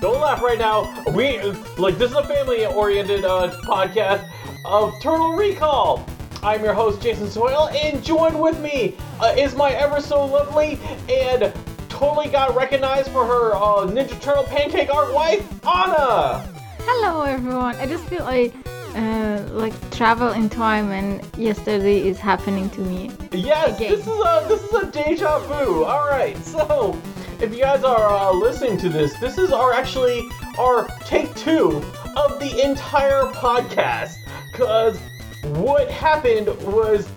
don't laugh right now. We, like, this is a family oriented uh, podcast of Turtle Recall. I'm your host, Jason Sohail, and joined with me uh, is my ever so lovely and totally got recognized for her uh, Ninja Turtle pancake art wife, Anna. Hello, everyone. I just feel like uh, like travel in time, and yesterday is happening to me. Yes, Again. this is a this is a deja vu. All right, so if you guys are uh, listening to this, this is our actually our take two of the entire podcast. Cause what happened was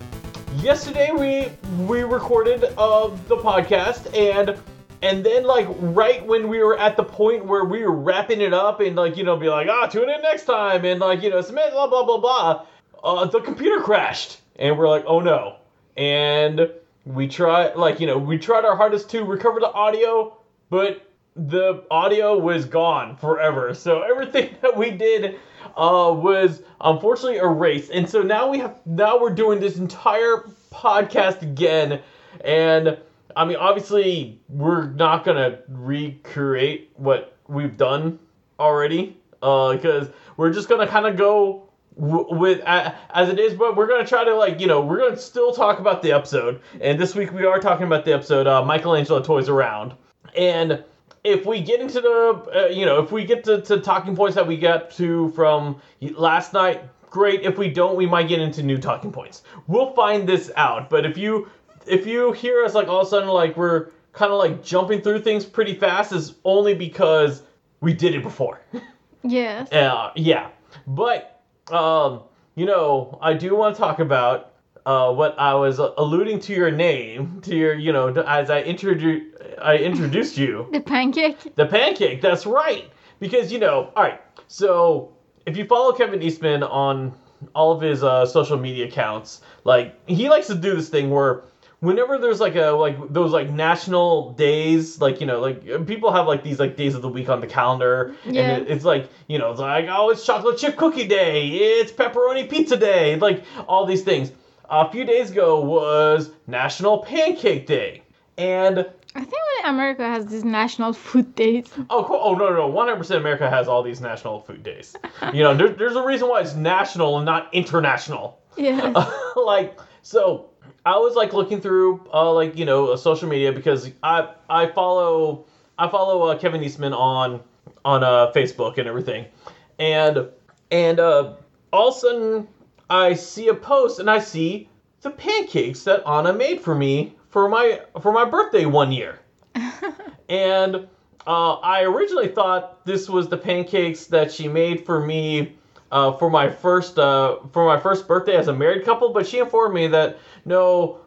yesterday we we recorded uh, the podcast and and then like right when we were at the point where we were wrapping it up and like you know be like ah tune in next time and like you know submit blah blah blah blah uh, the computer crashed and we're like oh no and we tried like you know we tried our hardest to recover the audio but the audio was gone forever. So everything that we did uh, was unfortunately erased. And so now we have now we're doing this entire podcast again. And i mean obviously we're not gonna recreate what we've done already because we're just gonna kind of go with a as it is but we're gonna try to like you know we're gonna still talk about the episode. And this week we are talking about the episode uh, michelangelo toys around. And if we get into the uh, you know if we get to, to talking points that we got to from last night great. If we don't we might get into new talking points. We'll find this out. But if you if you hear us like all of a sudden like we're kind of like jumping through things pretty fast is only because we did it before. Yes. uh, yeah, but um, you know, I do want to talk about uh, what I was alluding to your name, to your, you know, as I introduced, I introduced you, The pancake. the pancake. That's right, because you know, all right. So if you follow Kevin Eastman on all of his uh, social media accounts, like he likes to do this thing where whenever there's like a like those like national days like you know like people have like these like days of the week on the calendar Yeah. and it, it's like you know it's like oh it's chocolate chip cookie day it's pepperoni pizza day like all these things a few days ago was national pancake day and I think America has these national food days. Oh, cool. oh no, no, no. 100% America has all these national food days. You know, there, there's a reason why it's national and not international. Yes. like, so I was like looking through, uh, like you know, uh, social media because I I follow I follow uh, Kevin Eastman on on uh, Facebook and everything, and and uh, all of a sudden I see a post and I see the pancakes that Anna made for me for my for my birthday one year. And uh, I originally thought this was the pancakes that she made for me uh, for my first uh, for my first birthday as a married couple, but she informed me that no,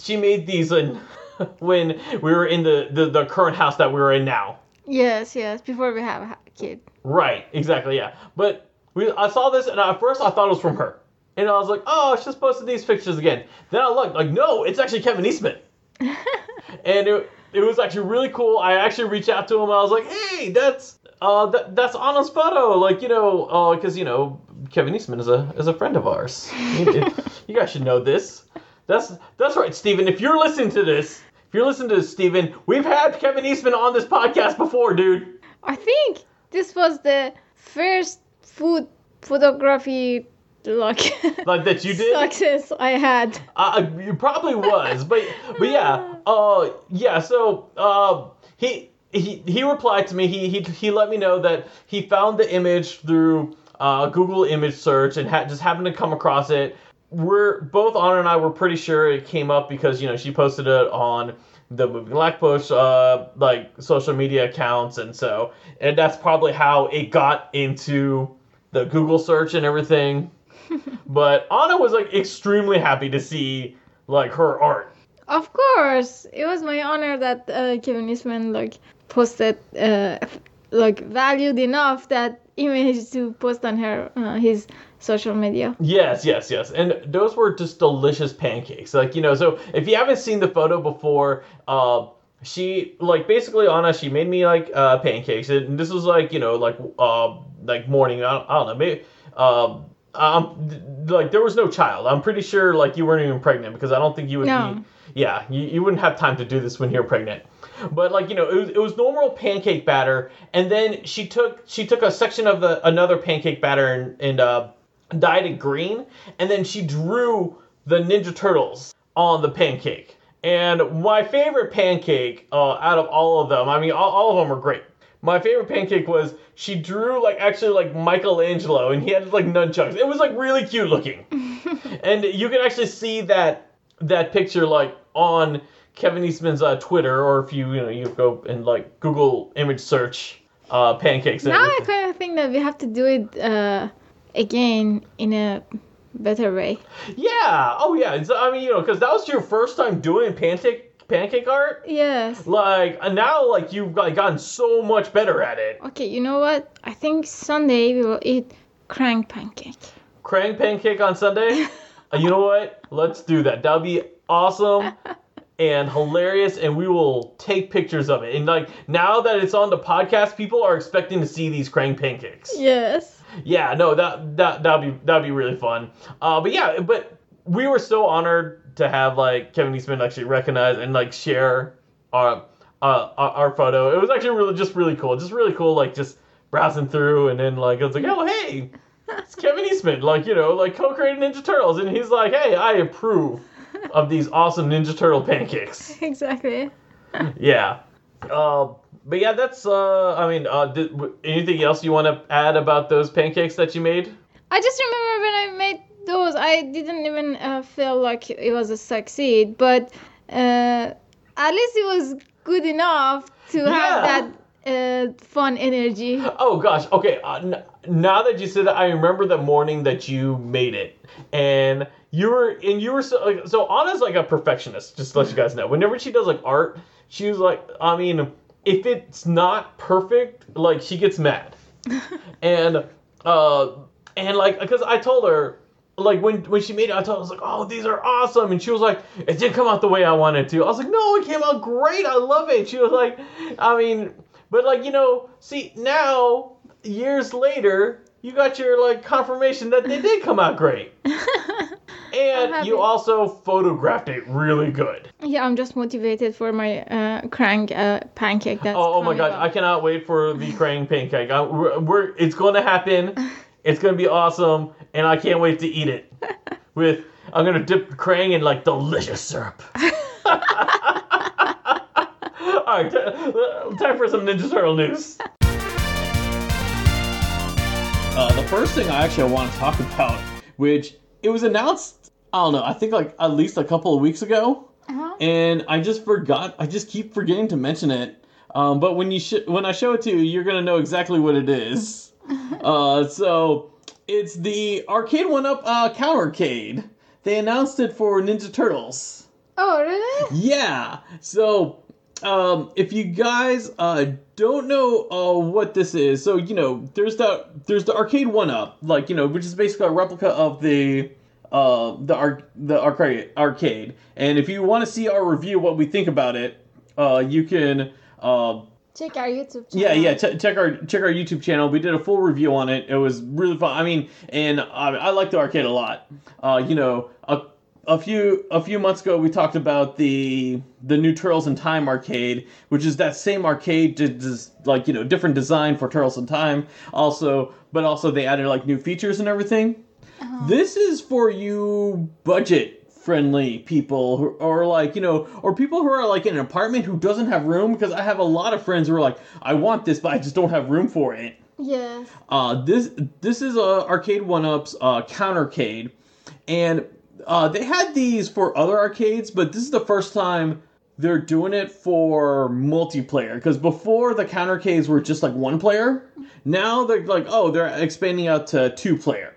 she made these in, when we were in the, the, the current house that we were in now. yes, yes. Before we have a kid. Right, exactly, yeah. But we I saw this and at first I thought it was from her. And I was like, oh, she just posted these pictures again. Then I looked, like, no, it's actually Kevin Eastman. and it, it was actually really cool. I actually reached out to him. I was like, "Hey, that's uh, that, that's Anna's photo." Like, you know, because you know, Kevin Eastman is a is a friend of ours. you, you guys should know this. That's that's right, Steven. If you're listening to this, if you're listening to this, Steven, we've had Kevin Eastman on this podcast before, dude. I think this was the first food photography like Like that you did. success I had. Uh, it probably was, but but yeah, uh, yeah. So uh, he he he replied to me. He he he let me know that he found the image through uh, Google image search and had just happened to come across it. We're both Anna and I were pretty sure it came up because you know she posted it on the moving black push uh like social media accounts and so and that's probably how it got into the Google search and everything but Anna was like extremely happy to see like her art. Of course, it was my honor that uh, Kevin Eastman like posted uh, like valued enough that image to post on her uh, his social media. Yes, yes, yes. And those were just delicious pancakes. Like, you know, so if you haven't seen the photo before, uh, she like basically Anna, she made me like uh, pancakes, and this was like you know like uh, like morning. I don't, I don't know, maybe um, um, like there was no child. I'm pretty sure like you weren't even pregnant because I don't think you would No. be. Yeah, you, you wouldn't have time to do this when you're pregnant. But like you know, it was, it was normal pancake batter, and then she took she took a section of the another pancake batter and, and uh, dyed it green, and then she drew the Ninja Turtles on the pancake. And my favorite pancake uh, out of all of them, I mean, all, all of them were great. My favorite pancake was she drew like actually like Michelangelo, and he had like nunchucks. It was like really cute looking, and you can actually see that that picture like on Kevin Eastman's uh, Twitter, or if you you know you go and like Google image search uh, pancakes. Now I kind of think that we have to do it uh, again in a better way. Yeah. Oh yeah. It's, I mean, you know, because that was your first time doing pancake pancake art. Yes. Like and now, like you've like, gotten so much better at it. Okay, you know what? I think Sunday we will eat Krang pancake. Krang pancake on Sunday. Uh, you know what? Let's do that. That'll be awesome and hilarious, and we will take pictures of it. And like now that it's on the podcast, people are expecting to see these Krang pancakes. Yes. Yeah, no, that that that'd be that'd be really fun. Uh, but yeah, but we were so honored to have like Kevin Eastman actually recognize and like share our uh our, our photo. It was actually really just really cool, just really cool. Like just browsing through, and then like I was like, oh hey, it's Kevin Eastman, like you know, like co-created Ninja Turtles, and he's like, hey, I approve of these awesome Ninja Turtle pancakes. Exactly. Yeah. Uh, but yeah, that's. Uh, I mean, uh, did, w- anything else you want to add about those pancakes that you made? I just remember when I made those, I didn't even uh, feel like it was a succeed, but uh, at least it was good enough to Yeah. have that uh, fun energy. Oh gosh. Okay. Uh, n- now that you said that, I remember the morning that you made it, and you were and you were so like, so Anna's like a perfectionist. Just to let you guys know. Whenever she does like art, she was like, I mean, if it's not perfect, like she gets mad, and uh, and like because I told her. Like when when she made it, I told her I was like, "Oh, these are awesome," and she was like, "It didn't come out the way I wanted to." I was like, "No, it came out great. I love it." She was like, "I mean, but like you know, see now years later, you got your like confirmation that they did come out great, and you also photographed it really good. Yeah, I'm just motivated for my uh, Krang uh, pancake. That's Oh, oh my coming god, up. I cannot wait for the Krang pancake. I, we're, we're it's going to happen. It's going to be awesome, and I can't wait to eat it. With I'm gonna dip the Krang in like delicious syrup. All right, t- time for some Ninja Turtle news. Uh, the first thing I actually want to talk about, which it was announced, I don't know, I think like at least a couple of weeks ago, Uh-huh. and I just forgot. I just keep forgetting to mention it. Um, but when you sh- when I show it to you, you're gonna know exactly what it is. uh, so it's the Arcade One Up uh, Countercade. They announced it for Ninja Turtles. Oh, really? Yeah. So, um, if you guys uh, don't know uh, what this is, so you know, there's the there's the arcade one up, like you know, which is basically a replica of the uh the arc the arcade arcade. And if you want to see our review, what we think about it, uh, you can. Uh, Check our YouTube channel. yeah, yeah. Ch- check our check our YouTube channel. We did a full review on it. It was really fun. I mean, and I, I like the arcade a lot. Uh, you know, a, a few a few months ago we talked about the the new Turtles in Time arcade, which is that same arcade, ju- just like you know, different design for Turtles in Time. Also, but also they added like new features and everything. This is for you budget friendly people who or like you know or people who are like in an apartment who doesn't have room because i have a lot of friends who are like i want this but i just don't have room for it. Yeah uh this this is a arcade one ups uh countercade and uh they had these for other arcades but this is the first time they're doing it for multiplayer because before the countercades were just like one player. Now they're like oh they're expanding out to two player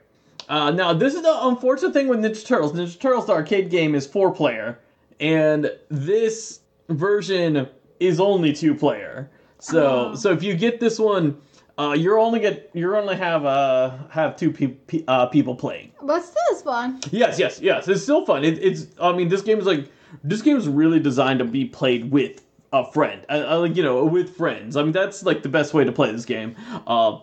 uh, now, this is the unfortunate thing with Ninja Turtles. Ninja Turtles, the arcade game, is four player, and this version is only two player. So, so if you get this one, uh, you're only get you're only have uh have two pe- pe- uh, people playing. But still, it's fun. Yes, yes, yes. It's still fun. It, it's I mean this game is like this game is really designed to be played with a friend. I, like you know with friends. I mean that's like the best way to play this game. Uh,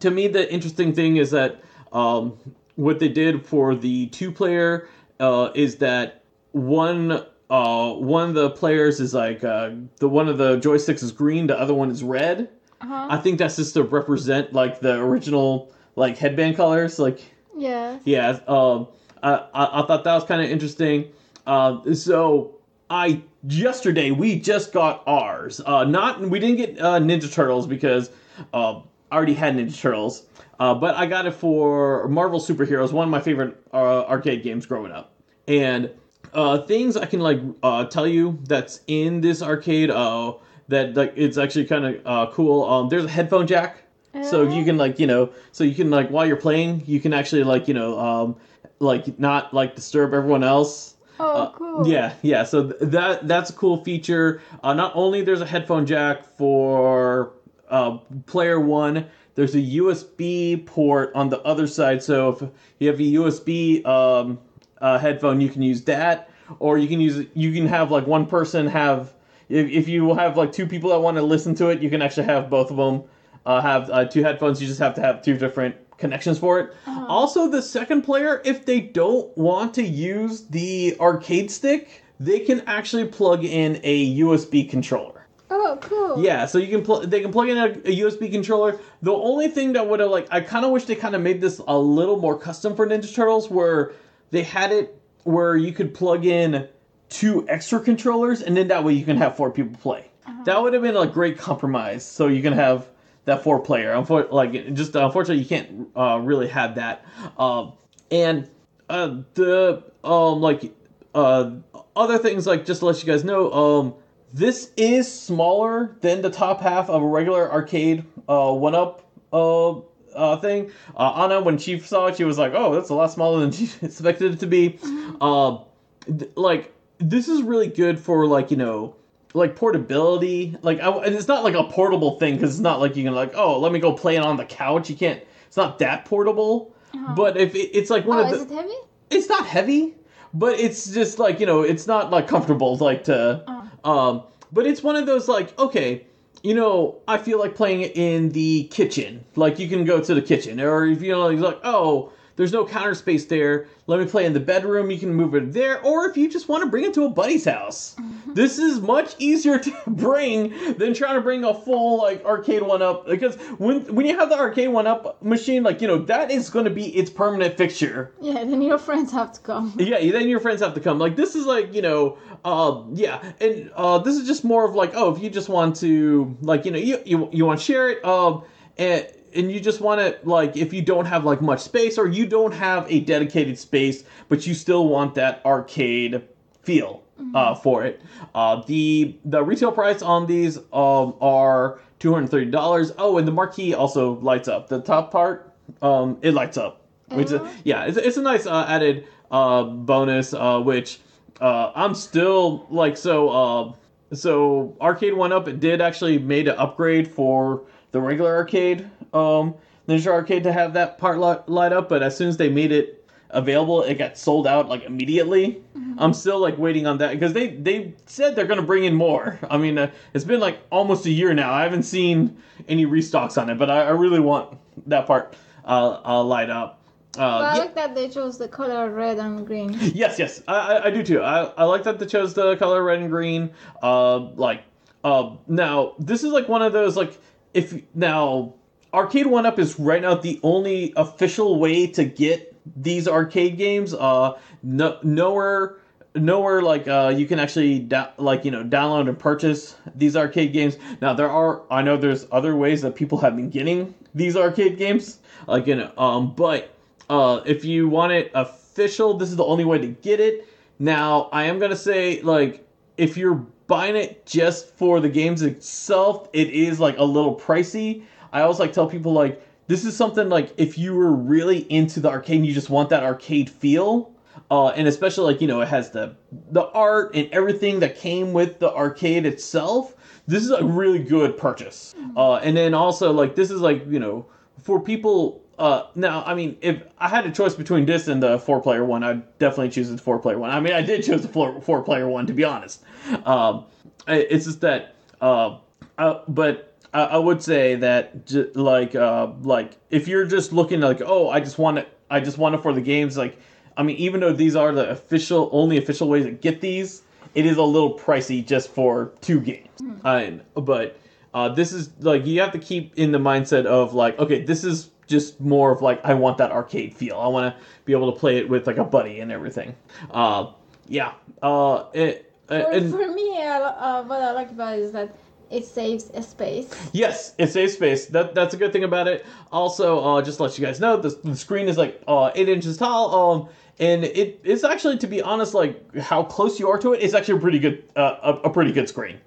to me, the interesting thing is that um, what they did for the two player uh, is that one uh, one of the players is like uh, the one of the joysticks is green, the other one is red. Uh-huh. I think that's just to represent like the original like headband colors. Like Yeah. yeah, um, I, I I thought that was kind of interesting. Uh, so I yesterday we just got ours. Uh, not we didn't get uh, Ninja Turtles because uh, I already had Ninja Turtles. Uh, but I got it for Marvel Superheroes, one of my favorite uh, arcade games growing up. And uh, things I can like uh, tell you that's in this arcade uh, that like it's actually kind of uh, cool. Um, there's a headphone jack, so you can like you know, so you can like while you're playing, you can actually like you know, um, like not like disturb everyone else. Oh, Uh, cool. Yeah, yeah. So th- that that's a cool feature. Uh, not only there's a headphone jack for uh, player one, there's a USB port on the other side. So if you have a USB um, uh, headphone, you can use that, or you can use you can have like one person have. If, if you have like two people that want to listen to it, you can actually have both of them uh, have uh, two headphones. You just have to have two different connections for it. Also, the second player, if they don't want to use the arcade stick, they can actually plug in a USB controller. Oh, cool. Yeah, so you can pl- they can plug in a, a USB controller. The only thing that would have like I kind of wish they kind of made this a little more custom for Ninja Turtles, where they had it where you could plug in two extra controllers, and then that way you can have four people play. That would have been a great compromise. So you can have that four player. Unfor- like just unfortunately you can't uh, really have that. Um, and uh, the um like uh other things like just to let you guys know um this is smaller than the top half of a regular arcade uh one up uh uh thing. Uh anna when she saw it she was like oh that's a lot smaller than she expected it to be. Um th- like this is really good for like you know like portability. Like I, and it's not like a portable thing because it's not like you can like oh let me go play it on the couch. You can't it's not that portable. But if it, it's like one Oh, of the is it heavy? it's not heavy, but it's just like you know, it's not like comfortable like to. Um, but it's one of those like okay, you know, I feel like playing it in the kitchen. Like you can go to the kitchen, or if you know, like oh, there's no counter space there. Let me play in the bedroom. You can move it there, or if you just want to bring it to a buddy's house, this is much easier to bring than trying to bring a full like arcade one up. Because when when you have the arcade one up machine, like you know, that is going to be its permanent fixture. Yeah, then your friends have to come. Yeah, then your friends have to come. Like this is like you know, uh, yeah, and uh, this is just more of like oh, if you just want to like you know you you, you want to share it, um, and and you just want to like if you don't have like much space or you don't have a dedicated space, but you still want that arcade feel uh, for it. Uh, the the retail price on these um, are two hundred thirty dollars. Oh, and the marquee also lights up. The top part, um, it lights up. Which is, yeah, it's, it's a nice uh, added uh, bonus. Uh, which uh, I'm still like so. Uh, so arcade one up it did actually made an upgrade for the regular arcade um, Ninja Arcade to have that part light up, but as soon as they made it available, it got sold out like immediately. I'm still like waiting on that because they they said they're gonna bring in more. I mean, uh, it's been like almost a year now. I haven't seen any restocks on it, but I, I really want that part uh, uh light up. Uh, But I yeah- like that they chose the color red and green. Yes, yes, I, I, I do too. I, I like that they chose the color red and green. Uh, like, uh, now this is like one of those like if now Arcade One Up is right now the only official way to get these arcade games. Uh, no, nowhere. Nowhere like uh, you can actually like you know download and purchase these arcade games. Now there are I know there's other ways that people have been getting these arcade games like you know um but uh, if you want it official, this is the only way to get it. Now, I am gonna say, like, if you're buying it just for the games itself, it is like a little pricey. I always like tell people like this is something like if you were really into the arcade and you just want that arcade feel, uh, and especially like you know it has the the art and everything that came with the arcade itself. This is a really good purchase. Uh, and then also like this is like you know for people. Uh, now I mean if I had a choice between this and the four player one, I'd definitely choose the four player one. I mean I did choose the four four player one to be honest. Um, it's just that. Uh, uh, but I, I would say that j- like uh, like if you're just looking like oh I just want it I just want it for the games like I mean even though these are the official only official ways to get these it is a little pricey just for two games. Uh, but uh, this is like you have to keep in the mindset of like okay this is just more of like I want that arcade feel. I want to be able to play it with like a buddy and everything. Uh, yeah uh, it, For, and, for me, uh, uh, what I like about it is that it saves a space. Yes, it saves space. That that's a good thing about it. Also, uh, just to let you guys know, the, the screen is like uh, eight inches tall. Um, and it is actually, to be honest, like how close you are to it, it's actually a pretty good, uh, a, a pretty good screen.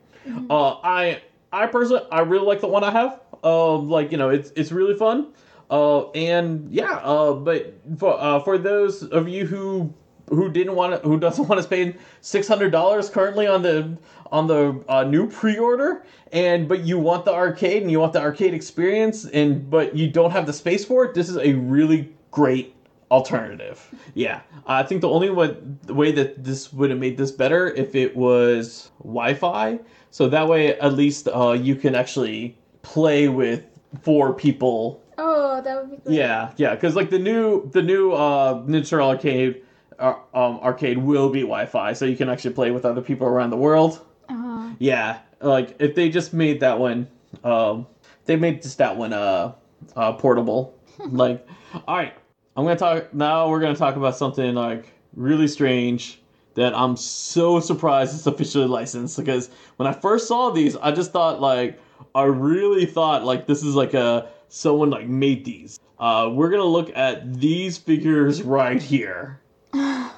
Uh, I I personally, I really like the one I have. Um, like you know, it's it's really fun. Uh, and yeah. Uh, but for uh, for those of you who who didn't want to, who doesn't want to spend six hundred dollars currently on the on the uh, new pre-order, and but you want the arcade and you want the arcade experience, and but you don't have the space for it. This is a really great alternative. Yeah, I think the only way, the way that this would have made this better if it was Wi-Fi. So that way, at least uh, you can actually play with four people Oh, that would be great. yeah, yeah, because like the new the new uh, Ninja Turtle arcade uh, um, arcade will be Wi-Fi, so you can actually play with other people around the world. Uh-huh. Yeah, like if they just made that one, um, they made just that one uh, uh portable. like, all right, I'm gonna talk now. We're gonna talk about something like really strange that I'm so surprised it's officially licensed because when I first saw these, I just thought like I really thought like this is like a someone like made these. Uh, we're gonna look at these figures right here. All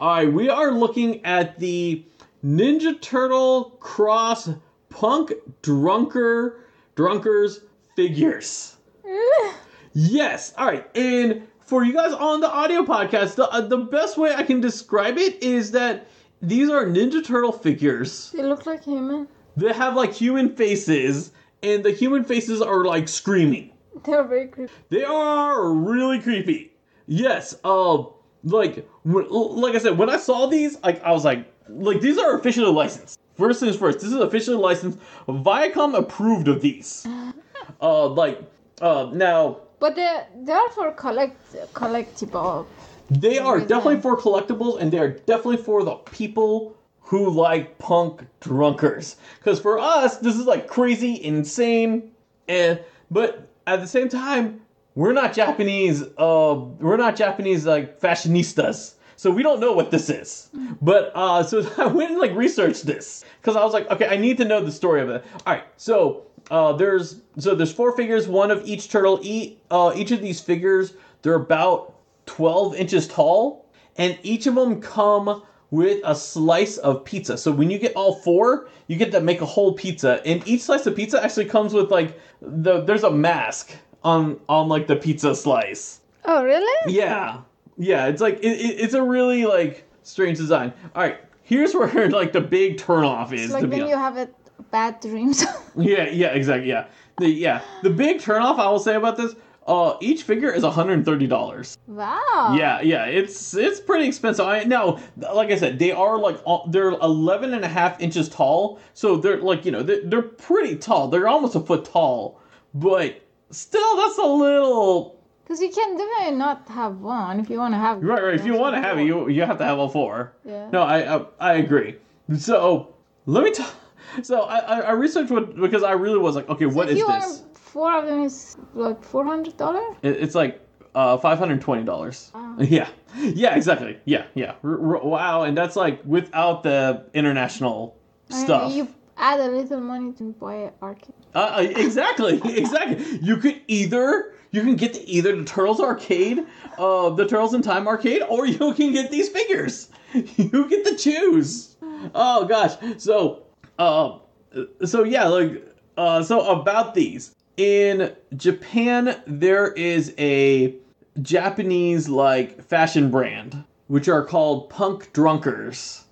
right, we are looking at the Ninja Turtle Cross Punk Drunker Drunkers figures. Yes. All right. And for you guys on the audio podcast, the, uh, the best way I can describe it is that these are Ninja Turtle figures They look like human. They have like human faces, and the human faces are like screaming. They're very creepy. They are really creepy. Yes. Uh, like, like I said, when I saw these, like I was like, like these are officially licensed. First things first, this is officially licensed. Viacom approved of these. Uh, like, uh, now But they they're for collect collectible. They are Reason. definitely for collectibles, and they are definitely for the people who like punk drunkers. Because for us, this is like crazy, insane, and but at the same time, we're not Japanese. Uh, we're not Japanese like fashionistas, so we don't know what this is. But uh, so I went and like researched this because I was like, okay, I need to know the story of it. All right, so uh, there's so there's four figures, one of each turtle. Uh, each of these figures, they're about 12 inches tall, and each of them come with a slice of pizza. So when you get all four, you get to make a whole pizza, and each slice of pizza actually comes with like the there's a mask on on like the pizza slice. Oh really? Yeah, yeah, it's like it, it, it's a really like strange design. All right, here's where like the big turnoff is. It's like when you have a bad dreams. Yeah, yeah, exactly. Yeah, the yeah the big turnoff I will say about this. Uh, each figure is $130. wow. Yeah, yeah, it's it's pretty expensive. I now, like I said, they are like they're 11 and a half inches tall, so they're like you know they're, they're pretty tall. They're almost a foot tall, but still, that's a little Because you can definitely not have one if you want to have. right. Right. If you want to have it, you you have to have all four. Yeah. No, I I, I agree. So let me tell. So I, I I researched what because I really was like, okay, what if is you this? four of them is like four hundred dollar. It's like uh, five hundred twenty dollars. Wow. Yeah, yeah, exactly. Yeah, yeah. R- r- wow, and that's like without the international stuff. You add a little money to buy an arcade. Uh, uh, exactly, exactly. You could either you can get the, either the Turtles arcade, uh, the Turtles in Time arcade, or you can get these figures. You get to choose. Oh gosh. So, uh, so yeah, like, uh, so about these in Japan, there is a Japanese like fashion brand which are called punk drunkers.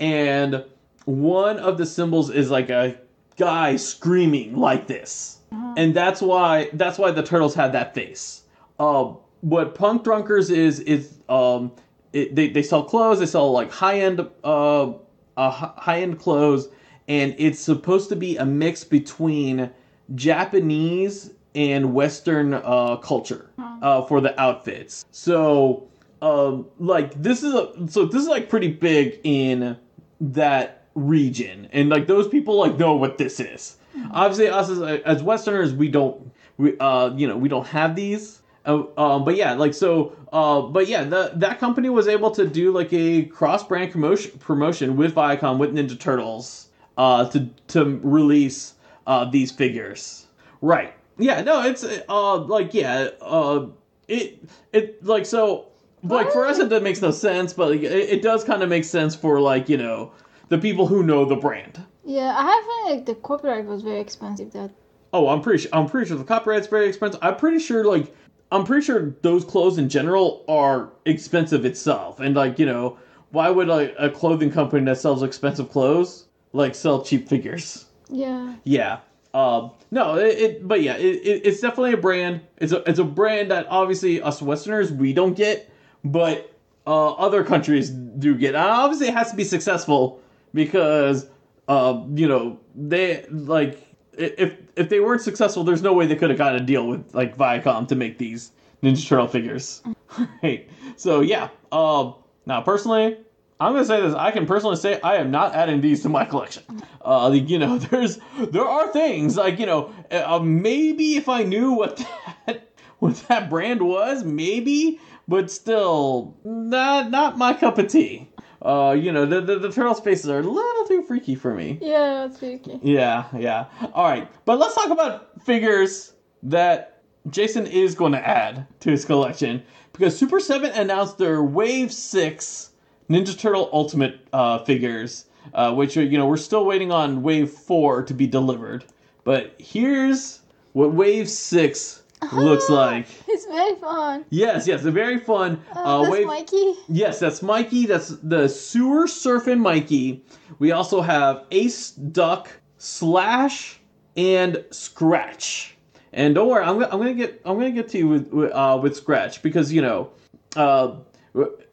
And one of the symbols is like a guy screaming like this. And that's why that's why the turtles had that face. Uh, what punk drunkers is is um it, they, they sell clothes, they sell like high end uh, uh high end clothes and it's supposed to be a mix between Japanese and Western uh, culture uh, for the outfits. So, um, like this is a so this is like pretty big in that region, and like those people like know what this is. Obviously, us as, as Westerners, we don't we uh you know we don't have these. Uh, um, but yeah, like so, uh, but yeah, the, that company was able to do like a cross-brand promotion promotion with Viacom with Ninja Turtles, uh, to to release uh these figures. Right. Yeah. No. It's uh like yeah. Uh, it it like so like for us it that makes no sense, but like, it, it does kind of make sense for like you know the people who know the brand. Yeah, I have like the copyright was very expensive. That Oh, I'm pretty sure. I'm pretty sure the copyright's very expensive. I'm pretty sure, like, I'm pretty sure those clothes in general are expensive itself. And like, you know, why would like a clothing company that sells expensive clothes like sell cheap figures? yeah. Yeah. Um. No. It. it but yeah. It, it. It's definitely a brand. It's a. It's a brand that obviously us Westerners we don't get, but uh, other countries do get. And obviously, it has to be successful because, uh, you know, they like if if they weren't successful, there's no way they could have gotten a deal with like Viacom to make these Ninja Turtle figures. right. So yeah. Um. Now, personally, I'm gonna say this. I can personally say I am not adding these to my collection. Uh, you know, there's there are things like you know, uh, maybe if I knew what that what that brand was, maybe, but still, not not my cup of tea. Uh, you know, the the, the turtle faces are a little too freaky for me. Yeah, that's tricky. Yeah, yeah. All right, but let's talk about figures that Jason is going to add to his collection because Super Seven announced their Wave Six Ninja Turtle Ultimate uh, figures, uh, which are you know we're still waiting on Wave Four to be delivered. But here's what Wave Six looks like. It's very fun. Yes, yes, they're very fun. Uh, that's Wave Mikey. Yes, that's Mikey. That's the sewer surfing Mikey. We also have Ace Duck, Slash, and Scratch. And don't worry, I'm, gonna- I'm gonna get I'm gonna get to you with with, uh, with Scratch because you know, uh,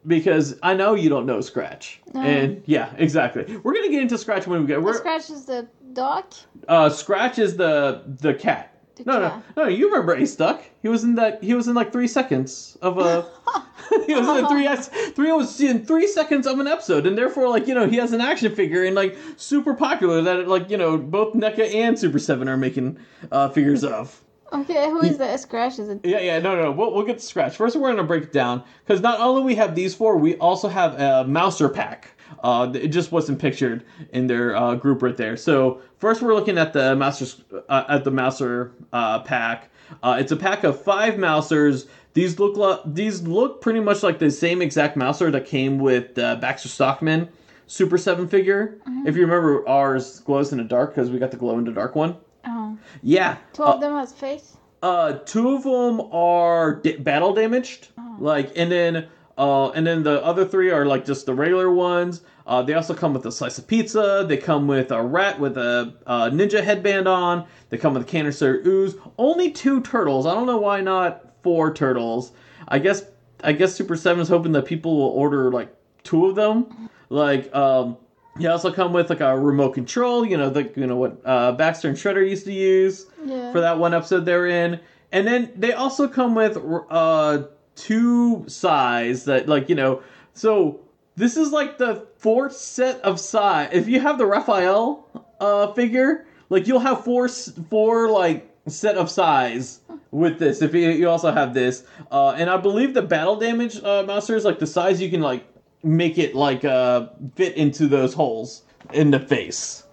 because I know you don't know Scratch. And yeah, exactly. We're gonna get into Scratch when we get. We're, Scratches the dog. uh, Scratch is the the cat. No, no, no. You remember Ace Duck? He was in that. He was in like three seconds of a. he was in three three was in three seconds of an episode, and therefore, like you know, he has an action figure and like super popular that like you know both NECA and Super Seven are making uh, figures of. Okay, who is the Scratch? Is it? Yeah, yeah, no, no, we'll, we'll get to scratch. First, we're gonna break it down because not only we have these four, we also have a Mouser pack. Uh, it just wasn't pictured in their uh, group right there. So first, we're looking at the Mouser uh, at the Mouser uh, pack. Uh, it's a pack of five Mousers. These look lo- these look pretty much like the same exact Mouser that came with uh, Baxter Stockman Super Seven figure. If you remember, ours glows in the dark because we got the glow in the dark one. Oh. Yeah, Two of them has face. uh, two of them are da- battle damaged, like, and then uh, and then the other three are like just the regular ones. Uh, they also come with a slice of pizza. They come with a rat with a, uh ninja headband on. They come with a canister ooze. Only two turtles. I don't know why not four turtles. I guess I guess Super Seven is hoping that people will order like two of them. Like um, they also come with like a remote control. You know the you know what uh, Baxter and Shredder used to use Yeah. for that one episode they're in. And then they also come with uh two sais that like, you know, so this is like the fourth set of sais. If you have the Raphael uh figure, like you'll have four four like set of sais with this. If you, you also have this, uh, and I believe the battle damage uh, monster is like the sais you can like make it like uh fit into those holes in the face.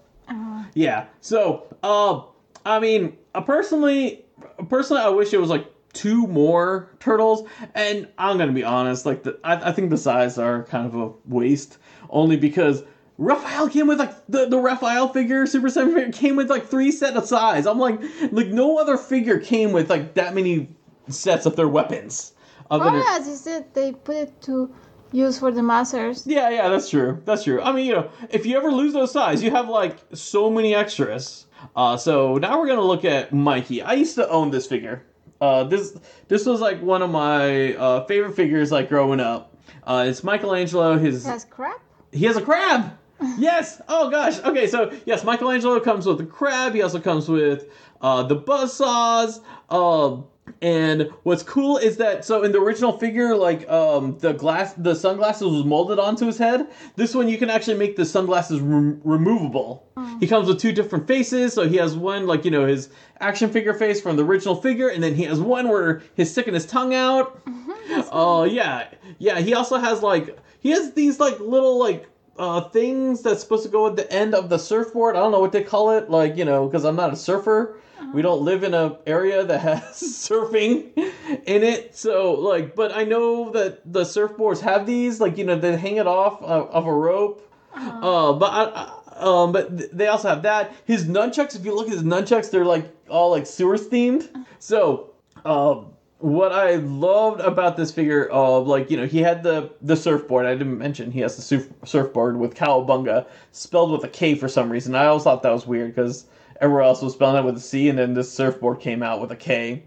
Yeah. So, uh, I mean, uh, personally, personally, I wish it was like two more turtles. And I'm gonna be honest, like, the, I, I think the sais are kind of a waste, only because Raphael came with like the the Raphael figure, Super Seven figure came with like three set of sais. I'm like, like no other figure came with like that many sets of their weapons. Other Oh, as you said, they put it to use for the masters. Yeah, yeah, that's true. That's true. I mean, you know, if you ever lose those sais, you have like so many extras. Uh, so now we're gonna look at Mikey. I used to own this figure. Uh, this this was like one of my uh, favorite figures like growing up. Uh, it's Michelangelo. His That's crap. he has a crab. Yes. Oh gosh. Okay. So yes, Michelangelo comes with a crab. He also comes with uh, the buzz saws. Um, and what's cool is that so in the original figure, like um, the glass, the sunglasses was molded onto his head. This one you can actually make the sunglasses rem- removable. He comes with two different faces. So he has one like you know his action figure face from the original figure, and then he has one where he's sticking his tongue out. Oh yeah, yeah. He also has like he has these like little like uh things that's supposed to go at the end of the surfboard. I don't know what they call it. Like you know, because I'm not a surfer. We don't live in an area that has surfing in it. So like, but I know that the surfboards have these. Like you know, they hang it off of, of a rope. Uh, but I, I- um, but they also have that. His nunchucks. If you look at his nunchucks, they're like all like sewers themed. So, um, what I loved about this figure, of like you know, he had the the surfboard. I didn't mention he has the surf, surfboard with cowabunga spelled with a K for some reason. I always thought that was weird because everywhere else was spelling it with a C, and then this surfboard came out with a K.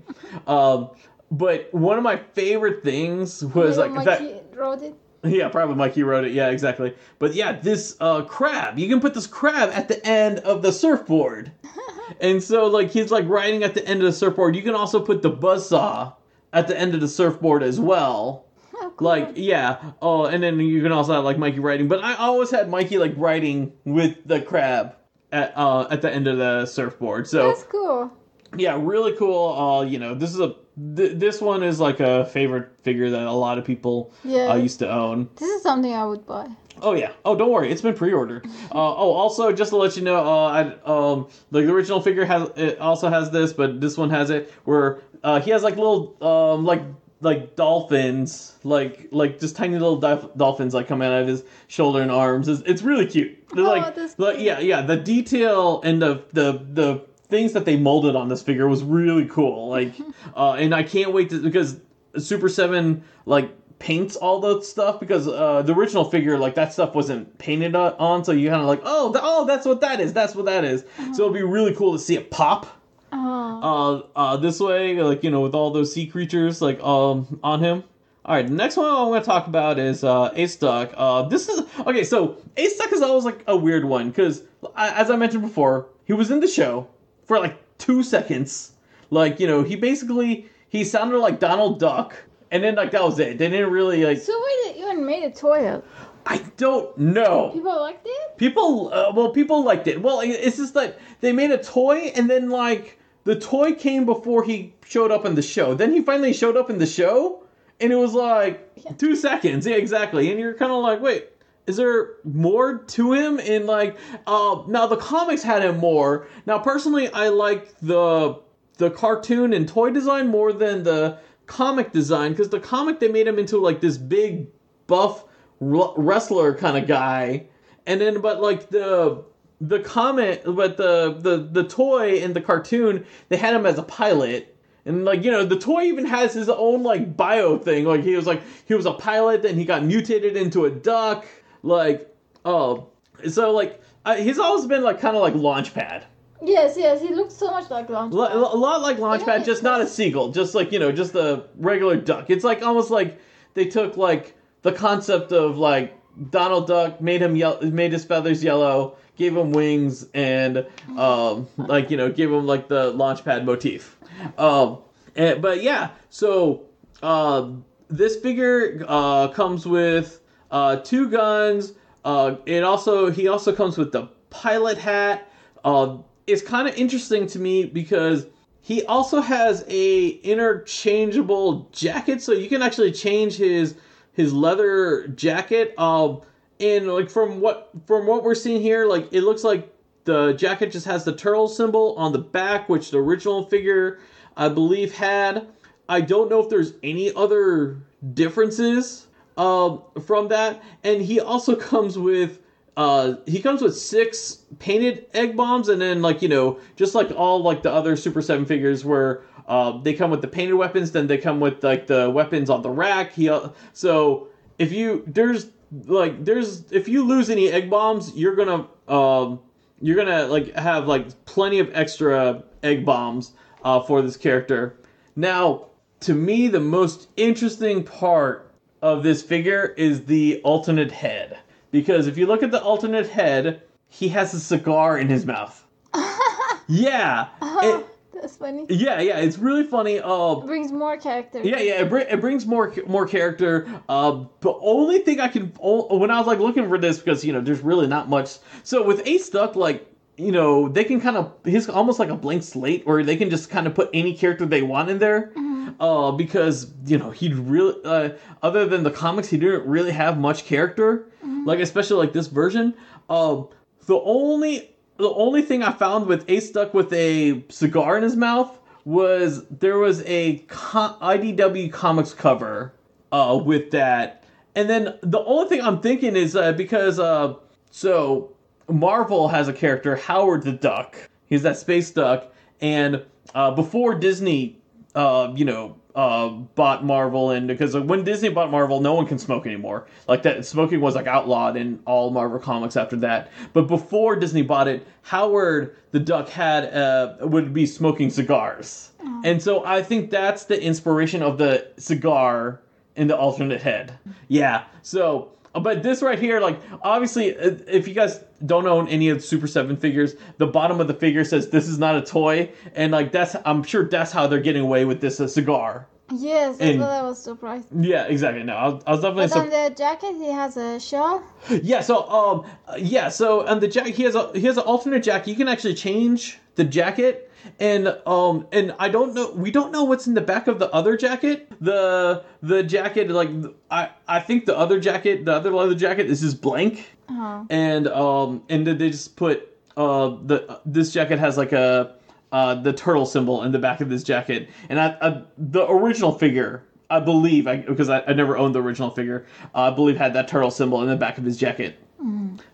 Um, but one of my favorite things was like that. Wrote it. Yeah, probably Mikey wrote it. Yeah, exactly. But yeah, this uh, crab, you can put this crab at the end of the surfboard. and so, like, he's like riding at the end of the surfboard. You can also put the buzzsaw at the end of the surfboard as well. Oh, cool. Like, yeah. Oh, and then you can also have like Mikey riding. But I always had Mikey like riding with the crab at uh, at the end of the surfboard. So That's cool. yeah, really cool. Uh, you know, this is a th- this one is like a favorite figure that a lot of people Yeah. uh, used to own. This is something I would buy. Oh yeah. Oh, don't worry. It's been pre-ordered. Uh, oh, also just to let you know, uh, I, um, like the original figure has it also has this, but this one has it where uh, he has like little um like like dolphins, like like just tiny little dolphins like coming out of his shoulder and arms. It's, it's really cute. They're Oh, like, that's like yeah yeah the detail and the the the things that they molded on this figure was really cool. Like, uh, and I can't wait to because Super Seven like paints all that stuff because uh, the original figure like that stuff wasn't painted on, so you kind of like oh th- oh that's what that is that's what that is. So it'd be really cool to see it pop Oh. uh, uh, this way, like you know, with all those sea creatures like um on him. All right, the next one I'm going to talk about is uh, Ace Duck. Uh, this is okay. So Ace Duck is always like a weird one because, as I mentioned before, he was in the show for like two seconds. Like you know, he basically he sounded like Donald Duck, and then like that was it. They didn't really like. So why they even made a toy of? I don't know. People liked it? People, uh, well, people liked it. Well, it's just that they made a toy, and then like the toy came before he showed up in the show. Then he finally showed up in the show, and it was like two seconds. Yeah, exactly. And you're kind of like, wait, is there more to him? And like, uh, now the comics had him more. Now, personally, I like the the cartoon and toy design more than the comic design because the comic they made him into like this big buff r- wrestler kind of guy and then but like the the comic but the the the toy in the cartoon they had him as a pilot and like you know the toy even has his own like bio thing like he was like he was a pilot then he got mutated into a duck like oh so like uh, he's always been like kind of like launchpad Yes, yes. He looked so much like Launchpad. Lo- a lot like Launchpad, just not a seagull, just like you know, just a regular duck. It's like almost like they took like the concept of like Donald Duck, made him yellow, made his feathers yellow, gave him wings, and um, like you know, gave him like the Launchpad motif. Um, and, but yeah, so uh, this figure uh, comes with uh, two guns. Uh, it also he also comes with the pilot hat. Uh, it's kind of interesting to me because he also has a interchangeable jacket, so you can actually change his his leather jacket. Um, and like from what from what we're seeing here, like it looks like the jacket just has the turtle symbol on the back, which the original figure I believe had. I don't know if there's any other differences um, from that, and he also comes with uh he comes with six painted egg bombs and then like you know just like all like the other super 7 figures where uh, they come with the painted weapons then they come with like the weapons on the rack he uh, so if you there's like there's if you lose any egg bombs, you're gonna um you're gonna like have like plenty of extra egg bombs uh, for this character. Now, to me, the most interesting part of this figure is the alternate head because if you look at the alternate head, he has a cigar in his mouth. yeah. It, That's funny. yeah, yeah, it's really funny. Uh, Brings more character. yeah, yeah, it, br- it brings more more character. Uh, the only thing I can when I was like looking for this because you know there's really not much. So with Ace Duck, like you know they can kind of he's almost like a blank slate, or they can just kind of put any character they want in there. Uh, because you know he really uh, other than the comics he didn't really have much character. Like especially like this version. Uh, the only the only thing I found with Ace Duck with a cigar in his mouth was there was a co- IDW comics cover uh, with that, and then the only thing I'm thinking is uh, because uh, so Marvel has a character Howard the Duck. He's that space duck, and uh, before Disney, uh, you know. Uh, bought Marvel and because when Disney bought Marvel, no one can smoke anymore. Like that, smoking was like outlawed in all Marvel comics after that. But before Disney bought it, Howard the Duck had uh, would be smoking cigars, and so I think that's the inspiration of the cigar in the alternate head. Yeah. So, but this right here, like obviously, uh, if you guys don't own any of the Super Seven figures, the bottom of the figure says this is not a toy, and like that's I'm sure that's how they're getting away with this uh, cigar. Yes, that's And- what I was surprised. Yeah, exactly. No, I was, I was definitely. But on the jacket, he has a shell. Yeah, so um yeah, so and the jacket he has a he has an alternate jacket. You can actually change the jacket and um and I don't know we don't know what's in the back of the other jacket. The the jacket like I I think the other jacket, the other leather jacket is just blank. Uh-huh. and um and then they just put uh the this jacket has like a uh the turtle symbol in the back of this jacket. And I, I the original figure I believe I because I, I never owned the original figure uh, I believe had that turtle symbol in the back of his jacket.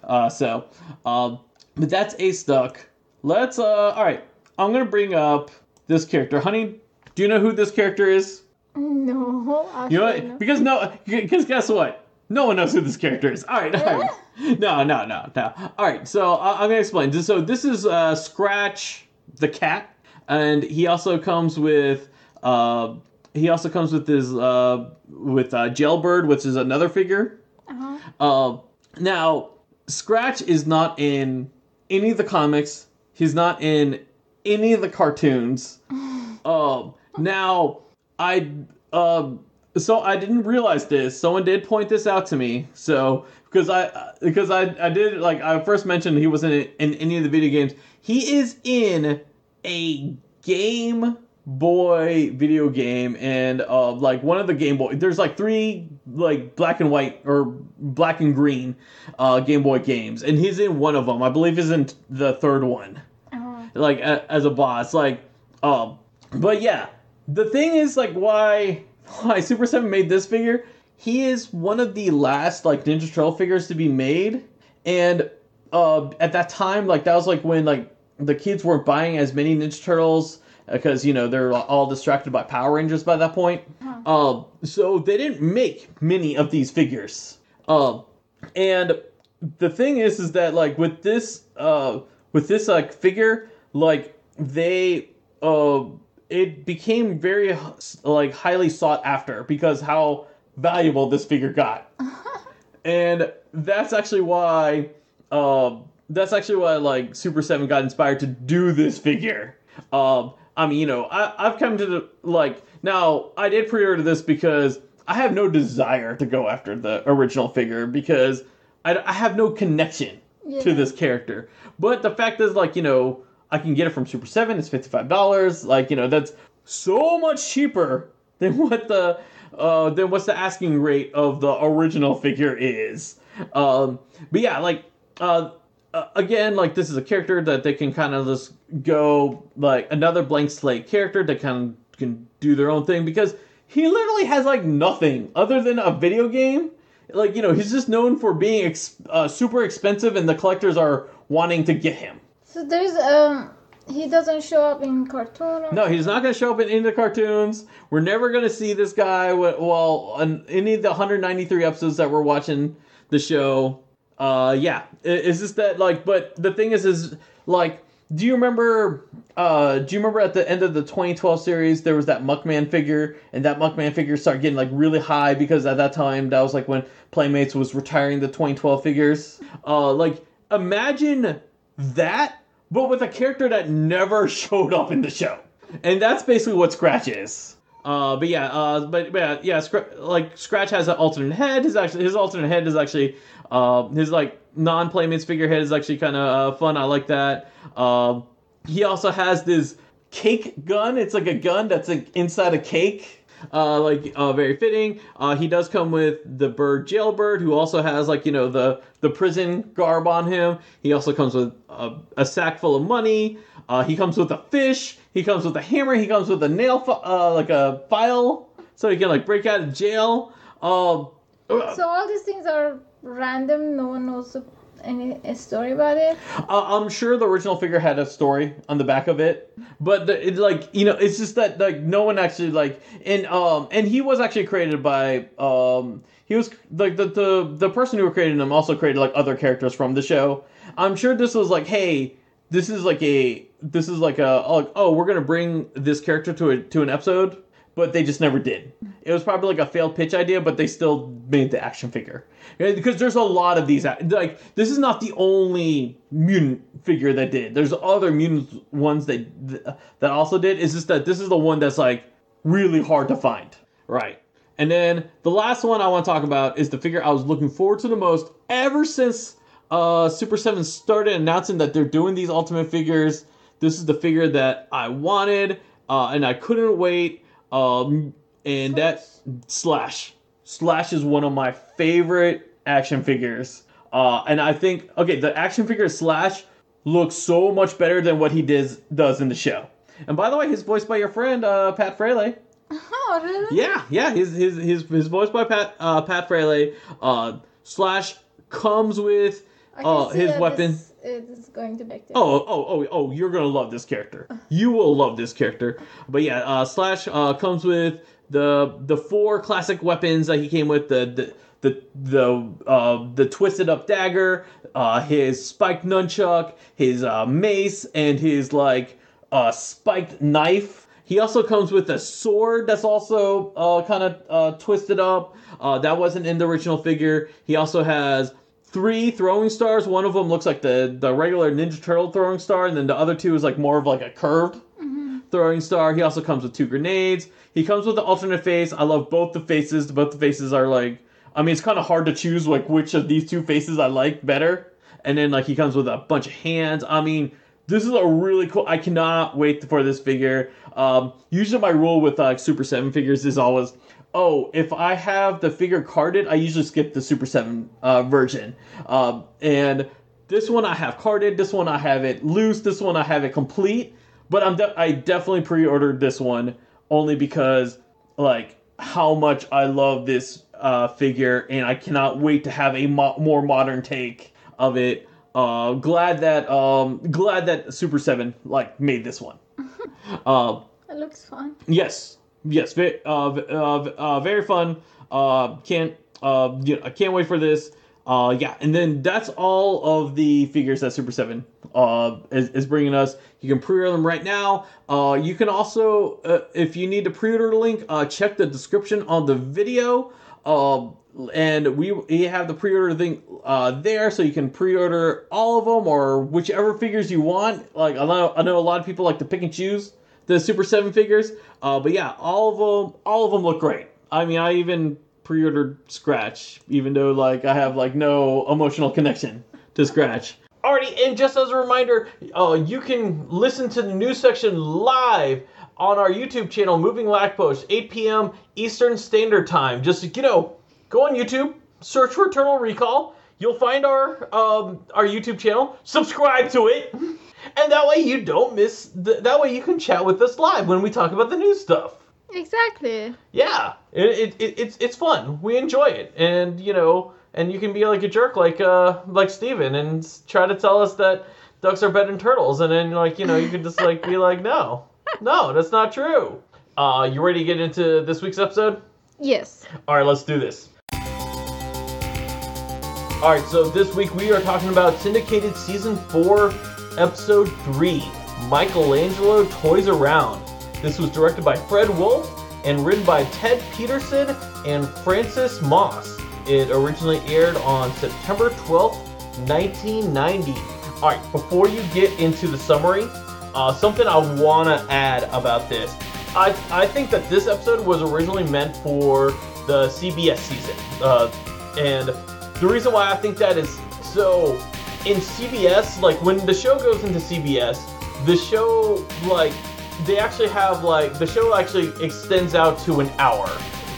Uh so um but that's Ace Duck. Let's uh all right I'm gonna bring up this character honey do you know who this character is No, actually, you know what? no. Because no, because guess what? No one knows who this character is. All right, all right. No, no, no, no. All right, so uh, I'm gonna explain. So this is uh, Scratch the cat, and he also comes with uh, he also comes with his uh, with uh, Jailbird, which is another figure. Uh-huh. Uh, now, Scratch is not in any of the comics. He's not in any of the cartoons. Um, now, I um, so I didn't realize this. Someone did point this out to me. So because I because I I did like I first mentioned he wasn't in, in any of the video games. He is in a Game Boy video game and uh like one of the Game Boy. There's like three like black and white or black and green uh Game Boy games, and he's in one of them. I believe he's in the third one. Like a, as a boss like um but yeah the thing is like why why super 7 made this figure he is one of the last like ninja turtle figures to be made and uh at that time like that was like when like the kids weren't buying as many ninja turtles because you know they're all distracted by power rangers by that point. Um so they didn't make many of these figures. Um and the thing is is that like with this uh with this like figure like they uh it became very like highly sought after because how valuable this figure got. And that's actually why um that's actually why like super 7 got inspired to do this figure. Um i mean you know I, i've come to the like now i did pre-order this because i have no desire to go after the original figure because i, I have no connection to this character. But the fact is like you know i can get it from super 7 it's $55 like you know that's so much cheaper than what the uh than what's the asking rate of the original figure is. Um but yeah like uh uh, again like this is a character that they can kind of just go like another blank slate character that kind of can do their own thing because he literally has like nothing other than a video game. Like you know he's just known for being ex- uh, super expensive and the collectors are wanting to get him So there's um he doesn't show up in cartoon. Or No, he's not going to show up in any of the cartoons. We're never going to see this guy. Well, on any of the 193 episodes that we're watching the show. Uh, yeah, is this that like, but the thing is, is like, do you remember? Uh, do you remember at the end of the 2012 series there was that Muckman figure, and that Muckman figure started getting like really high because at that time that was like when Playmates was retiring the 2012 figures. Uh, like imagine that, but with a character that never showed up in the show, and that's basically what Scratch is. Uh, but yeah, uh, but, yeah, yeah, Scr- like Scratch has an alternate head. His actually his alternate head is actually uh, his like non Playmates figurehead is actually kind of uh, fun. I like that. Um, he also has this cake gun. It's like a gun that's like inside a cake. Uh, like uh, very fitting. Uh, he does come with the bird Jailbird, who also has like you know the the prison garb on him. He also comes with a, a sack full of money. Uh, he comes with a fish. He comes with a hammer. He comes with a nail, fi- uh, like a file, so he can like break out of jail. Um, So all these things are random. No one knows the- any a story about it. Uh, I'm sure the original figure had a story on the back of it, but the, it, like you know, it's just that like no one actually like and um and he was actually created by um he was like the the the person who created him also created like other characters from the show. I'm sure this was like hey this is like a this is like a oh, oh we're gonna bring this character to a to an episode, but they just never did. It was probably like a failed pitch idea, but they still made the action figure. Because there's a lot of these. Like this is not the only mutant figure that did. There's other mutant ones that that also did. It's just that this is the one that's like really hard to find. Right. And then the last one I want to talk about is the figure I was looking forward to the most ever since uh, Super 7 started announcing that they're doing these Ultimate figures. This is the figure that I wanted, uh, and I couldn't wait. Um, and that Slash. Slash is one of my favorite action figures. Uh, and I think, okay, the action figure Slash looks so much better than what he does, does in the show. And by the way, he's voiced by your friend, uh, Pat Fraley. Oh, really? Yeah, yeah, his his his his voice by Pat uh, Pat Fraley. Uh, Slash comes with uh, his weapon. This, it is going to be. Oh, oh, oh, oh! You're gonna love this character. You will love this character. But yeah, uh, Slash uh, comes with the the four classic weapons that he came with. The the the the uh, the twisted up dagger, uh, his spiked nunchuck, his uh, mace, and his like uh, spiked knife. He also comes with a sword that's also uh, kind of uh, twisted up. Uh, that wasn't in the original figure. He also has three throwing stars. One of them looks like the the regular Ninja Turtle throwing star, and then the other two is like more of like a curved throwing star. He also comes with two grenades. He comes with the alternate face. I love both the faces. Both the faces are like, I mean, it's kind of hard to choose like which of these two faces I like better. And then like he comes with a bunch of hands. I mean, this is a really cool. I cannot wait for this figure. Um, usually my rule with like Super Seven figures is always, oh, if I have the figure carded, I usually skip the Super Seven uh, version. Um, and this one I have carded. This one I have it loose. This one I have it complete. But I'm de- I definitely pre-ordered this one only because like how much I love this uh, figure, and I cannot wait to have a mo- more modern take of it. Uh, glad that um, glad that Super Seven like made this one. um, It looks fun. Yes, yes, very, uh, uh, uh, very fun. Uh, can't, uh, you know, I can't wait for this. Uh, yeah, and then that's all of the figures that Super Seven uh is, is bringing us. You can pre-order them right now. Uh, you can also, uh, if you need to pre-order link, uh, check the description on the video. Uh, and we we have the pre-order thing uh, there, so you can pre-order all of them or whichever figures you want. Like I know, I know a lot of people like to pick and choose the Super Seven figures. Uh, but yeah, all of them, all of them look great. I mean, I even pre-ordered Scratch, even though like I have like no emotional connection to Scratch. Alrighty, and just as a reminder, uh, you can listen to the news section live on our YouTube channel, Moving Lag Post, 8 p.m. Eastern Standard Time. Just you know, go on YouTube, search for Eternal Recall. You'll find our um, our YouTube channel. Subscribe to it, and that way you don't miss. The, that way you can chat with us live when we talk about the new stuff. Exactly. Yeah, it, it, it it's it's fun. We enjoy it, and you know, and you can be like a jerk, like uh like Steven, and try to tell us that ducks are better than turtles, and then like you know you could just like be like, no, no, that's not true. Uh, you ready to get into this week's episode? Yes. All right, let's do this. All right, so this week we are talking about Syndicated Season 4, Episode 3 Michelangelo Toys Around. This was directed by Fred Wolf and written by Ted Pedersen and Francis Moss. It originally aired on September 12th, 1990. All right, before you get into the summary, uh, something I want to add about this. I, I think that this episode was originally meant for the CBS season. Uh, and the reason why I think that is so in CBS, like when the show goes into CBS, the show like they actually have like the show actually extends out to an hour.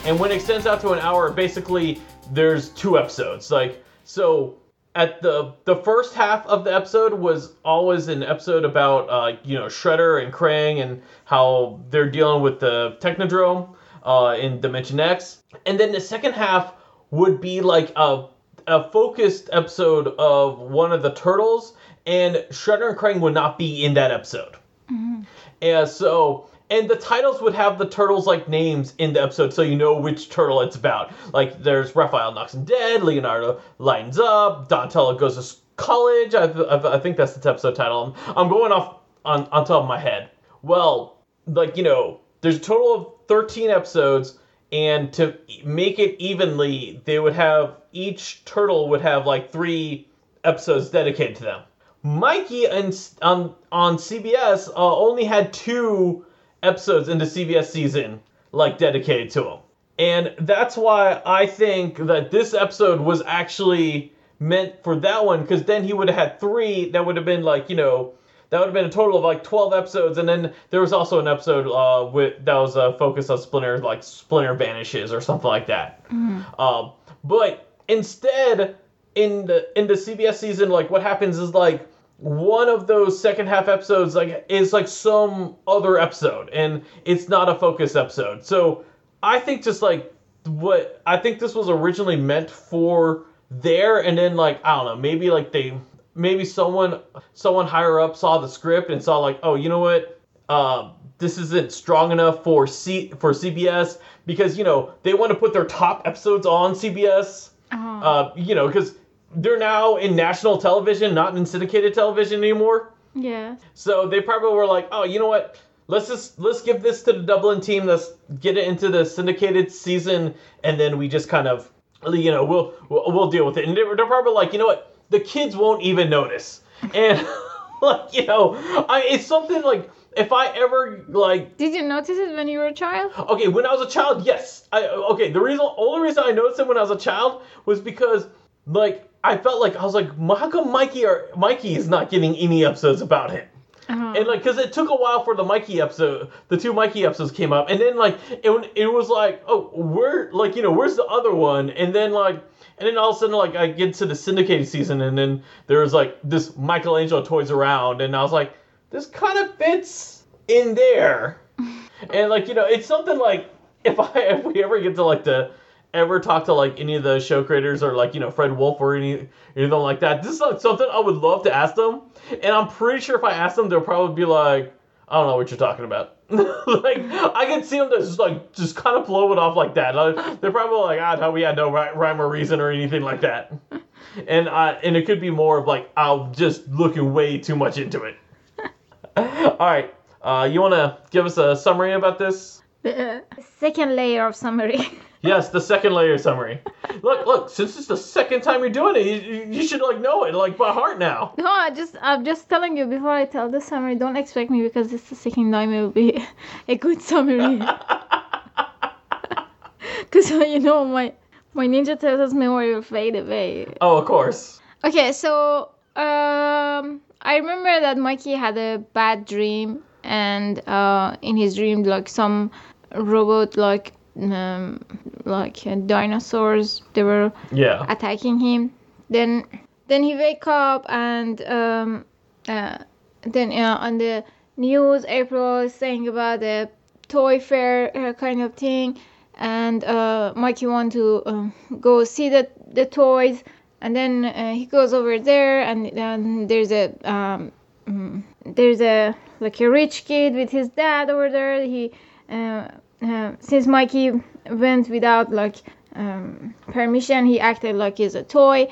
And when it extends out to an hour, basically there's two episodes. Like so at the the first half of the episode was always an episode about uh, you know Shredder and Krang and how they're dealing with the Technodrome uh, in Dimension X, and then the second half would be like a a focused episode of one of the turtles, and Shredder and Krang would not be in that episode. Mm-hmm. And so, and the titles would have the turtles like names in the episode, so you know which turtle it's about. Like there's Raphael knocks him dead, Leonardo lines up, Donatello goes to college. I, I, I think that's the episode title. I'm, I'm going off on on top of my head. Well, like you know, there's a total of 13 episodes, and to make it evenly, they would have each turtle would have like three episodes dedicated to them. Mikey and on on CBS uh, only had two episodes in the CBS season like dedicated to him, and that's why I think that this episode was actually meant for that one because then he would have had three that would have been like you know that would have been a total of like 12 episodes and then there was also an episode uh, with that was uh, focused on splinter like splinter vanishes or something like that. Um, but instead in the in the cbs season like what happens is like one of those second half episodes like is like some other episode and it's not a focus episode. So i think just like what i think this was originally meant for there and then like i don't know maybe like they maybe someone someone higher up saw the script and saw like oh you know what? Uh, this isn't strong enough for C for CBS because you know they want to put their top episodes on CBS Oh. uh, you know because they're now in national television not in syndicated television anymore yeah. so they probably were like, oh, you know what? Let's just let's give this to the Dublin team. Let's get it into the syndicated season, and then we just kind of, you know, we'll we'll, we'll deal with it. And they're, they're probably like, you know what? The kids won't even notice. And like, you know, I it's something like if I ever like Did you notice it when you were a child? Okay, when I was a child, yes. I okay. The reason, only reason I noticed it when I was a child was because, like, I felt like I was like, how come Mikey or Mikey is not getting any episodes about him? Oh. And like, cause it took a while for the Mikey episode, the two Mikey episodes came up, and then like, it it was like, oh, where, like, you know, where's the other one? And then like, and then all of a sudden, like, I get to the syndicated season, and then there was like this Michelangelo toys around, and I was like, this kind of fits in there. And like you know, it's something like if I if we ever get to like the ever talk to like any of the show creators or like you know Fred Wolf or any anything like that, this is like something I would love to ask them. And I'm pretty sure if I ask them, they'll probably be like, I don't know what you're talking about. like I can see them just like just kind of blow it off like that. Like, They're probably like, ah, no, we had no rhyme or reason or anything like that. And I and it could be more of like I'm just looking way too much into it. All right. Uh, you want to give us a summary about this? The uh, second layer of summary. Yes, the second layer summary. look, look. Since it's the second time you're doing it, you, you- should like know it like by heart now. no, I just I'm just telling you before I tell the summary. Don't expect me because it's the second time it will be a good summary. Because you know my my Ninja Turtles memory will fade away. Oh, of course. Okay, so um, I remember that Mikey had a bad dream, and uh, in his dream, like some robot, like um, like uh, dinosaurs, they were Yeah. attacking him. Then then he wake up and um, uh, then uh, on the news, April is saying about the toy fair uh, kind of thing, and uh, Mikey want to um, go see the the toys, and then uh, he goes over there, and then there's a um, mm, there's a like a rich kid with his dad over there. He uh, uh, since Mikey went without like um, permission, he acted like he's a toy.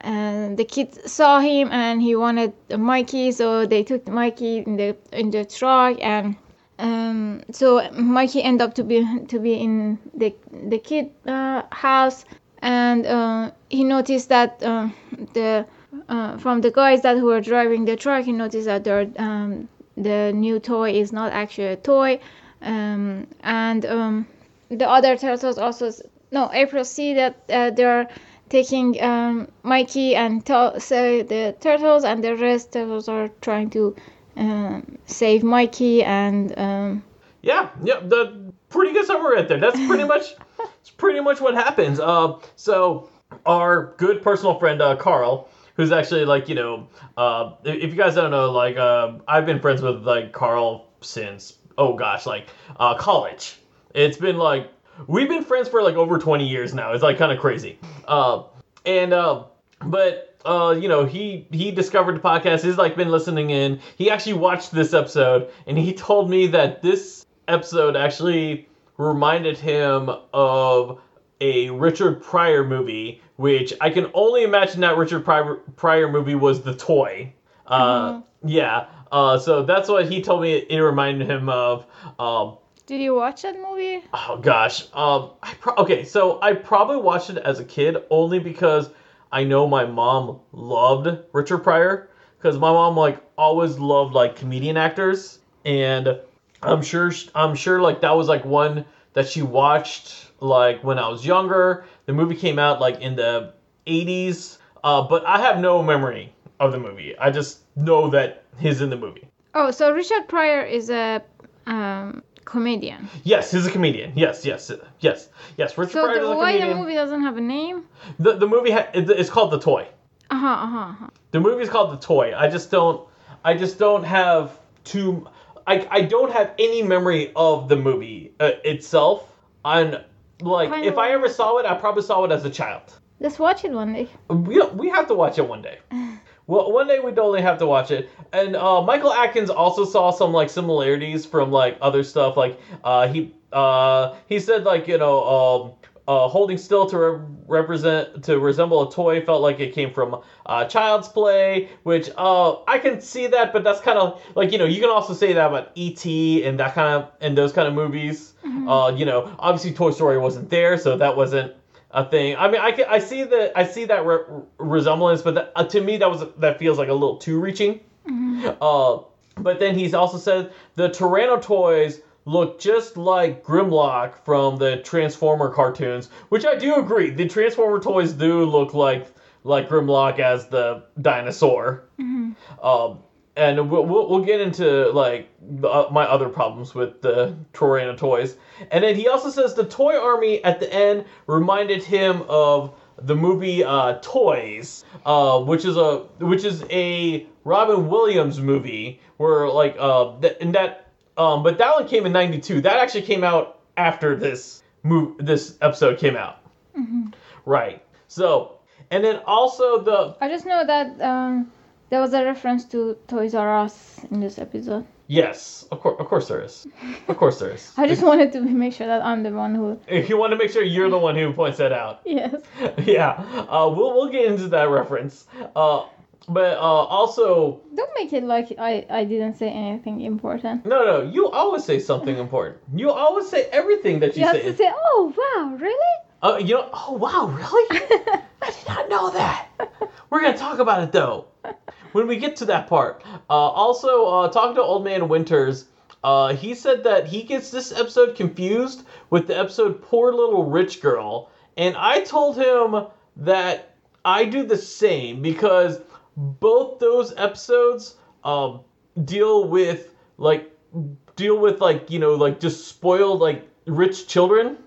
And the kid saw him, and he wanted Mikey, so they took Mikey in the in the truck, and um, so Mikey ended up to be to be in the the kid uh, house, and uh, he noticed that uh, the uh, from the guys that who were driving the truck, he noticed that their um, the new toy is not actually a toy, um, and um, the other turtles also no April see that uh, they're taking um, Mikey and tell say the turtles, and the rest turtles are trying to um, save Mikey and. Um, Yeah, yeah, the pretty good summary right there. That's pretty much, it's pretty much what happens. Uh, so our good personal friend uh, Carl, who's actually like you know, uh, if you guys don't know, like uh, I've been friends with like Carl since oh gosh, like uh, college. It's been like we've been friends for like over twenty years now. It's like kind of crazy. Uh, and uh, but uh, you know, he he discovered the podcast. He's like been listening in. He actually watched this episode, and he told me that this episode actually reminded him of a Richard Pryor movie, which I can only imagine that Richard Pryor, Pryor movie was The Toy. Uh, Yeah. Uh, so that's what he told me. It, reminded him of. Um, did you watch that movie? Oh gosh. Um. I pro- okay. So I probably watched it as a kid only because I know my mom loved Richard Pryor because my mom like always loved like comedian actors and I'm sure I'm sure like that was like one that she watched like when I was younger. The movie came out like in the 80s. Uh, but I have no memory of the movie. I just know that he's in the movie. Oh, so Richard Pryor is a um, comedian. Yes, he's a comedian. Yes, yes, yes, yes. Richard So Pryor is the, a why comedian. the movie doesn't have a name? The the movie ha- it's called The Toy. Uh huh. Uh huh. Uh-huh. The movie's called The Toy. I just don't I just don't have too I I don't have any memory of the movie uh, itself. On like if I ever saw it, I probably saw it as a child. Let's watch it one day. We we have to watch it one day. Well, one day we totally have to watch it. And uh, Michael Atkins also saw some like similarities from like other stuff. Like uh, he uh, he said like you know um, uh, holding still to re- represent to resemble a toy felt like it came from uh, Child's Play, which uh, I can see that, but that's kind of like you know you can also say that about E.T. and that kind of and those kind of movies. Uh, you know, obviously Toy Story wasn't there, so that wasn't a thing. I mean, I, can, I see that I see that re- resemblance, but that, uh, to me that was that feels like a little too reaching. Uh, but then he's also said the Tyranno toys look just like Grimlock from the Transformer cartoons, which I do agree. The Transformer toys do look like like Grimlock as the dinosaur. Um, and we'll, we'll, we'll get into like the, uh, my other problems with the Tyranno toys. And then he also says the toy army at the end reminded him of the movie uh, Toys, uh, which is a which is a Robin Williams movie where like uh th- and that um but that one came in '92. That actually came out after this move this episode came out. Right. So and then also the I just know that um, there was a reference to Toys R Us in this episode. Yes, of course, of course there is. Of course there is. I just wanted to make sure that I'm the one who. If you want to make sure you're the one who points that out. Yes. yeah, uh, we'll we'll get into that reference. Uh, but uh, also, Don't make it like I, I didn't say anything important. no, no, you always say something important. You always say everything that you, You have say. to say, oh wow, really? Uh, you know, oh wow, really? I did not know that. We're gonna talk about it though when we get to that part. Uh, also, uh, talking to Old Man Winters, uh, he said that he gets this episode confused with the episode "Poor Little Rich Girl," and I told him that I do the same because both those episodes um, deal with like deal with like you know like just spoiled like rich children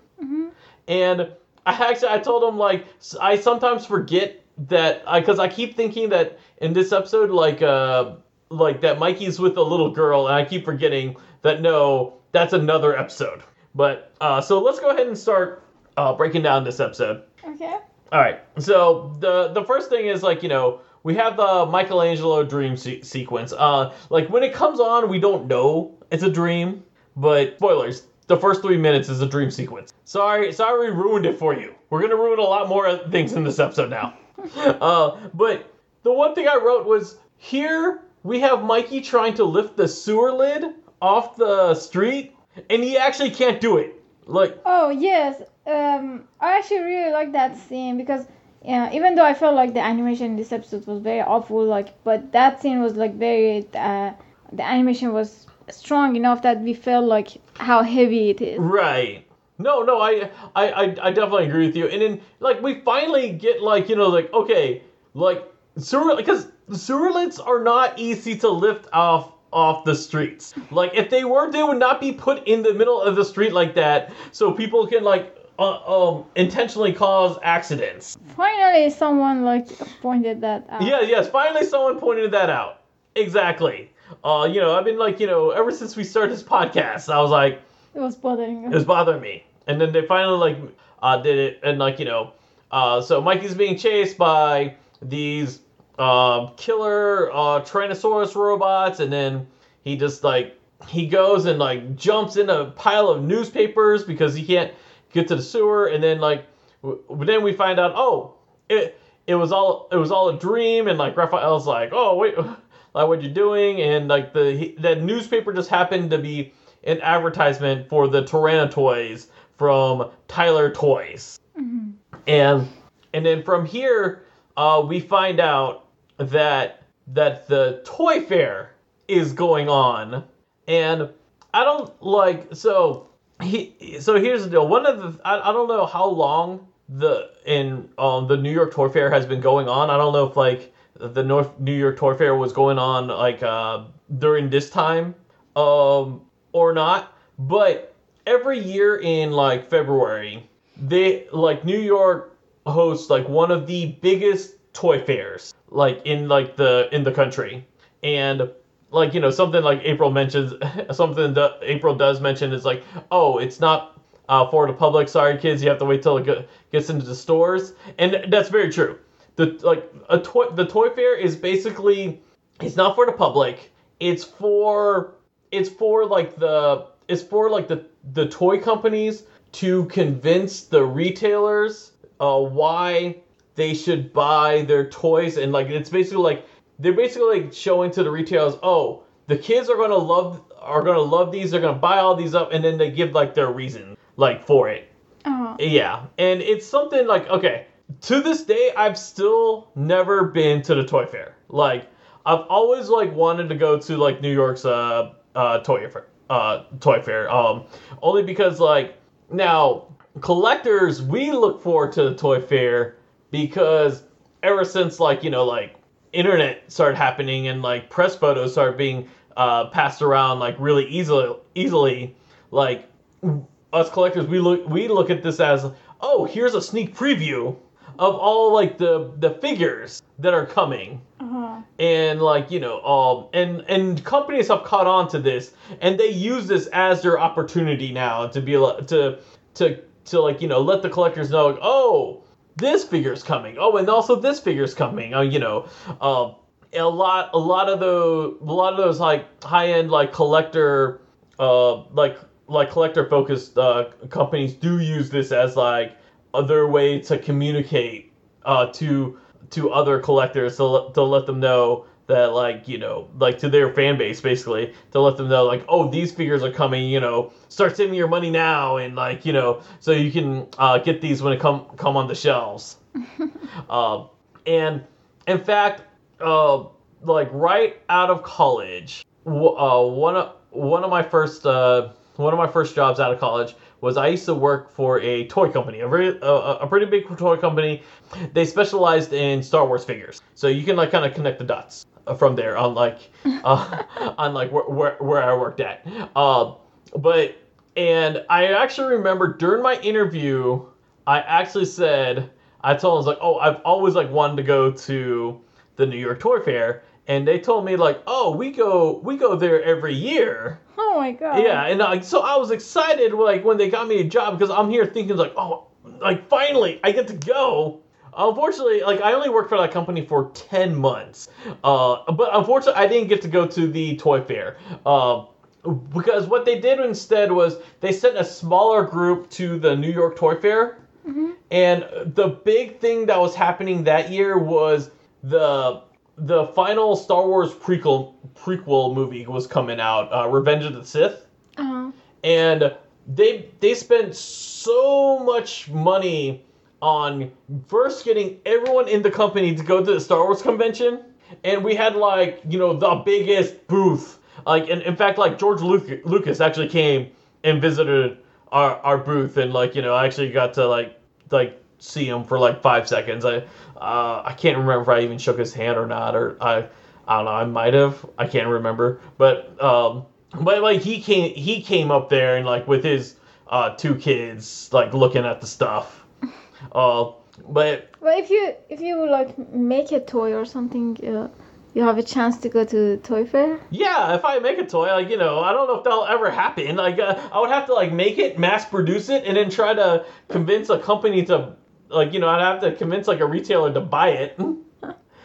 and I actually I told him like i sometimes forget that because I, keep thinking that in this episode like uh like that Mikey's with a little girl and I keep forgetting that no that's another episode. But uh so let's go ahead and start uh breaking down this episode. Okay. All right. So the the first thing is like you know we have the Michelangelo dream se- sequence. Uh, like when it comes on, we don't know it's a dream, but spoilers. The first three minutes is a dream sequence. Sorry, sorry, we ruined it for you. We're gonna ruin a lot more things in this episode now. uh, but the one thing I wrote was here we have Mikey trying to lift the sewer lid off the street, and he actually can't do it. Like Oh yes, um, I actually really like that scene because yeah, even though I felt like the animation in this episode was very awful, like, but that scene was like very, uh, the animation was strong enough that we felt like how heavy it is. Right. No, no, I, I, I, definitely agree with you. And then, like, we finally get, like, you know, like, okay, like, sewer, because sewer lids are not easy to lift off off the streets. Like, if they were, they would not be put in the middle of the street like that, so people can, like, uh, um, intentionally cause accidents. Finally, someone like pointed that out. Yeah, yes, finally someone pointed that out. Exactly. Uh, you know, I've been like, you know, ever since we started this podcast, I was like, It was bothering it was bothering me. And then they finally like uh, did it, and like you know, uh, so Mikey's being chased by these uh, killer uh, Tyrannosaurus robots, and then he just like he goes and like jumps in a pile of newspapers because he can't get to the sewer, and then like w- then we find out oh it it was all it was all a dream, and like Raphael's like oh wait like what you doing, and like the he, that newspaper just happened to be an advertisement for the Tyrannotoys from Tyler Toys. And and then from here, uh, we find out that that the toy fair is going on, and I don't like so he so here's the deal. One of the I, I don't know how long the in um the New York Toy Fair has been going on. I don't know if like the North New York Toy Fair was going on like uh during this time um or not, but every year in like February, they like New York hosts like one of the biggest toy fairs like in like the in the country. And like you know something like April mentions something that April does mention is like oh it's not uh, for the public. Sorry kids you have to wait till it gets into the stores. And that's very true. The like a toy the toy fair is basically it's not for the public. It's for it's for like the it's for like the the toy companies to convince the retailers uh why they should buy their toys. And like it's basically like they're basically like showing to the retailers oh the kids are gonna love are gonna love these they're gonna buy all these up and then they give like their reason like for it Oh, yeah, and it's something like okay. To this day, I've still never been to the toy fair. Like I've always like wanted to go to like New York's uh uh toy fair uh toy fair. Um, only because like now collectors we look forward to the toy fair because ever since like you know like internet started happening and like press photos started being uh passed around like really easily easily like us collectors we look we look at this as oh here's a sneak preview of all like the the figures that are coming uh-huh. and like you know um and and companies have caught on to this and they use this as their opportunity now to be to to to like you know let the collectors know like, oh this figure's coming. Oh and also this figure's coming. Oh you know um a lot a lot of those a lot of those like high end like collector uh like like collector focused uh companies do use this as like other way to communicate uh to to other collectors to, let- to let them know that like you know like to their fan base basically to let them know like oh these figures are coming you know start saving your money now and like you know so you can uh, get these when it come come on the shelves. Uh, and in fact uh, like right out of college w- uh, one of one of my first uh, one of my first jobs out of college was I used to work for a toy company, a very a, a pretty big toy company. They specialized in Star Wars figures, so you can like kind of connect the dots from there on like uh, on like where, where where I worked at. Uh, but and I actually remember during my interview, I actually said I told them I was like, oh, I've always like wanted to go to the New York Toy Fair, and they told me like, oh, we go we go there every year. Oh my god. Yeah, and uh, so I was excited like when they got me a job because I'm here thinking like, oh, like finally I get to go. Unfortunately, like I only worked for that company for ten months. Uh, but unfortunately, I didn't get to go to the toy fair. Uh, because what they did instead was they sent a smaller group to the New York Toy Fair. And the big thing that was happening that year was the the final Star Wars prequel prequel movie was coming out, uh, Revenge of the Sith Uh-huh. and they they spent so much money on first getting everyone in the company to go to the Star Wars convention, and we had like you know the biggest booth. Like, and in fact, like George Lucas, actually came and visited our our booth, and like you know, I actually got to like like see him for like five seconds. I uh, I can't remember if I even shook his hand or not, or I I don't know. I might have. I can't remember. But um, but like he came he came up there and like with his uh two kids like looking at the stuff. Uh, but Well, if you if you like make a toy or something, uh, you have a chance to go to the toy fair. yeah, if I make a toy, like you know, I don't know if that'll ever happen. Like uh, I would have to like make it, mass produce it, and then try to convince a company to like you know I'd have to convince like a retailer to buy it.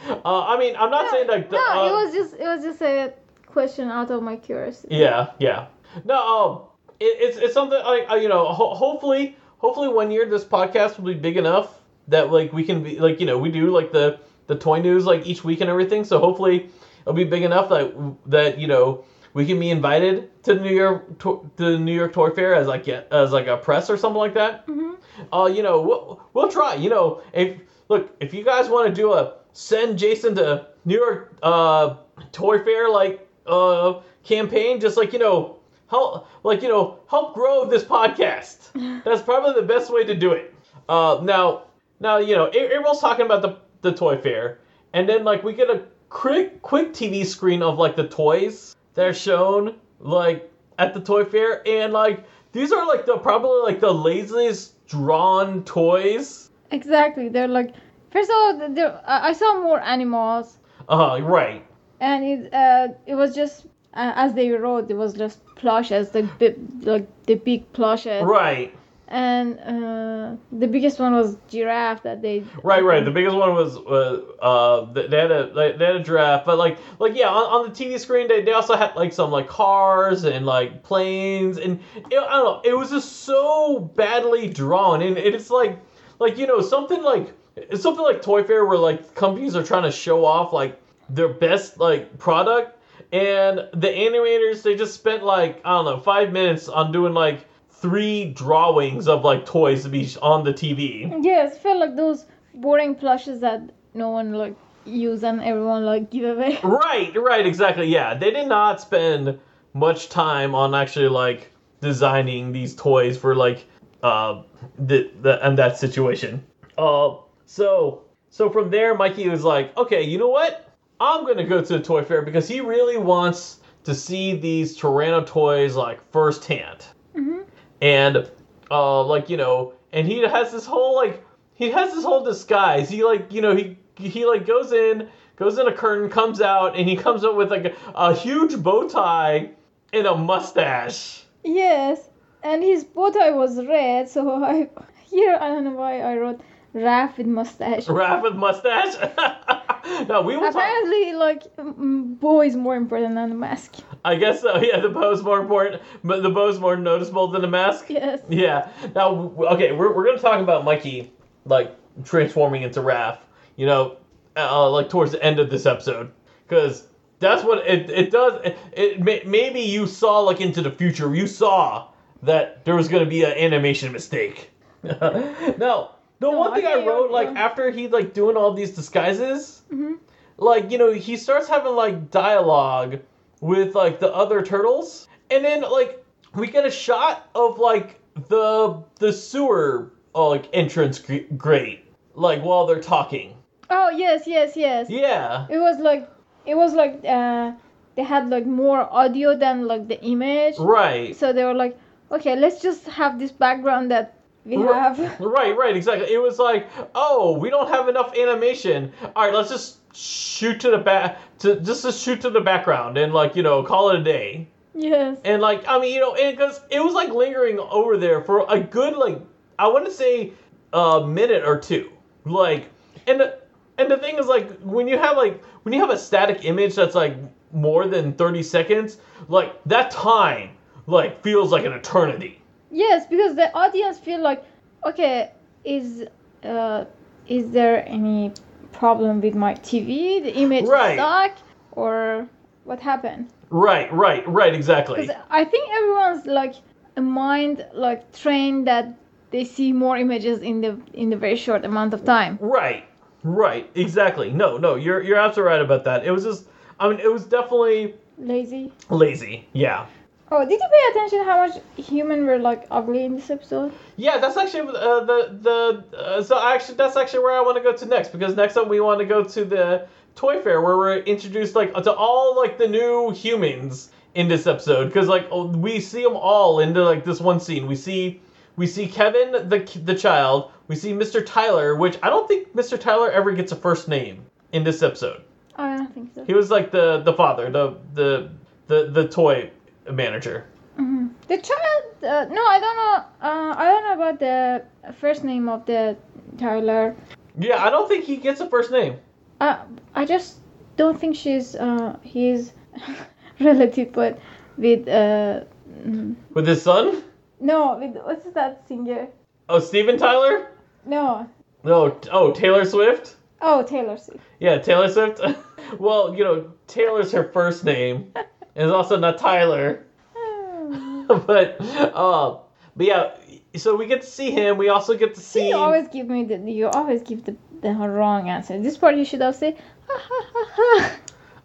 Uh, I mean, I'm not saying like the, no, uh, it was just it was just a question out of my curiosity. Yeah, yeah. No, um, it, it's it's something like uh, you know. Ho- hopefully, hopefully one year this podcast will be big enough that like we can be like you know we do like the the toy news like each week and everything. So hopefully it'll be big enough that that you know we can be invited to the New York to, the New York Toy Fair as like a- as like a press or something like that. Mhm. Uh, you know we'll we'll try. You know if look if you guys want to do a send Jason to New York uh Toy Fair like uh campaign, just like you know help like you know help grow this podcast. That's probably the best way to do it. Uh, now now you know April's talking about the the toy fair, and then like we get a quick quick TV screen of like the toys that are shown like at the toy fair, and like these are like the probably like the laziest drawn toys. Exactly. They're like first of all, there I I saw more animals, Uh huh. right. and it uh it was just uh, as they wrote, it was just plushes, like big like the big plushes, Right. and uh the biggest one was giraffe that they Right, right. The biggest one was uh, uh they had a they they had a giraffe, but like like yeah, on, on the TV screen they, they also had like some like cars and like planes and it, I don't know, it was just so badly drawn and it's like like you know something like it's something like Toy Fair where like companies are trying to show off like their best like product and the animators they just spent like I don't know five minutes on doing like three drawings of like toys to be on the TV. Yes, felt like those boring plushes that no one like use and everyone like give away. Right, right, exactly. Yeah, they did not spend much time on actually like designing these toys for like uh the, the and that situation. Uh so so from there Mikey was like, "Okay, you know what? I'm going to go to the toy fair because he really wants to see these Tyranno toys like firsthand." Mhm. And uh like, you know, and he has this whole like he has this whole disguise. He like, you know, he he like goes in, goes in a curtain, comes out, and he comes up with like a, a huge bow tie and a mustache. Yes, and his bow tie was red, so I here I don't know why I wrote Raph with mustache. Raph with mustache. no, we will talk. Apparently, like mm, bow is more important than the mask. I guess so. Yeah, the bow is more important, but the bow is more noticeable than the mask. Yes. Yeah. Now, okay, we're, we're gonna talk about Mikey like transforming into Raph. You know, uh, like towards the end of this episode, because that's what it it does. It, it may, maybe you saw like into the future. You saw that there was gonna be an animation mistake. no, the No, one thing I I wrote like after he like doing all these disguises, hmm like you know he starts having like dialogue with like the other turtles. And then like we get a shot of like the the sewer uh, like entrance gr- grate. Like while they're talking. Oh yes, yes, yes. yeah. It was like it was like uh they had like more audio than like the image. right. So they were like, okay, let's just have this background that we have. right right exactly it was like oh we don't have enough animation all right let's just shoot to the back to just to shoot to the background and like you know call it a day yes. And like, I mean, you know, and because it was like lingering over there for a good like, I want to say a minute or two. Like, and the, and the thing is like when you have like when you have a static image that's like more than 30 seconds like that time like feels like an eternity Yes, because the audience feel like, okay, is uh, is there any problem with my TV? The image Right. is stuck, or what happened? right right right exactly I think everyone's like a mind like trained that they see more images in the in the very short amount of time. right right exactly no no you're you're absolutely right about that it was just i mean it was definitely Lazy. lazy yeah Oh, did you pay attention how much human were like ugly in this episode? Yeah, that's actually uh, the the uh, so actually that's actually where I want to go to next because next up we want to go to the toy fair where we're introduced like to all like the new humans in this episode because like oh, we see them all into like this one scene. We see we see Kevin the the child. We see Mr. Tyler, which I don't think Mr. Tyler ever gets a first name in this episode. Oh, I don't think so. He was like the the father, the the the the toy manager. hmm The child, uh, no, I don't know. Uh, I don't know about the first name of the Tyler. Yeah, I don't think he gets a first name. Uh, I just don't think she's uh, his relative, but with uh, mm, With his son? no, with what's that singer? Oh, Steven Tyler? No, No, oh, Taylor Swift? oh Taylor Swift. Yeah, Taylor Swift. well, you know, Taylor's her first name. And it's also not Tyler. but uh but yeah, so we get to see him. We also get to see You always give me the you always give the, the wrong answer. This part you should have said. Ha, ha, ha, ha.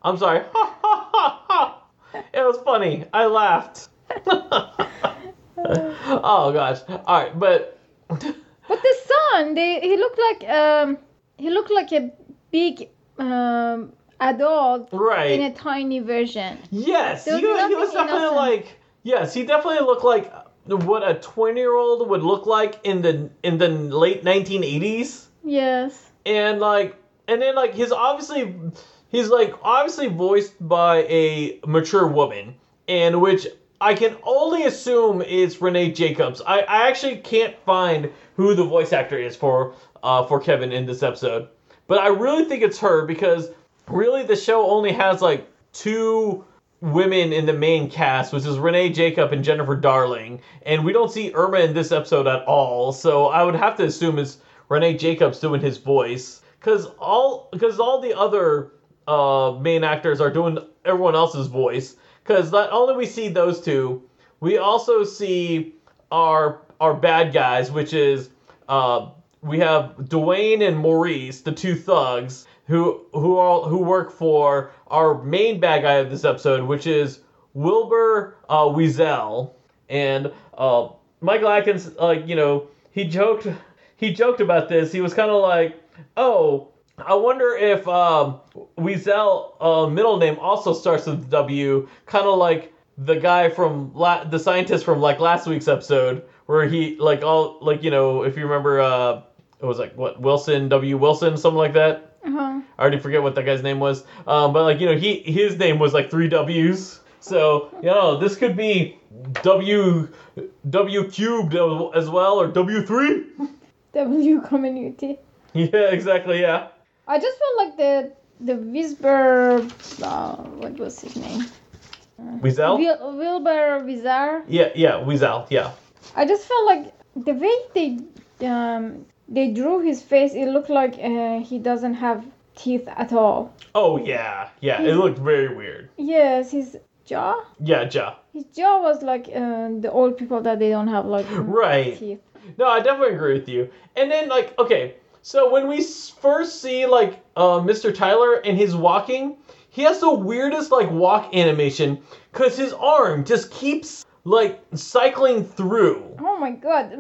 I'm sorry. Ha ha ha ha. It was funny. I laughed. oh gosh. All right, but But the son, they he looked like um he looked like a big um adult right. in a tiny version. Yes, he, he was definitely innocent. like yes, he definitely looked like what a twenty year old would look like in the in the late nineteen eighties, Yes. and like and then like he's obviously he's like obviously voiced by a mature woman, and which I can only assume is Renae Jacobs. I, I actually can't find who the voice actor is for uh, for Kevin in this episode, but I really think it's her because really the show only has like two women in the main cast, which is Renae Jacob and Jennifer Darling, and we don't see Irma in this episode at all. So I would have to assume it's Renae Jacobs doing his voice, because all because all the other uh, main actors are doing everyone else's voice. Because not only we see those two, we also see our our bad guys, which is uh, we have Dwayne and Maurice, the two thugs, who who all who work for our main bad guy of this episode, which is Wilbur uh, and uh, Michael Atkins, like you know, he joked he joked about this. He was kind of like, oh. I wonder if um, uh, middle name also starts with W, kind of like the guy from la- the scientist from like last week's episode, where he like all like you know if you remember, uh, it was like what Wilson W Wilson something like that. Uh-huh. I already forget what that guy's name was. Um, but like you know, he his name was like three W's. So you know, this could be W W cubed as well, or W three. W community. yeah, exactly. Yeah. I just felt like the the Whisper uh, what was his name? Weasel. Wil- Wilbur Wizar. Yeah, yeah, Weasel. Yeah. I just felt like the way they um they drew his face, it looked like uh, he doesn't have teeth at all. Oh yeah, yeah. It looked very weird. Yes, his jaw. Yeah, Ja. His jaw was like uh, the old people that they don't have like Right. teeth. No, I definitely agree with you. And then like, okay, so when we first see like uh, Mr. Tyler and his walking, he has the weirdest like walk animation because his arm just keeps like cycling through. Oh my god!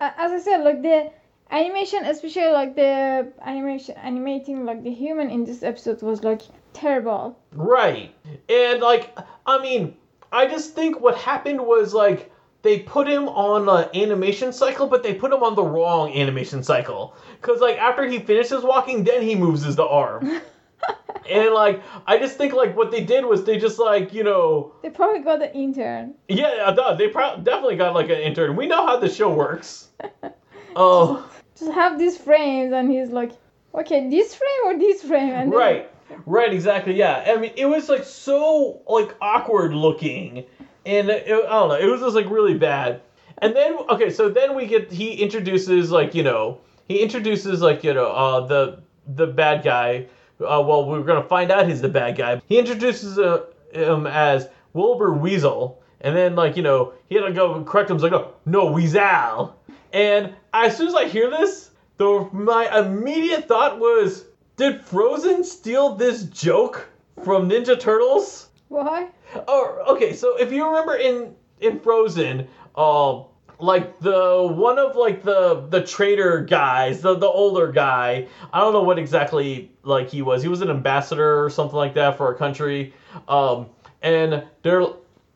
As I said, like the animation, especially like the animation animating like the human in this episode was like terrible. Right. And like, I mean, I just think what happened was like they put him on an animation cycle, but they put him on the wrong animation cycle. Cause like after he finishes walking, then he moves his the arm. and like I just think like what they did was they just like you know They probably got an intern. yeah uh, they pro- definitely got like an intern. We know how the show works. Oh Just have these frames, and he's like Okay, this frame or this frame? And then- Right, right, exactly. Yeah, I mean, it was like so like awkward looking, and it, I don't know, it was just like really bad. And then okay, so then we get he introduces like you know he introduces like you know uh the the bad guy. Uh, well, we're gonna find out he's the bad guy. He introduces uh, him as Wilbur Weasel, and then like you know he had to go correct him. He's like, oh no, Weasel. And as soon as I hear this, the my immediate thought was, did Frozen steal this joke from Ninja Turtles? Why? Oh, okay. So if you remember in in Frozen, uh, like the one of like the the trader guys, the the older guy. I don't know what exactly like he was. He was an ambassador or something like that for a country. Um, and they're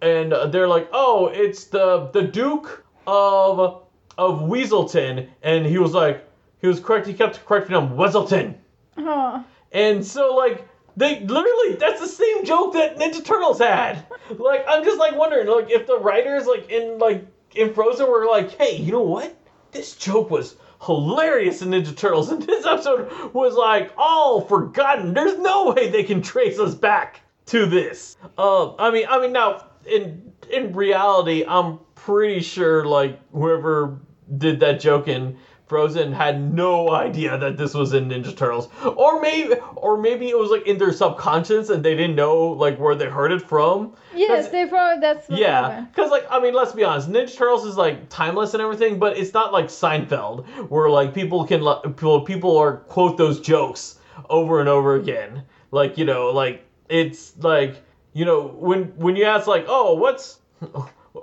and they're like, oh, it's the the Duke of of Weaselton, and he was like, he was correct. He kept correcting him, Weaselton. Huh. And so like they literally that's the same joke that Ninja Turtles had. Like I'm just like wondering like if the writers like in like in Frozen were like, hey, you know what? This joke was hilarious in Ninja Turtles, and this episode was like all forgotten. There's no way they can trace us back to this. Uh, I mean, I mean now in in reality, I'm pretty sure like whoever did that joke in Frozen had no idea that this was in Ninja Turtles, or maybe, or maybe it was like in their subconscious and they didn't know like where they heard it from. Yes, they probably that's. yeah, because like I mean, let's be honest, Ninja Turtles is like timeless and everything, but it's not like Seinfeld where like people can people people are quote those jokes over and over again. Like you know, like it's like you know when when you ask like, oh, what's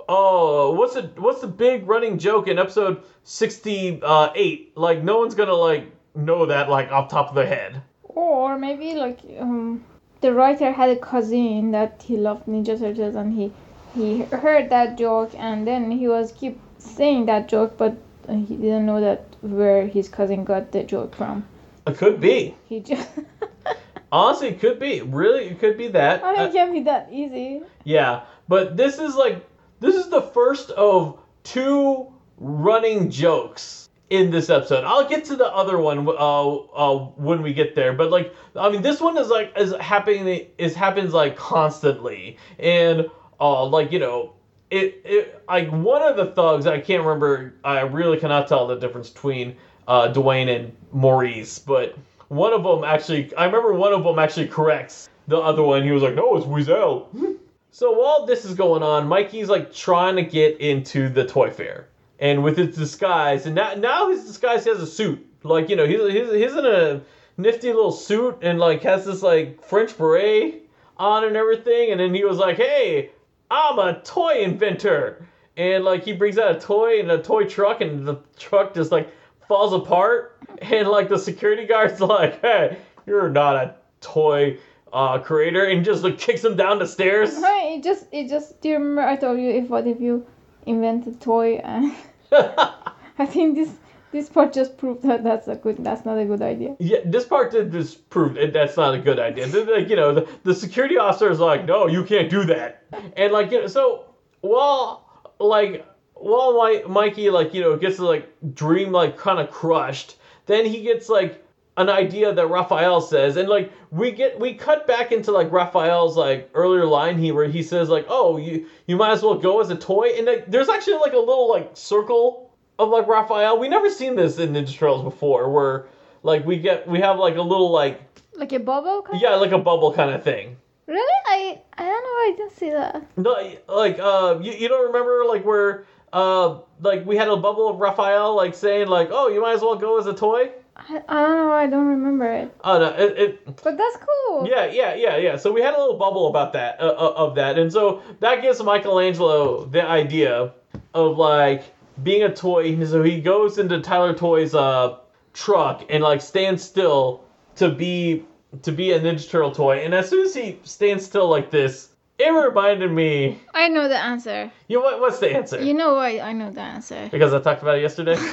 oh what's the what's the big running joke in episode sixty eight? Like no one's gonna like know that like off top of their head. Or maybe like um, the writer had a cousin that he loved Ninja Turtles and he he heard that joke and then he was keep saying that joke but uh, he didn't know that where his cousin got the joke from. It could be. He just Honestly, it could be. Really, it could be that. I mean, Uh, it can't be that easy. Yeah, but this is like this is the first of two running jokes in this episode. I'll get to the other one uh, uh, when we get there, but like I mean, this one is like is happening is happens like constantly, and uh, like you know. It, it like one of the thugs I can't remember I really cannot tell the difference between uh, Dwayne and Maurice but one of them actually I remember one of them actually corrects the other one he was like no it's Weasel so while this is going on, Mikey's like trying to get into the toy fair, and with his disguise, and now now his disguise has a suit. Like you know, he's he's, he's in a nifty little suit and like has this like French beret on and everything. And then he was like, "Hey, I'm a toy inventor," and like he brings out a toy and a toy truck, and the truck just like falls apart, and like the security guard's like, "Hey, you're not a toy." Uh, creator and just like kicks him down the stairs. Right, it just it just do you remember I told you if what if you invent a toy and I think this this part just proved that that's a good that's not a good idea. Yeah, this part did just prove that that's not a good idea. Like, you know, the, the security officer is like, no, you can't do that. And like, you know, so while like while my Mikey like you know gets like dream like kind of crushed, then he gets like an idea that Raphael says, and like we get we cut back into like Raphael's like earlier line here where he says like, oh, you you might as well go as a toy, and like, there's actually like a little like circle of like Raphael. We never seen this in Ninja Turtles before, where like we get we have like a little like Like a bubble kind yeah like a bubble kind of thing. Really? I I don't know, I didn't see that. No, like uh, you, you don't remember like where uh like we had a bubble of Raphael like saying like oh you might as well go as a toy. I, I don't know, I don't remember it. Oh no, it, it But that's cool. yeah yeah yeah yeah. So we had a little bubble about that uh, uh, of that, and so that gives Michelangelo the idea of like being a toy. And So he goes into Tyler Toy's uh truck and like stands still to be to be a Ninja Turtle toy. And as soon as he stands still like this, it reminded me. I know the answer. You know what? What's the answer? You know why I know the answer. Because I talked about it yesterday.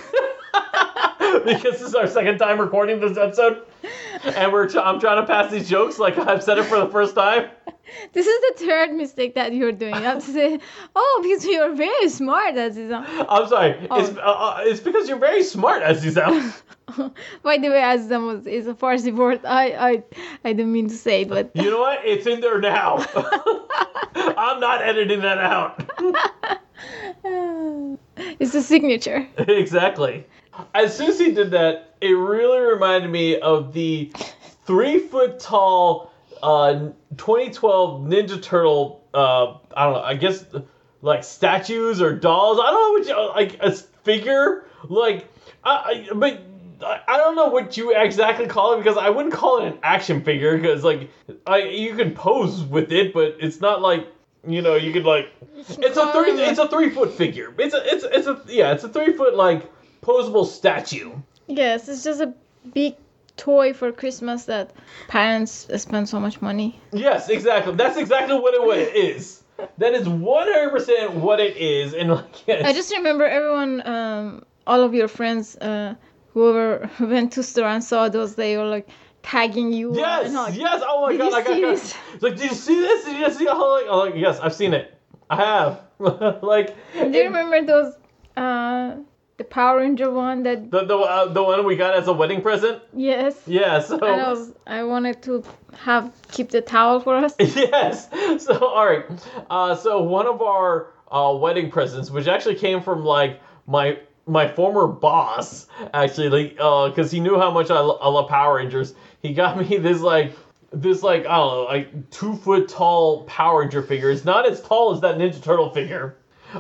because this is our second time recording this episode, and we're I'm trying to pass these jokes like I've said it for the first time. This is the third mistake that you're doing. You have to say, oh, because you're very smart, Aziza. I'm sorry. It's Oh. uh, uh, it's because you're very smart, sound. By the way, was is a Farsi word. I I I didn't mean to say, but You know what? It's in there now. I'm not editing that out. it's a signature. exactly. As soon as he did that, it really reminded me of the three foot tall uh, 2012 Ninja Turtle. Uh, I don't know. I guess like statues or dolls. I don't know what you like a figure. Like, I, I but. I don't know what you exactly call it because I wouldn't call it an action figure because like I you can pose with it, but it's not like you know you could like it's a three it's a three foot figure. It's a it's it's a yeah it's a three foot like posable statue. Yes, it's just a big toy for Christmas that parents spend so much money. Yes, exactly. That's exactly what it, what it is. That is one hundred percent what it is, and like yes. I just remember everyone, um, all of your friends, uh, whoever went to store and saw those, they were like tagging you. yes and, like, yes oh my god you I got, see this? Like did you see this did you see how like, oh, like yes I've seen it I have like Do you it- remember those, uh, the Power Ranger one that? the the uh, the one we got as a wedding present Yes. yeah so And I was, I wanted to have keep the towel for us. yes. So all right. Uh, so one of our uh, wedding presents, which actually came from like my my former boss, actually, like because he knew how much I, lo- I love Power Rangers. He got me this like this like I don't know like two foot tall Power Ranger figure. It's not as tall as that Ninja Turtle figure.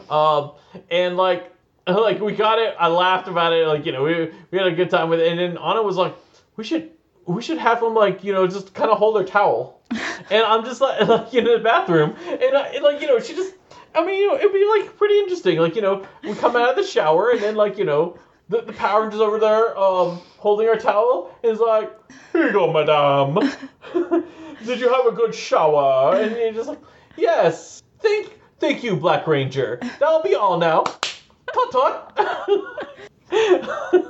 Um, and like like we got it. I laughed about it. Like you know we we had a good time with it. And then Anna was like, we should we should have him like you know just kind of hold their towel. and I'm just like like in the bathroom, and, I, and like you know she just. I mean, you know, it'd be like pretty interesting. Like, you know, we come out of the shower and then like, you know, the, the Power Ranger's over there, um, holding our towel, is like, Here you go, madame. Did you have a good shower? And you're just like, Yes. Thank thank you, Black Ranger. That'll be all now. Tut.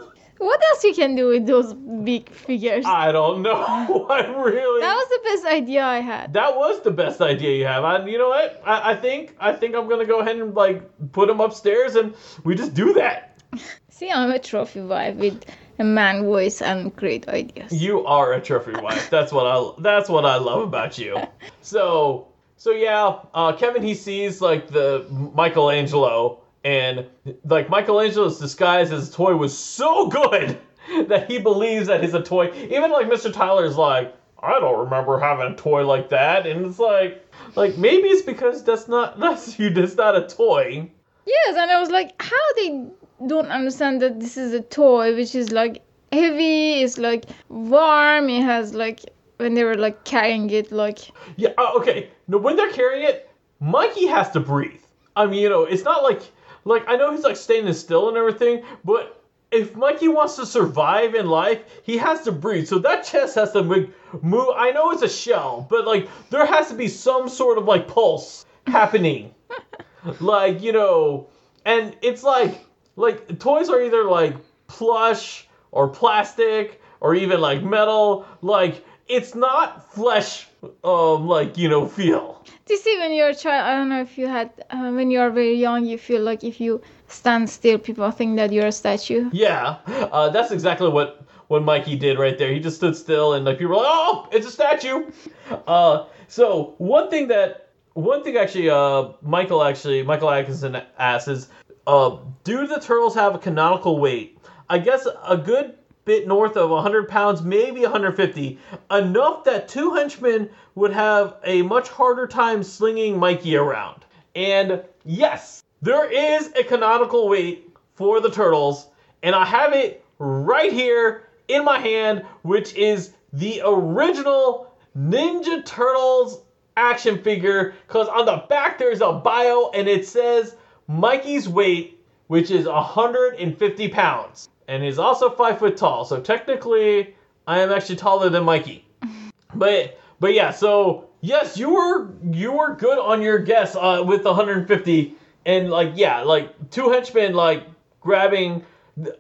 What else you can do with those big figures? I don't know. I really that was the best idea I had. That was the best idea you have. And you know what? I, I think I think I'm gonna go ahead and like put them upstairs and we just do that. See, I'm a trophy wife with a man voice and great ideas. You are a trophy wife. That's what I that's what I love about you. So so yeah, uh, Kevin he sees like the Michelangelo and like Michelangelo's disguise as a toy was so good that he believes that he's a toy. Even like Mr. Tyler's like, I don't remember having a toy like that, and it's like like maybe it's because that's not that's you that's not a toy. Yes, and I was like, how they don't understand that this is a toy, which is like heavy, it's like warm, it has like when they were like carrying it, like Yeah, uh, okay. No, when they're carrying it, Mikey has to breathe. I mean, you know, it's not like like I know he's like standing still and everything, but if Mikey wants to survive in life, he has to breathe. So that chest has to mo- move. I know it's a shell, but like there has to be some sort of like pulse happening. like, you know, and it's like like toys are either like plush or plastic or even like metal. Like it's not flesh um like, you know, feel. Do you see when you're a child? I don't know if you had uh, when you are very young, you feel like if you stand still, people think that you're a statue. Yeah, uh, that's exactly what what Mikey did right there. He just stood still, and like people were like, "Oh, it's a statue." Uh, so one thing that one thing actually, uh, Michael actually Michael Atkinson asks is, uh, do the turtles have a canonical weight? I guess a good bit north of 100 pounds, maybe 150, enough that two henchmen would have a much harder time slinging Mikey around. And yes, there is a canonical weight for the turtles, and I have it right here in my hand, which is the original Ninja Turtles action figure. Because on the back there's a bio, and it says Mikey's weight, which is 150 pounds, and he's also five foot tall. So technically, I am actually taller than Mikey. But but yeah, so yes, you were you were good on your guess uh, with 150, and like yeah, like two henchmen like grabbing.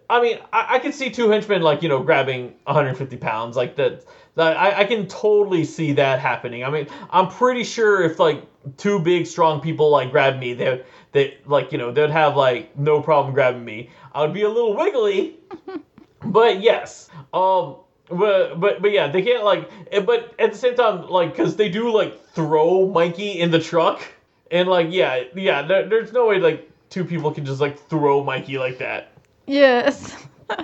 I mean, I, I can see two henchmen like you know grabbing 150 pounds like that. That I, I can totally see that happening. I mean, I'm pretty sure if like two big strong people like grab me, they they like you know they'd have like no problem grabbing me. I would be a little wiggly, but yes, um, but but but yeah, they can't like. eh, But at the same time, like, because they do like throw Mikey in the truck, and like, yeah, yeah, there, there's no way like two people can just like throw Mikey like that. Yes.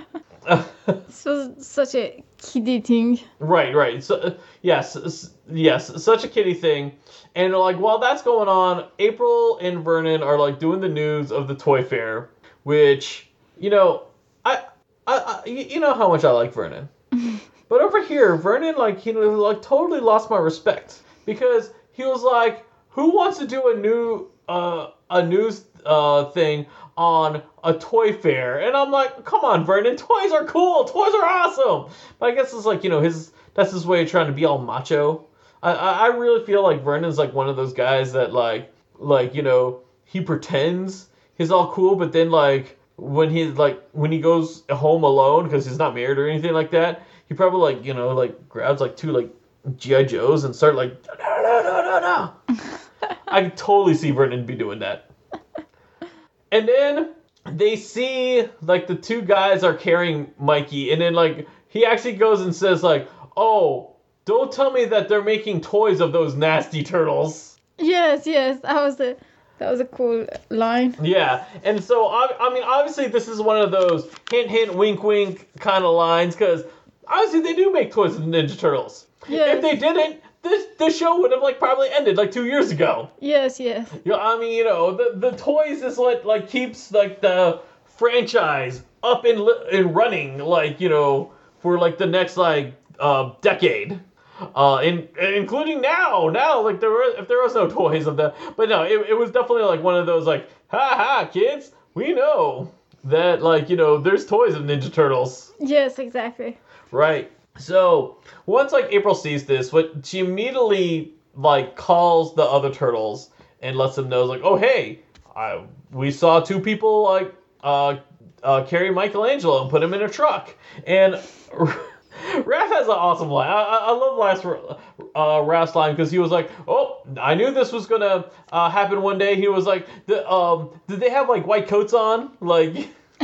this was such a kiddie thing. Right, right. So uh, yes, yes, such a kitty thing. And like while that's going on, April and Vernon are like doing the news of the toy fair, which you know, I, I, I you know how much I like Vernon, but over here, Vernon like he like totally lost my respect because he was like, who wants to do a new uh a news uh thing on a toy fair? And I'm like, come on, Vernon, toys are cool, toys are awesome. But I guess it's like you know his that's his way of trying to be all macho. I I, I really feel like Vernon's like one of those guys that like like you know he pretends he's all cool, but then like when he's like when he goes home alone because he's not married or anything like that, he probably like you know like grabs like two like GI Joes and start like no no no no no. I could totally see Vernon be doing that. And then they see like the two guys are carrying Mikey, and then like he actually goes and says like, "Oh, don't tell me that they're making toys of those nasty turtles." Yes, yes, that was a that was a cool line. Yeah, and so I, I mean, obviously this is one of those hint, hint, wink, wink kind of lines because obviously they do make toys of the Ninja Turtles. Yes. If they didn't, this this show would have like probably ended like two years ago. Yes, yes. You know, I mean, you know, the the toys is what like keeps like the franchise up and li- and running, like you know, for like the next like uh decade. Uh, in, including now, now like there were if there was no toys of that, but no, it, it was definitely like one of those like, ha ha, kids, we know that like you know there's toys of Ninja Turtles. Yes, exactly. Right. So once like April sees this, what she immediately like calls the other turtles and lets them know like, oh hey, I we saw two people like uh uh carry Michelangelo and put him in a truck and. Raph has an awesome line. I, I, I love last uh, Raph's line because he was like, "Oh, I knew this was gonna uh, happen one day." He was like, "The um, did they have like white coats on?" Like,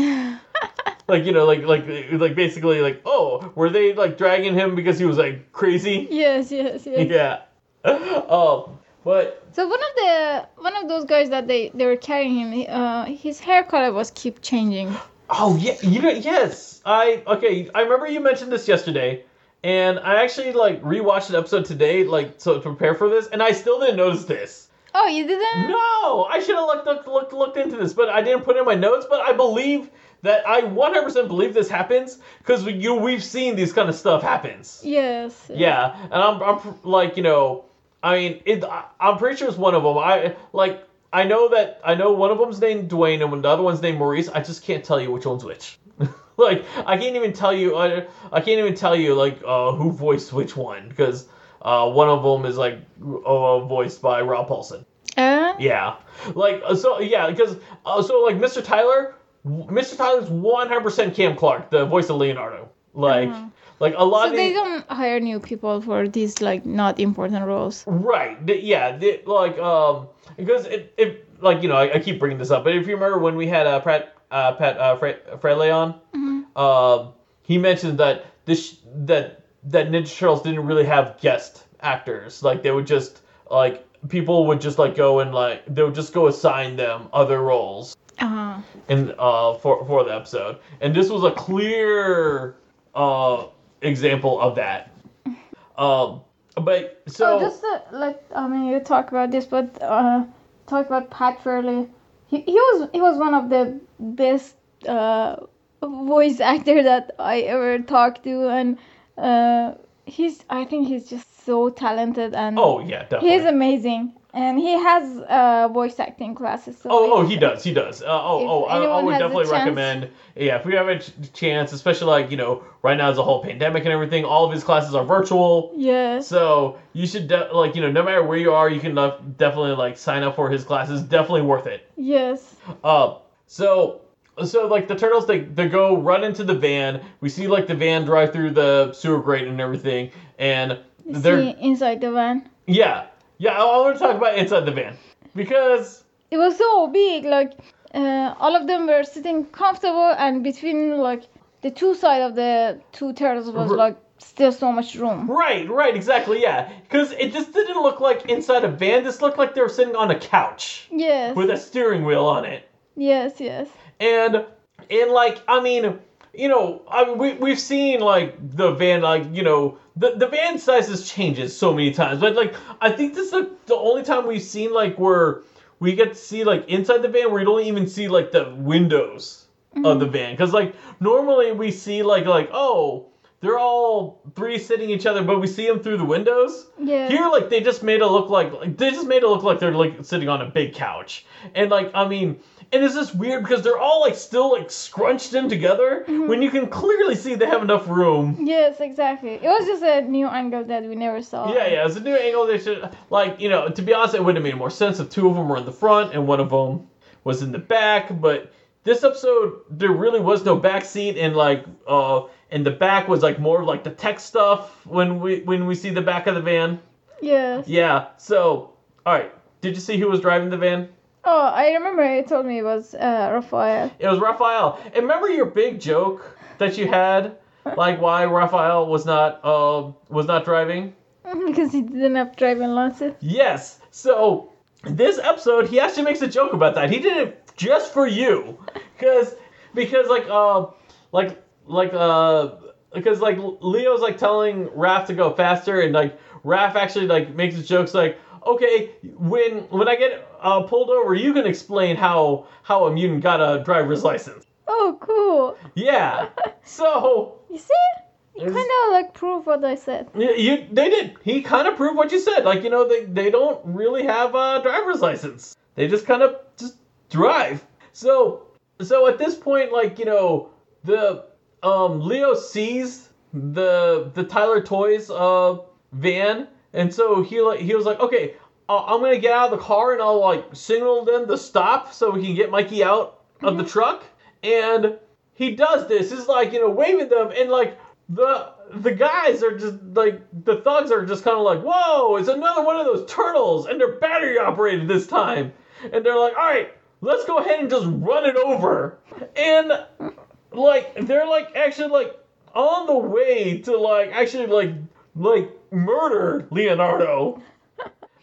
like you know like like like basically like oh were they like dragging him because he was like crazy Yes, yes, yes. yeah um but So one of the one of those guys that they they were carrying him, uh, his hair color was keep changing. Oh yeah you know yes i okay i remember you mentioned this yesterday and i actually like rewatched the episode today like so to prepare for this and i still didn't notice this Oh, you didn't? no i should have looked, looked looked looked into this but i didn't put it in my notes but i believe that i 100% believe this happens because you we've seen these kind of stuff happens Yes. Yeah, and I'm, I'm like, you know, I mean, it, I, I'm pretty sure it's one of them. I like, I know that I know one of them's named Dwayne and the other one's named Maurice. I just can't tell you which one's which. like, I can't even tell you. I, I can't even tell you like uh, who voiced which one because uh, one of them is like uh, voiced by Rob Paulsen. Uh, Yeah, like uh, so. Yeah, because uh, so like Mr. Tyler, Mr. Tyler's 100% Cam Clarke, the voice of Leonardo. Like, like a lot so of the- they don't hire new people for these like not important roles. Right. yeah. the- like um because it, it like you know I, I keep bringing this up, but if you remember when we had uh, Pratt uh, Pat uh, Fre- on, um he mentioned that this that that Ninja Turtles didn't really have guest actors. Like they would just like people would just like go and like they would just go assign them other roles Uh-huh. in uh for for the episode, and this was a clear uh example of that. Um, but so oh, just uh, like I mean, you talk about this, but uh, talk about Pat Fraley. He, he was he was one of the best uh, voice actor that I ever talked to, and uh, he's I think he's just so talented and oh yeah, definitely. he's amazing, and he has uh, voice acting classes. So Oh, oh, he does. He does. Uh, oh, oh, I, I would definitely recommend. Yeah, if we have a ch- chance, especially like you know, right now is a whole pandemic and everything. All of his classes are virtual, Yes. so you should de- like you know, no matter where you are, you can uh, definitely like sign up for his classes. Definitely worth it. Yes. Uh, so so like the turtles, they they go run into the van. We see like the van drive through the sewer grate and everything, and You they're see inside the van. yeah yeah. I, want to talk about inside the van because it was so big like uh, all of them were sitting comfortable and between like the two side of the two turtles was R- like still so much room. Right, right, exactly, yeah. Because it just didn't look like inside a van. This looked like they were sitting on a couch Yes. with a steering wheel on it. yes, yes. And and like I mean, you know, I mean, we we've seen like the van like you know the the van sizes changes so many times, but like I think this is the, the only time we've seen like where we get to see like inside the van where you don't even see like the windows of mm-hmm. the van because like normally we see like like oh they're all three sitting each other but we see them through the windows. Yeah. here, like they just made it look like, like they just made it look like they're like sitting on a big couch, and like I mean, and it's just weird because they're all like still like scrunched in together when you can clearly see they have enough room. Yes, exactly. It was just a new angle that we never saw. Yeah, yeah, it's a new angle. They should like you know to be honest, it would have made more sense if two of them were in the front and one of them was in the back. But this episode, there really was no back seat, and like uh, and the back was like more like the tech stuff when we when we see the back of the van. Yes. Yeah. So, all right. Did you see who was driving the van? Oh, I remember you told me it was uh, Raphael. It was Raphael. And remember your big joke that you had, like why Raphael was not uh was not driving? because he didn't have driving license. Yes. So this episode, he actually makes a joke about that. He did it just for you, because because like uh like like uh because like Leo's like telling Raph to go faster, and like Raph actually like makes his jokes like. Okay, when when I get uh, pulled over, you can explain how how a mutant got a driver's license. Oh, cool. Yeah. So You see? You kind of like prove what I said. you, you they did. He kind of proved what you said. Like you know they they don't really have a driver's license. They just kind of just drive. So so at this point, like you know the um Leo sees the the Tyler Toys uh van, and so he like he was like, okay, Uh, I'm gonna get out of the car and I'll like signal them to stop so we can get Mikey out of the mhm. truck. And he does this. It's like you know waving them. And like the the guys are just like the thugs are just kind of like whoa it's another one of those turtles and they're battery operated this time. And they're like all right let's go ahead and just run it over. And like they're like actually like on the way to like actually like like murder leonardo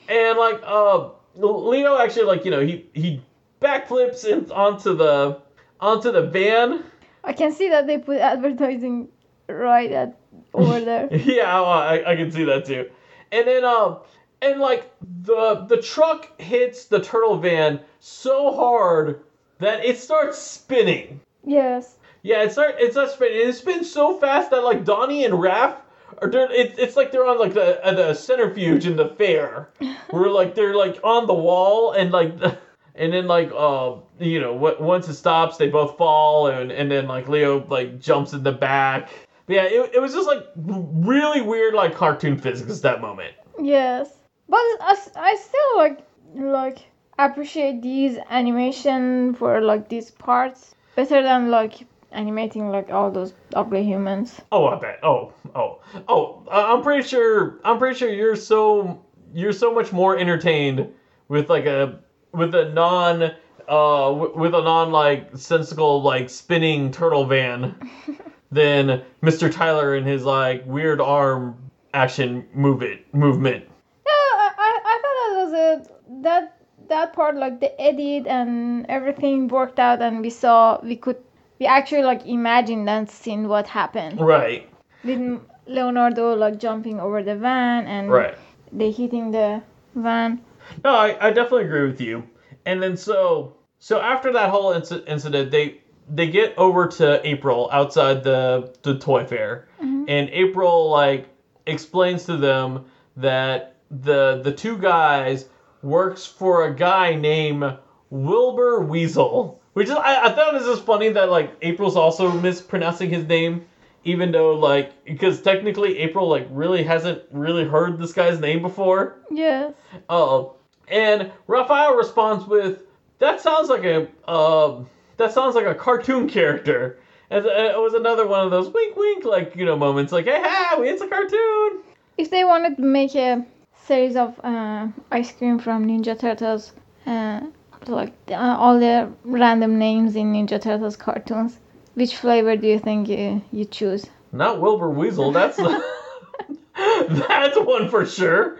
and like uh leo actually like you know he he backflips in, onto the onto the van I can see that they put advertising right at over there. yeah, I, I can see that too. And then um and like the the truck hits the turtle van so hard that it starts spinning. yes. Yeah, it start it starts spinning. And it spins so fast that like Donnie and Raph are they're, it, it's like they're on like the uh, the centrifuge in the fair, where like they're like on the wall and like. And then like uh you know what once it stops they both fall and and then like Leo like jumps in the back. But yeah, it, it was just like really weird like cartoon physics at that moment. Yes. But i still like like appreciate these animation for like these parts better than like animating like all those ugly humans. Oh, I bet. Oh, oh, oh. I'm pretty sure. I'm pretty sure you're so you're so much more entertained with like a with a non uh with a non like sensical like spinning turtle van than Mr. Tyler and his like weird arm action move it movement. Yeah, I, I, I thought that was a that that part like the edit and everything worked out and we saw we could we actually like imagine that scene what happened Right. with Leonardo like jumping over the van and Right. they hitting the van. No, I, I definitely agree with you. And then so so after that whole inci- incident, they they get over to April outside the the toy fair, mm-hmm. and April like explains to them that the the two guys works for a guy named Wilbur Weasel, which is I, I thought it was just funny that like April's also mispronouncing his name. Even though, like, because technically April, like, really hasn't really heard this guy's name before. Yes. Oh, and Raphael responds with, "That sounds like a um, that sounds like a cartoon character." And it was another one of those wink, wink, like you know moments, like, "Hey, ha, it's a cartoon." If they wanted to make a series of uh, ice cream from Ninja Turtles, uh, like uh, all the random names in Ninja Turtles cartoons, which flavor do you think you, you choose? Not Wilbur Weasel. That's that's one for sure.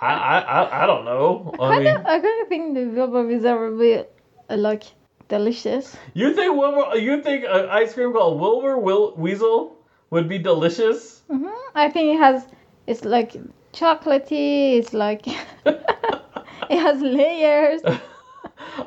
I I, I, I don't know. I I, mean, don't, I kind of think the Wilbur Weasel would be uh, like delicious. you think Wilbur? You think an ice cream called Wilbur Wil- Weasel would be delicious? hmm I think it has, it's like chocolatey. It's like it has layers.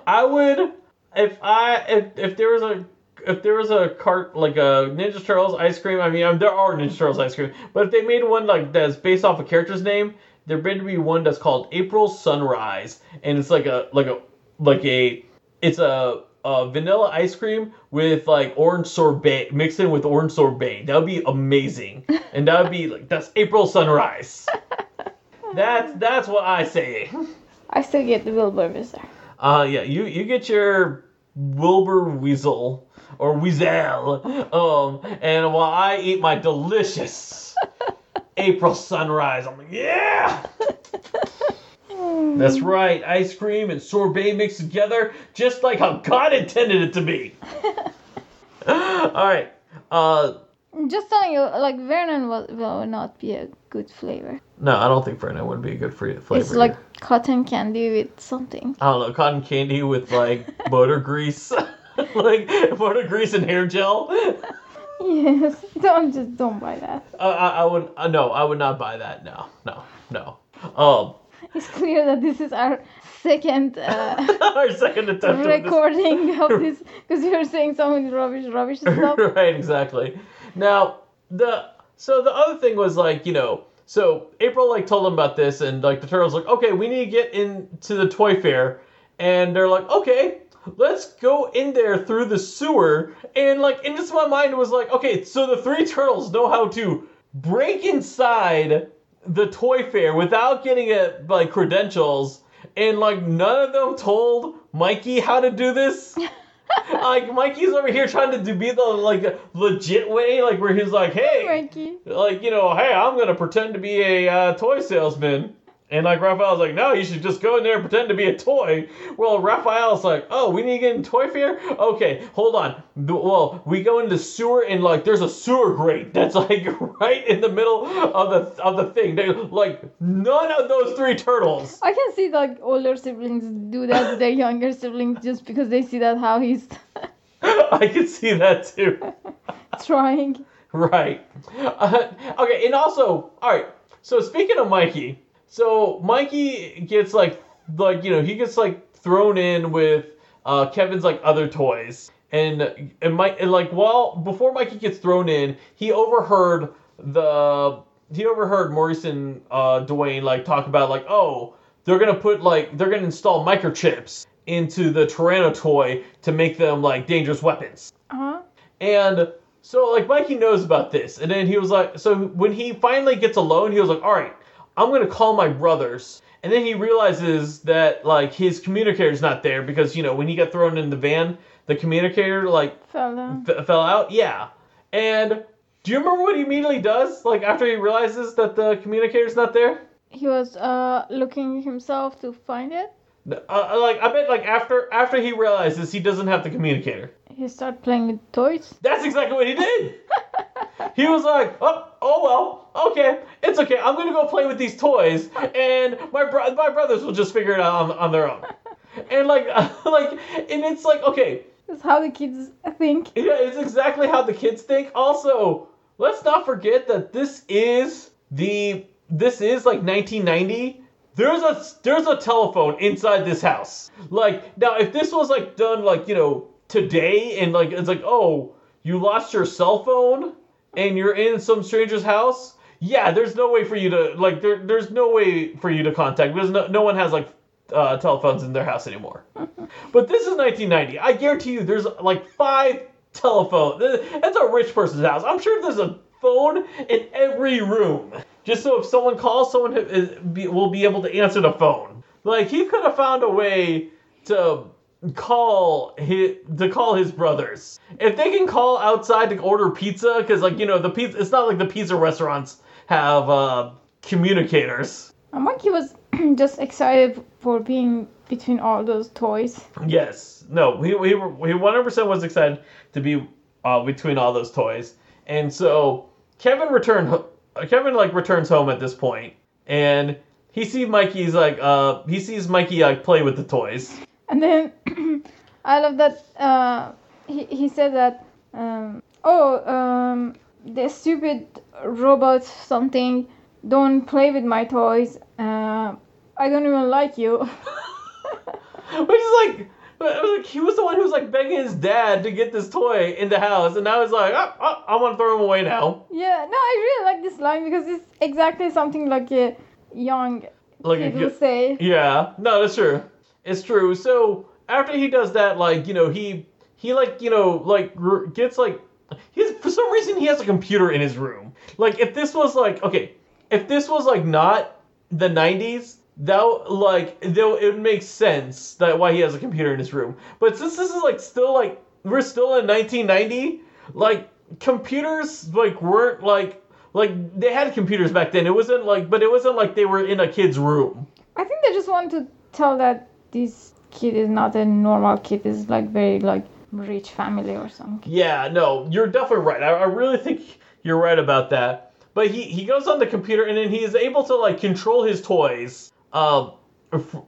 I would if I if if there was a if there was a cart like a Ninja Turtles ice cream. I mean, um, there are Ninja Turtles ice cream, but if they made one like that's based off a character's name, there better be one that's called April Sunrise, and it's like a like a like a it's a, a vanilla ice cream with like orange sorbet mixed in with orange sorbet. That would be amazing, and that would be like that's April Sunrise. That's that's what I say. I still get the Wilbur Weasel. Uh, yeah, you you get your Wilbur Weasel or Weasel, um, and while I eat my delicious April sunrise, I'm like, yeah, that's right, ice cream and sorbet mixed together, just like how God intended it to be. All right, uh, Just telling you, like Vernon will, will not be a good flavor. no, I don't think Vernon would be a good free flavor. It's like cotton candy with something. I don't know, cotton candy with like butter grease, like butter grease and hair gel. Yes, don't just don't buy that. Uh, I, I would uh, no, I would not buy that. No, no, no. Um, It's clear that this is our second uh, our second attempt at recording of this because you were saying some rubbish, rubbish stuff. right, exactly. Now the so the other thing was like you know so April like told them about this and like the turtles like okay we need to get into the toy fair and they're like okay let's go in there through the sewer and like and just my mind it was like okay so the three turtles know how to break inside the toy fair without getting it like credentials and like none of them told mikey how to do this like mikey's over here trying to do be the like legit way like where he's like hey Mikey. like you know hey i'm gonna pretend to be a uh, toy salesman and like Raphael's like, no, you should just go in there and pretend to be a toy. Well, Raphael's like, oh, we need to get in toy fair? Okay, hold on. Well, we go into sewer and like there's a sewer grate that's like right in the middle of the of the thing. They like none of those three turtles. I can see like older siblings do that to their younger siblings just because they see that how he's I can see that too. trying. Right. Uh, okay, and also, all right. So speaking of Mikey, so Mikey gets like like you know he gets like thrown in with uh, Kevin's like other toys, and and Mike and like while before Mikey gets thrown in, he overheard the he overheard Maurice and uh, Dwayne like talk about like oh they're gonna put like they're gonna install microchips into the Tyranno toy to make them like dangerous weapons. Uh huh. And so like Mikey knows about this, and then he was like, so when he finally gets alone, he was like, all right, I'm gonna call my brothers. And then he realizes that like his communicator's not there because you know when he got thrown in the van, the communicator like Fell down. f- fell out. Yeah. And do you remember what he immediately does? Like after he realizes that the communicator's not there. He was uh looking himself to find it. Uh, like I bet like after after he realizes he doesn't have the communicator. He started playing with toys. That's exactly what he did. he was like, oh, oh well, okay, it's okay. I'm gonna go play with these toys, and my bro- my brothers will just figure it out on, on their own. And like, like, and it's like, okay, That's how the kids think. yeah, it's exactly how the kids think. Also, let's not forget that this is the this is like 1990. There's a there's a telephone inside this house. Like now, if this was like done like you know today, and like it's like oh you lost your cell phone and you're in some stranger's house. Yeah, there's no way for you to like there there's no way for you to contact because no no one has like uh, telephones in their house anymore. But this is 1990. I guarantee you, there's like five telephones. That's a rich person's house. I'm sure there's a phone in every room, just so if someone calls, someone will be able to answer the phone. Like he could have found a way to call his to call his brothers. If they can call outside to order pizza, because like you know the pizza, it's not like the pizza restaurants have uh, communicators. Mikey was just excited for being between all those toys. Yes. No, he he he 100% was excited to be uh, between all those toys. And so Kevin returned. Kevin like returns home at this point, and he sees Mikey's like uh he sees Mikey like play with the toys. And then I love that uh, he, he said that, um, oh, um, the stupid robot something, don't play with my toys. Uh, I don't even like you. Which is like, it was like he was the one who was like begging his dad to get this toy in the house, and now he's like, oh, oh, I want to throw him away now. yeah, no, I really like this line because it's exactly something like a young Like, kid a, will say. yeah, no, that's true. It's true. So after he does that, like you know, he he like you know like gets like he's for some reason he has a computer in his room. Like if this was like okay, if this was like not the '90s. That like though it would make sense that why he has a computer in his room. But since this is like still like we're still in 1990, like computers like weren't like like they had computers back then. It wasn't like but it wasn't like they were in a kid's room. I think they just want to tell that this kid is not a normal kid. Is like very like rich family or something. Yeah, no, you're definitely right. I, I really think you're right about that. But he, he goes on the computer and then he is able to like control his toys uh,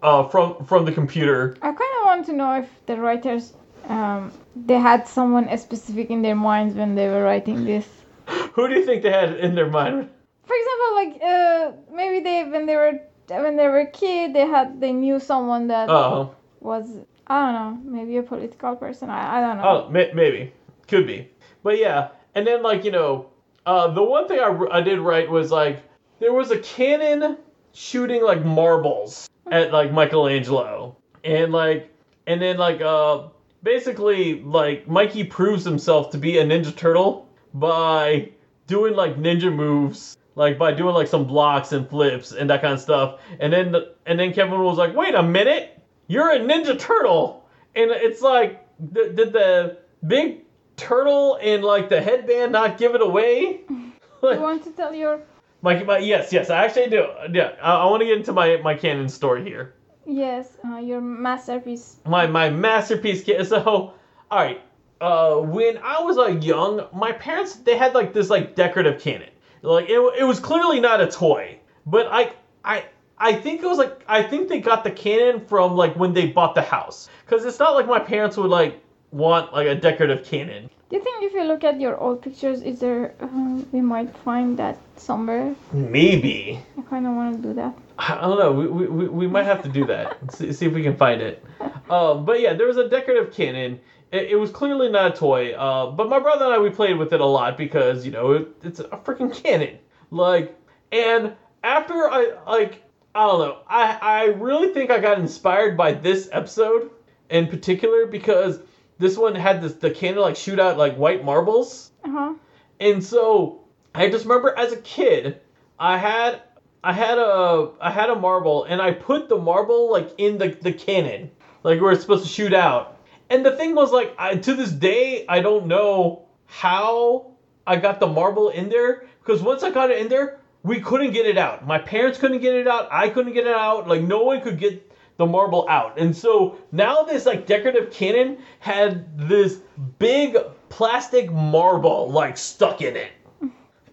uh, from from the computer. I kind of want to know if the writers um, they had someone specific in their minds when they were writing this. Who do you think they had in their mind? For example, like uh, maybe they when they were when they were a kid, they had they knew someone that Oh, was I don't know maybe a political person. I, I don't know. oh, may- maybe, could be. But yeah, and then like you know, uh, the one thing I, I did right was like there was a cannon shooting like marbles at like Michelangelo, and like and then like uh basically like Mikey proves himself to be a Ninja Turtle by doing like ninja moves, like by doing like some blocks and flips and that kind of stuff. And then the, and then Kevin was like, "Wait a minute, you're a Ninja Turtle," and it's like, did the big turtle in like the headband not give it away? you want to tell your My, my yes, yes, I actually do. Yeah, I, I want to get into my my canon story here. yes uh, your masterpiece? My my masterpiece. So, all right. Uh, when I was like young, my parents they had like this like decorative cannon. Like it, it was clearly not a toy, but I I I think it was like I think they got the cannon from like when they bought the house, because it's not like my parents would like want like a decorative cannon. Do you think if you look at your old pictures, is there um, we might find that somewhere? Maybe. I kind of want to do that. I don't know. We, we, we- we might have to do that. see, see if we can find it. Um, but yeah, there was a decorative cannon. It, it was clearly not a toy. Uh, but my brother and I we played with it a lot because you know it, it's a freaking cannon. Like, and after I like I don't know. I I really think I got inspired by this episode in particular because this one had this the cannon like shoot out like white marbles. Uh huh. And so I just remember as a kid, I had I had a I had a marble and I put the marble like in the the cannon, like where it's supposed to shoot out. And the thing was like I, to this day I don't know how I got the marble in there because once I got it in there, we couldn't get it out. My parents couldn't get it out. I couldn't get it out. Like no one could get the marble out. And so now this like decorative cannon had this big plastic marble like stuck in it.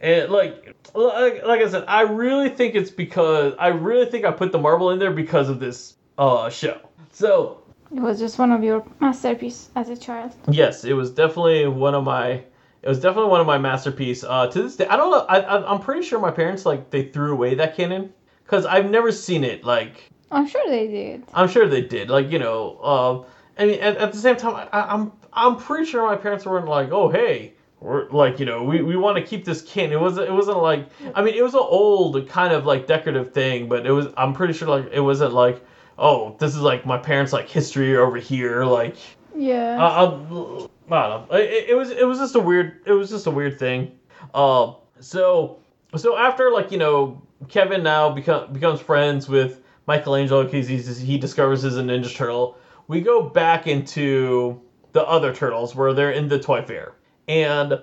And like, like like I said, I really think it's because I really think I put the marble in there because of this uh show. So It was just one of your masterpiece as a child. yes, it was definitely one of my it was definitely one of my masterpiece. Uh, to this day, I don't know. I, I I'm pretty sure my parents like they threw away that cannon because I've never seen it. Like I'm sure they did. I'm sure they did. Like you know, uh, I mean, at, at the same time, I, I'm I'm pretty sure my parents weren't like, oh hey, we're like you know, we, we want to keep this can. It wasn't it wasn't like I mean, it was an old kind of like decorative thing, but it was I'm pretty sure like it wasn't like oh this is like my parents like history over here like Yeah. uh, I, I don't know. It, it was it was just a weird it was just a weird thing. Uh, so so after like you know Kevin now become becomes friends with Michelangelo because he discovers he's a Ninja Turtle. We go back into the other turtles where they're in the toy fair, and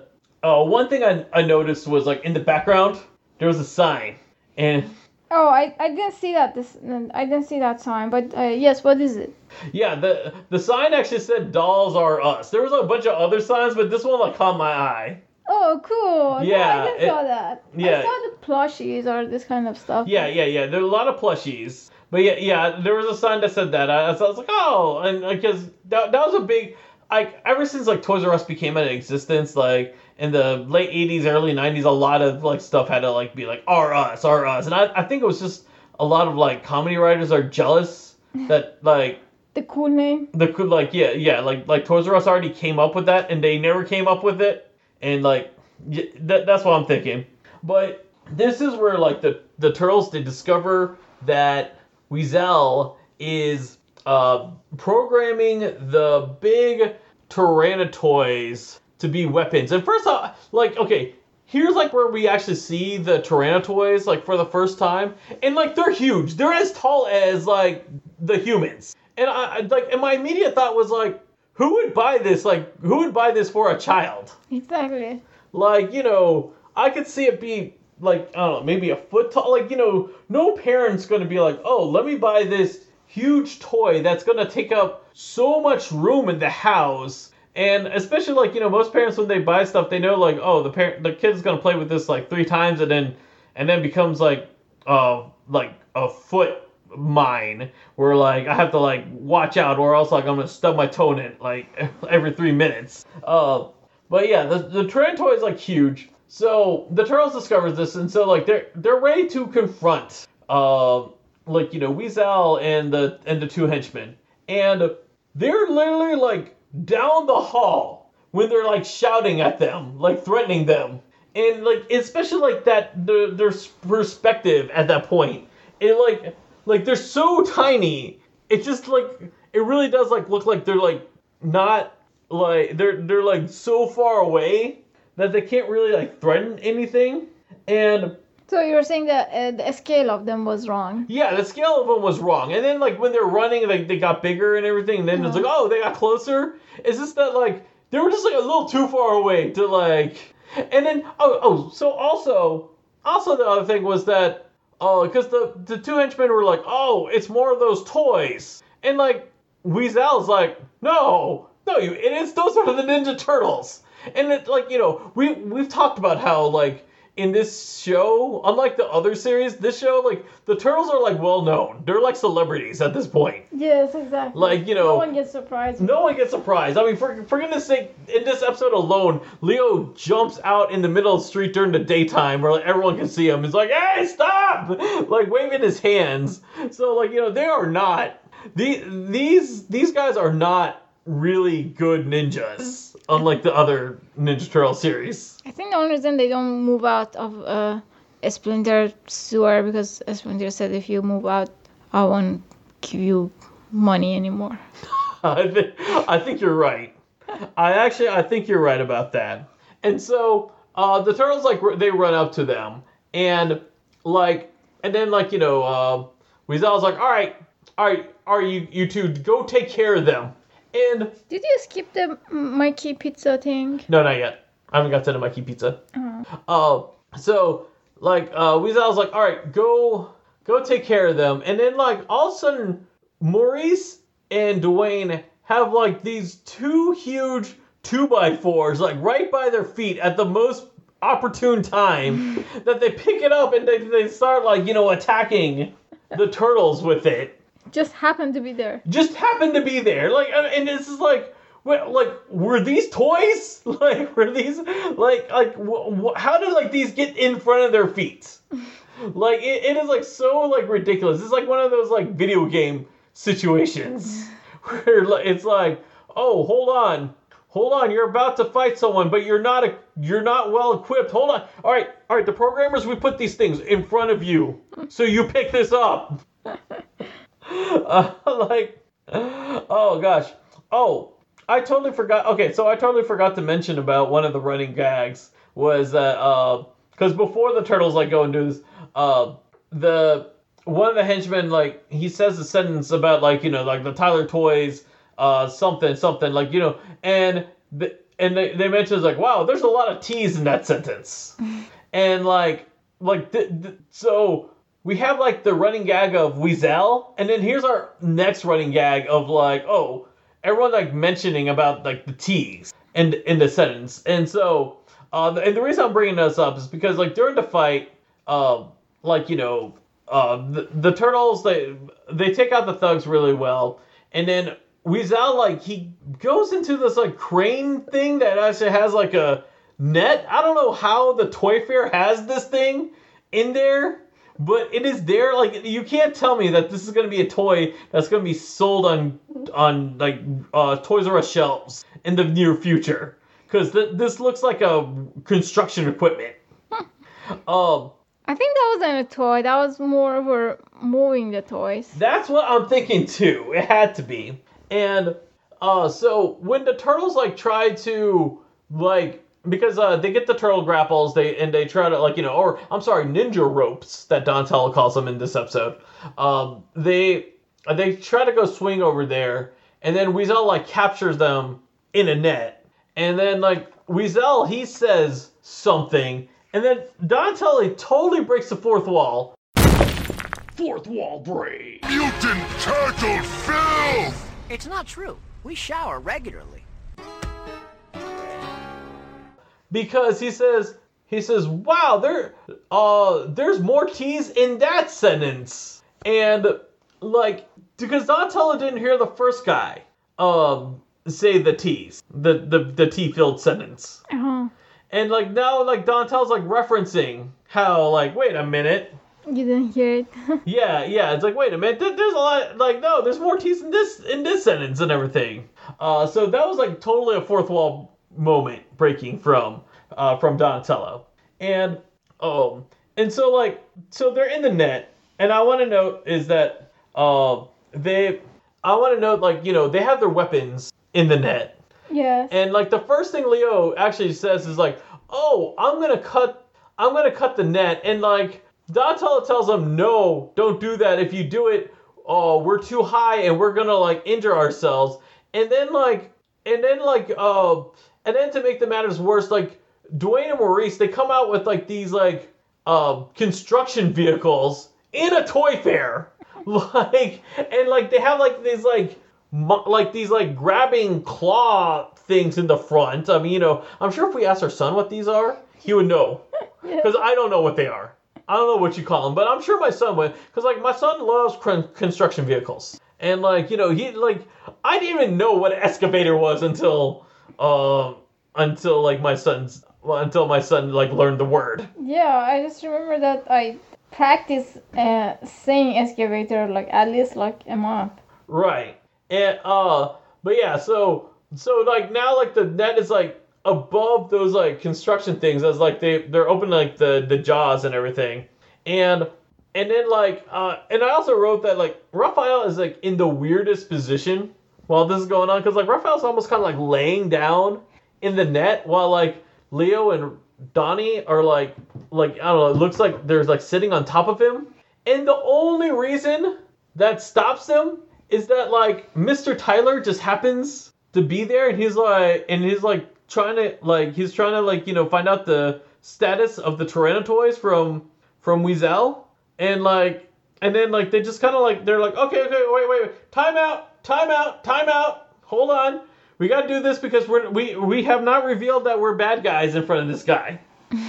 uh, one thing I, I noticed was like in the background there was a sign, and Oh, I, I didn't see that this I didn't see that sign, but uh, yes, what is it? Yeah, the the sign actually said "Dolls are us." There was a bunch of other signs, but this one like caught my eye. Oh, cool. No, Yeah, I didn't it- saw that. yeah. I saw the plushies or this kind of stuff. Yeah, yeah, yeah. There are a lot of plushies, but yeah, yeah. There was a sign that said that. I, I was like, oh, and because that, that was a big like ever since like Toys R Us became in existence, like in the late '80s, early '90s, a lot of like stuff had to like be like R Us, R Us, and I, I think it was just a lot of like comedy writers are jealous that like The cool name. the cool like yeah yeah like like Toys R Us already came up with that and they never came up with it and like that, that's what I'm thinking. But this is where like the the turtles they discover that Weasel is uh programming the big Tyranno toys to be weapons. And first off, like okay, here's like where we actually see the Tyranno toys like for the first time, and like they're huge. They're as tall as like the humans. And I I- like, and my immediate thought was like, who would buy this? Like, who would buy this for a child? Exactly. Like, you know, I could see it be like, I don't know, maybe a foot tall. Like, you know, no parent's gonna be like, oh, let me buy this huge toy that's gonna take up so much room in the house. And especially like, you know, most parents when they buy stuff, they know like, oh, the parent the kid's gonna play with this like three times and then and then becomes like uh like a foot mine where like I have to like watch out or else like I'm gonna stub my toe in it like every three minutes. Uh but yeah, the the Tyranno toy is like huge. So the turtles discovers this, and so like they're they're ready to confront uh like you know Weasel and the and the two henchmen, and they're literally like down the hall when they're like shouting at them, like threatening them, and like especially like that the their perspective at that point, it like like they're so tiny. It just like it really does like look like they're like not like they're they're like so far away that they can't really like threaten anything. And So you're saying that uh, the scale of them was wrong. yeah, the scale of them was wrong. And then like when they're running, like they got bigger and everything. And then it's like, oh, they got closer. It's just that like they were just like a little too far away to like. And then oh oh so also also the other thing was that oh because the the two henchmen were like oh it's more of those toys and like Weasel's like no no you idiots those are the Ninja Turtles and it like you know we we've talked about how like in this show unlike the other series this show like the turtles are like well known they're like celebrities at this point Yes, exactly. Like, you know- no one gets surprised. no one gets surprised. I mean, for, for goodness sake, in this episode alone, Leo jumps out in the middle of the street during the daytime where like, everyone can see him. He's like, hey, stop! Like, waving his hands. So, like, you know, they are not. The, these, these guys are not really good ninjas, unlike the other Ninja Turtle series. I think the only reason they don't move out of uh, a Splinter sewer because Splinter said if you move out, I won't give you money anymore. I, th- I think you're right. I actually I think you're right about that. And so uh, the turtles like r- they run up to them and like and then like you know uh, Weasel's like all right all right all right you you two go take care of them and Did you skip the Mikey pizza thing? no not yet I haven't got to the Mikey Pizza. Uh, so like uh, Weasel's like, all right, go go take care of them, and then like all of a sudden, Maurice and Dwayne have like these two huge two by fours like right by their feet at the most opportune time that they pick it up and they, they start like you know attacking the turtles with it Just happened to be there. just happened to be there. Like, and and this is like, what, like, were these toys? Like, were these, like, like, wh- wh- how did like these get in front of their feet? Like, it, it is like so like ridiculous. It's like one of those like video game situations where like, it's like, oh, hold on. Hold on, you're about to fight someone, but you're not a, you're not well equipped. Hold on. All right, all right. The programmers, we put these things in front of you, so you pick this up. Uh, like, oh gosh. Oh, I totally forgot. Okay, so I totally forgot to mention about one of the running gags was that uh, because before the turtles like go and do this, uh, the one of the henchmen like he says a sentence about like you know like the Tyler toys, uh, something something like you know, and the, and they they mention like wow, there's a lot of T's in that sentence, and like like th- th- so we have like the running gag of Weasel, and then here's our next running gag of like, oh, everyone like mentioning about like the T's and in the sentence, and so uh, and the reason I'm bringing this up is because like during the fight, um, like you know, uh, the, the turtles they they take out the thugs really well, and then Weasel like he goes into this like crane thing that actually has like a net. I don't know how the toy fair has this thing in there, but it is there. Like you can't tell me that this is going to be a toy that's going to be sold on on like uh, Toys R Us shelves in the near future because th- this looks like a construction equipment. um, I think that wasn't a toy. That was more for moving the toys. that's what I'm thinking too. It had to be. And uh, so when the turtles like try to like because uh, they get the turtle grapples, they and they try to like you know, or I'm sorry, ninja ropes that Donatello calls them in this episode. Um, they they try to go swing over there, and then Weasel like captures them in a net, and then like Weasel he says something, and then Donatello totally breaks the fourth wall. Fourth wall break. Mutant turtle filth! It's not true. We shower regularly. Because he says he says, "Wow, there uh there's more T's in that sentence." And like because Donatello didn't hear the first guy um say the T's, the the the T filled sentence. Uh-huh. And like now like Donatello's like referencing how like wait a minute. You didn't hear it. Yeah, yeah, it's like wait a minute. there- There's a lot like no, there's more T's in this in this sentence and everything. Uh so that was like totally a fourth wall moment breaking from uh from Donatello. And um and so like so they're in the net and I want to note is that um they I want to note like you know they have their weapons in the net Yeah. and like the first thing Leo actually says is like, "Oh, I'm gonna cut, I'm gonna cut the net," and like Donatello tells him, "No, don't do that. If you do it, oh, we're too high and we're gonna like injure ourselves." And then like, and then like, uh, and then to make the matters worse, like Dwayne and Maurice, they come out with like these like, uh, construction vehicles in a toy fair, like, and like they have like these like mo- like these like grabbing claw things in the front. I mean, you know, I'm sure if we asked our son what these are, he would know. Because I don't know what they are. I don't know what you call them, but I'm sure my son would. Because like my son loves con- construction vehicles, and like you know he like I didn't even know what an excavator was until um until like my son's well, until my son like learned the word. Yeah, I just remember that I practiced uh, saying excavator like at least like a month. Right. And uh but yeah, so so like now like the net is like above those like construction things as like they they're open like the the jaws and everything. And and then like uh and I also wrote that like Raphael is like in the weirdest position while this is going on cuz like Raphael's almost kind of like laying down in the net while like Leo and Donnie are like like I don't know, it looks like there's like sitting on top of him. And the only reason that stops them is that like Mr. Tyler just happens to be there and he's like and he's like trying to like he's trying to like you know find out the status of the Tyranno toys from from Weasel and like and then like they just kind of like they're like okay okay wait wait wait time out time out time out. Hold on. We got to do this because we're we we have not revealed that we're bad guys in front of this guy.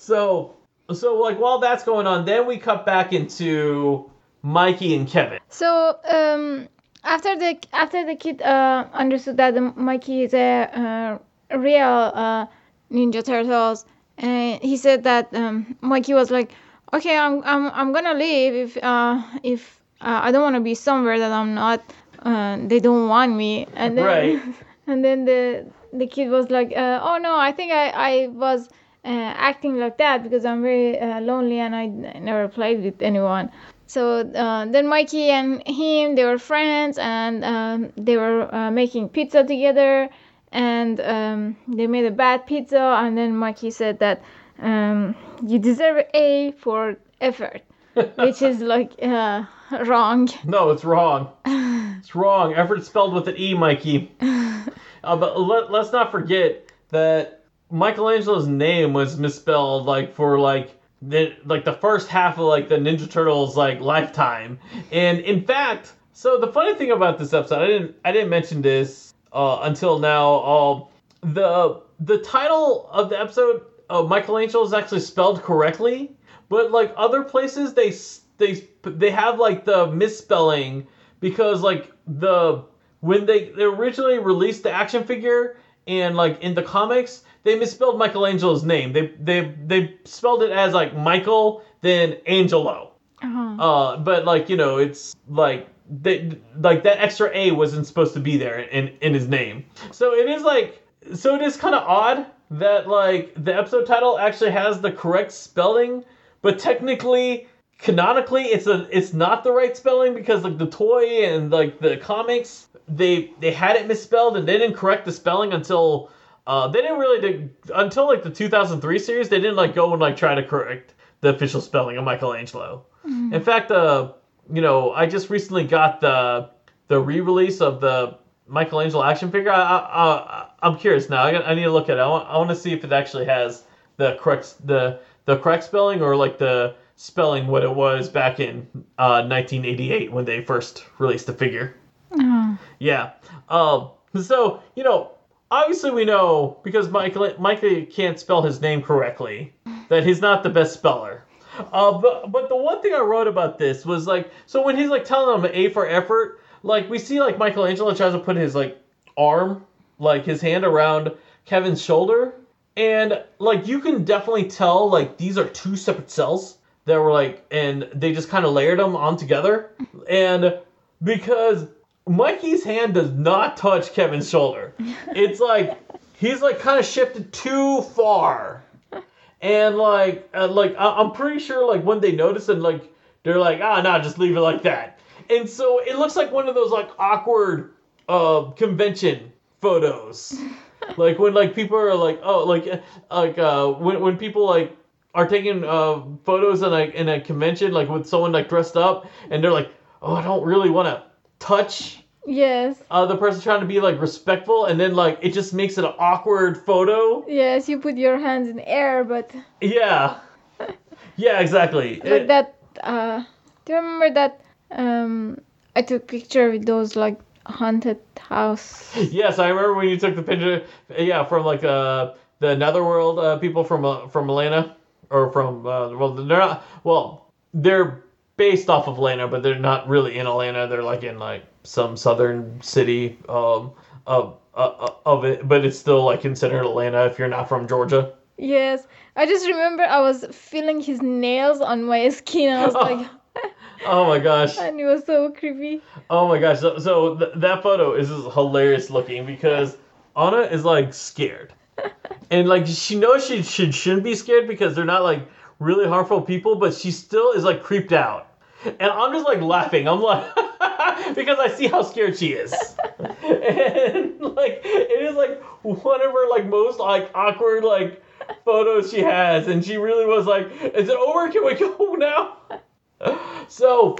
So so like while that's going on then we cut back into Mikey and Kevin. So um, after the after the kid uh, understood that the Mikey is a uh, real uh, Ninja Turtles, and he said that um, Mikey was like, "Okay, I'm I'm I'm gonna leave if uh, if uh, I don't want to be somewhere that I'm not. Uh, they don't want me." And then Right. and then the the kid was like, uh, "Oh no, I think I I was." Uh, acting like that because I'm very uh, lonely and I never played with anyone. So uh, then Mikey and him, they were friends and um, they were uh, making pizza together and um, they made a bad pizza and then Mikey said that um, you deserve A for effort, which is like uh, wrong. No, it's wrong. it's wrong. Effort spelled with an E, Mikey. Uh, but let, let's not forget that Michelangelo's name was misspelled like for like the like the first half of like the Ninja Turtles like lifetime. And in fact, so the funny thing about this episode, I didn't I didn't mention this uh, until now. Um, the the title of the episode, uh, Michelangelo, is actually spelled correctly, but like other places, they they they have like the misspelling because like the when they, they originally released the action figure and like in the comics they misspelled michelangelo's name. They they they spelled it as like michael then angelo. Uh-huh. uh but like you know it's like they like that extra a wasn't supposed to be there in in his name. So it is like so it is kind of odd that like the episode title actually has the correct spelling but technically canonically it's a it's not the right spelling because like the toy and like the comics they they had it misspelled and they didn't correct the spelling until uh they didn't really dig, until like the 2003 series they didn't like go and like try to correct the official spelling of Michelangelo. In fact, uh you know, I just recently got the the re-release of the Michelangelo action figure. I, I, I I'm curious now. I, got, I need to look at it. I want, I want to see if it actually has the correct the the correct spelling or like the spelling what it was back in uh, 1988 when they first released the figure. Yeah. Um. So you know, obviously we know because Michael Michael can't spell his name correctly that he's not the best speller. Uh, but but the one thing I wrote about this was like so when he's like telling him A for effort, like we see like Michelangelo tries to put his like arm, like his hand around Kevin's shoulder, and like you can definitely tell like these are two separate cells that were like and they just kind of layered them on together, and because Mikey's hand does not touch Kevin's shoulder, it's like he's like kind of shifted too far. And like uh, like I- I'm pretty sure like when they notice and like they're like ah no just leave it like that. And so it looks like one of those like awkward uh convention photos. Like when like people are like oh like uh, like uh when when people like are taking uh photos in like in a convention like with someone like dressed up and they're like oh I don't really want to touch Yes. uh the person trying to be like respectful and then like it just makes it an awkward photo Yes, you put your hands in air, but yeah yeah exactly like It- that. Uh, do you remember that? Um, I took picture with those like haunted house. Yes, I remember when you took the picture. Yeah, from like uh the Netherworld uh, people from uh, from Elena or from uh, well they're not well they're based off of Elena, but they're not really in Atlanta. They're like in like some southern city um of uh, of it, but it's still like considered Atlanta if you're not from Georgia. Yes, I just remember I was feeling his nails on my skin. I was like, Oh my gosh. and it was so creepy. Oh my gosh. So, so th- that photo is just hilarious looking because Anna is like scared. And like she knows she should shouldn't be scared because they're not like really harmful people, but she still is like creeped out. And I'm just like laughing. I'm like because I see how scared she is. and like it is like one of her like most like awkward like photos she has and she really was like, is it over? Can we go now? so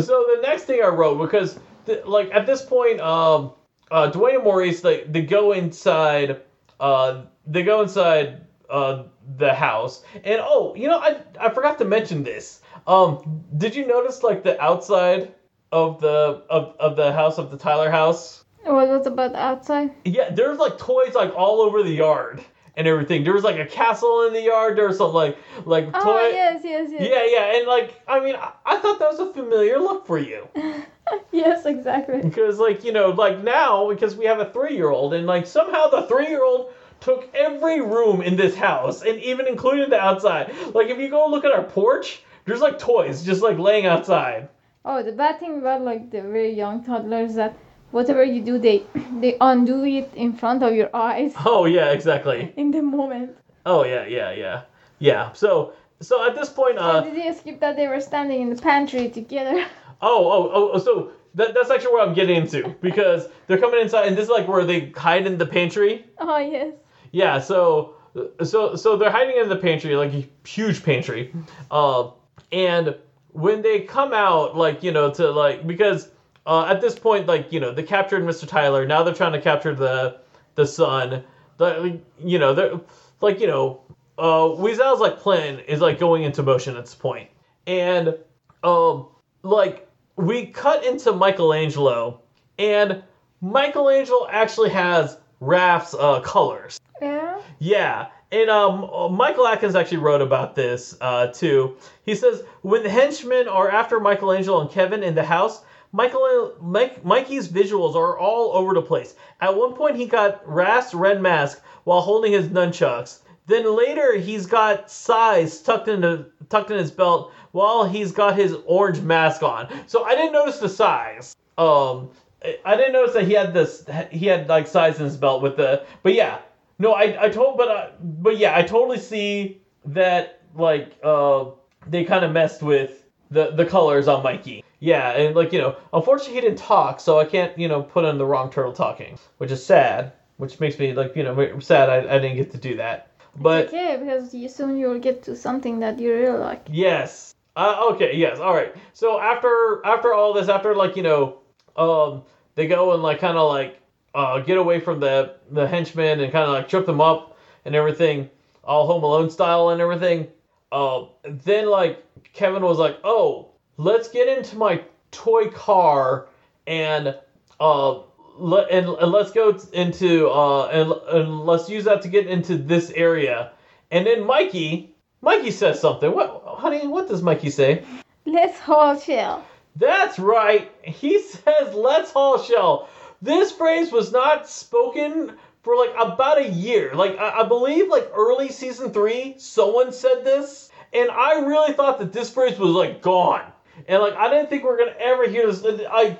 so the next thing I wrote because th- like at this point, um, uh, Dwayne and Maurice like they go inside, uh, they go inside uh the house, and oh, you know I I forgot to mention this. Um, did you notice like the outside of the of, of the house of the Tyler house? What was about the outside? Yeah, there's like toys like all over the yard and everything. There was like a castle in the yard. There was some like like Oh toy. yes, yes, yes. Yeah, yeah, and like I mean, I, I thought that was a familiar look for you. Yes, exactly. because like you know like now because we have a three-year-old and like somehow the three-year-old took every room in this house and even included the outside like if you go look at our porch there's like toys just like laying outside Oh, the bad thing about like the very young toddlers that whatever you do, they they undo it in front of your eyes oh yeah exactly in the moment. oh yeah yeah yeah yeah so so at this point So uh did you skip that they were standing in the pantry together? oh oh oh oh, so that, that's actually where i'm getting into because they're coming inside and this is like where they hide in the pantry Oh yes. Yeah, so so so they're hiding in the pantry, like a huge pantry. Uh, and when they come out, like, you know, to like because uh, at this point, like, you know, they captured Mr. Tyler. Now they're trying to capture the the son. The, you know, they're like, you know, uh, Weasel's like plan is like going into motion at this point. point, and um, like we cut into Michelangelo, and Michelangelo actually has Raph's uh, colors. Yeah. Yeah, and um, uh, Michael Atkins actually wrote about this uh, too. He says when the henchmen are after Michelangelo and Kevin in the house, Michael Mike, Mikey's visuals are all over the place. At one point, he got Raph's red mask while holding his nunchucks. Then later, he's got sais tucked into tucked in his belt while he's got his orange mask on. So I didn't notice the sais. Um, I- I didn't notice that he had this. He had like sais in his belt with the. But yeah, no, I I told, but uh, but yeah, I totally see that like uh they kind of messed with the the colors on Mikey. Yeah, and like you know, unfortunately he didn't talk, so I can't you know put in the wrong turtle talking, which is sad. Which makes me like you know sad I, I didn't get to do that. But okay, because you, soon you'll get to something that you really like. Yes. Uh, okay. Yes. All right. So after after all this, after like you know, um, they go and like kind of like uh get away from the the henchmen and kind of like trip them up and everything, all Home Alone style and everything. Uh, then like Kevin was like, oh, let's get into my toy car and uh. Let, and, and let's go into uh and, and let's use that to get into this area and then mikey Mikey says something. What, honey? What does Mikey say? Let's haul shell. That's right. He says, "Let's haul shell." This phrase was not spoken for like about a year. Like I, I believe, like early season three, someone said this, and I really thought that this phrase was like gone. And like I didn't think we are gonna ever hear this. I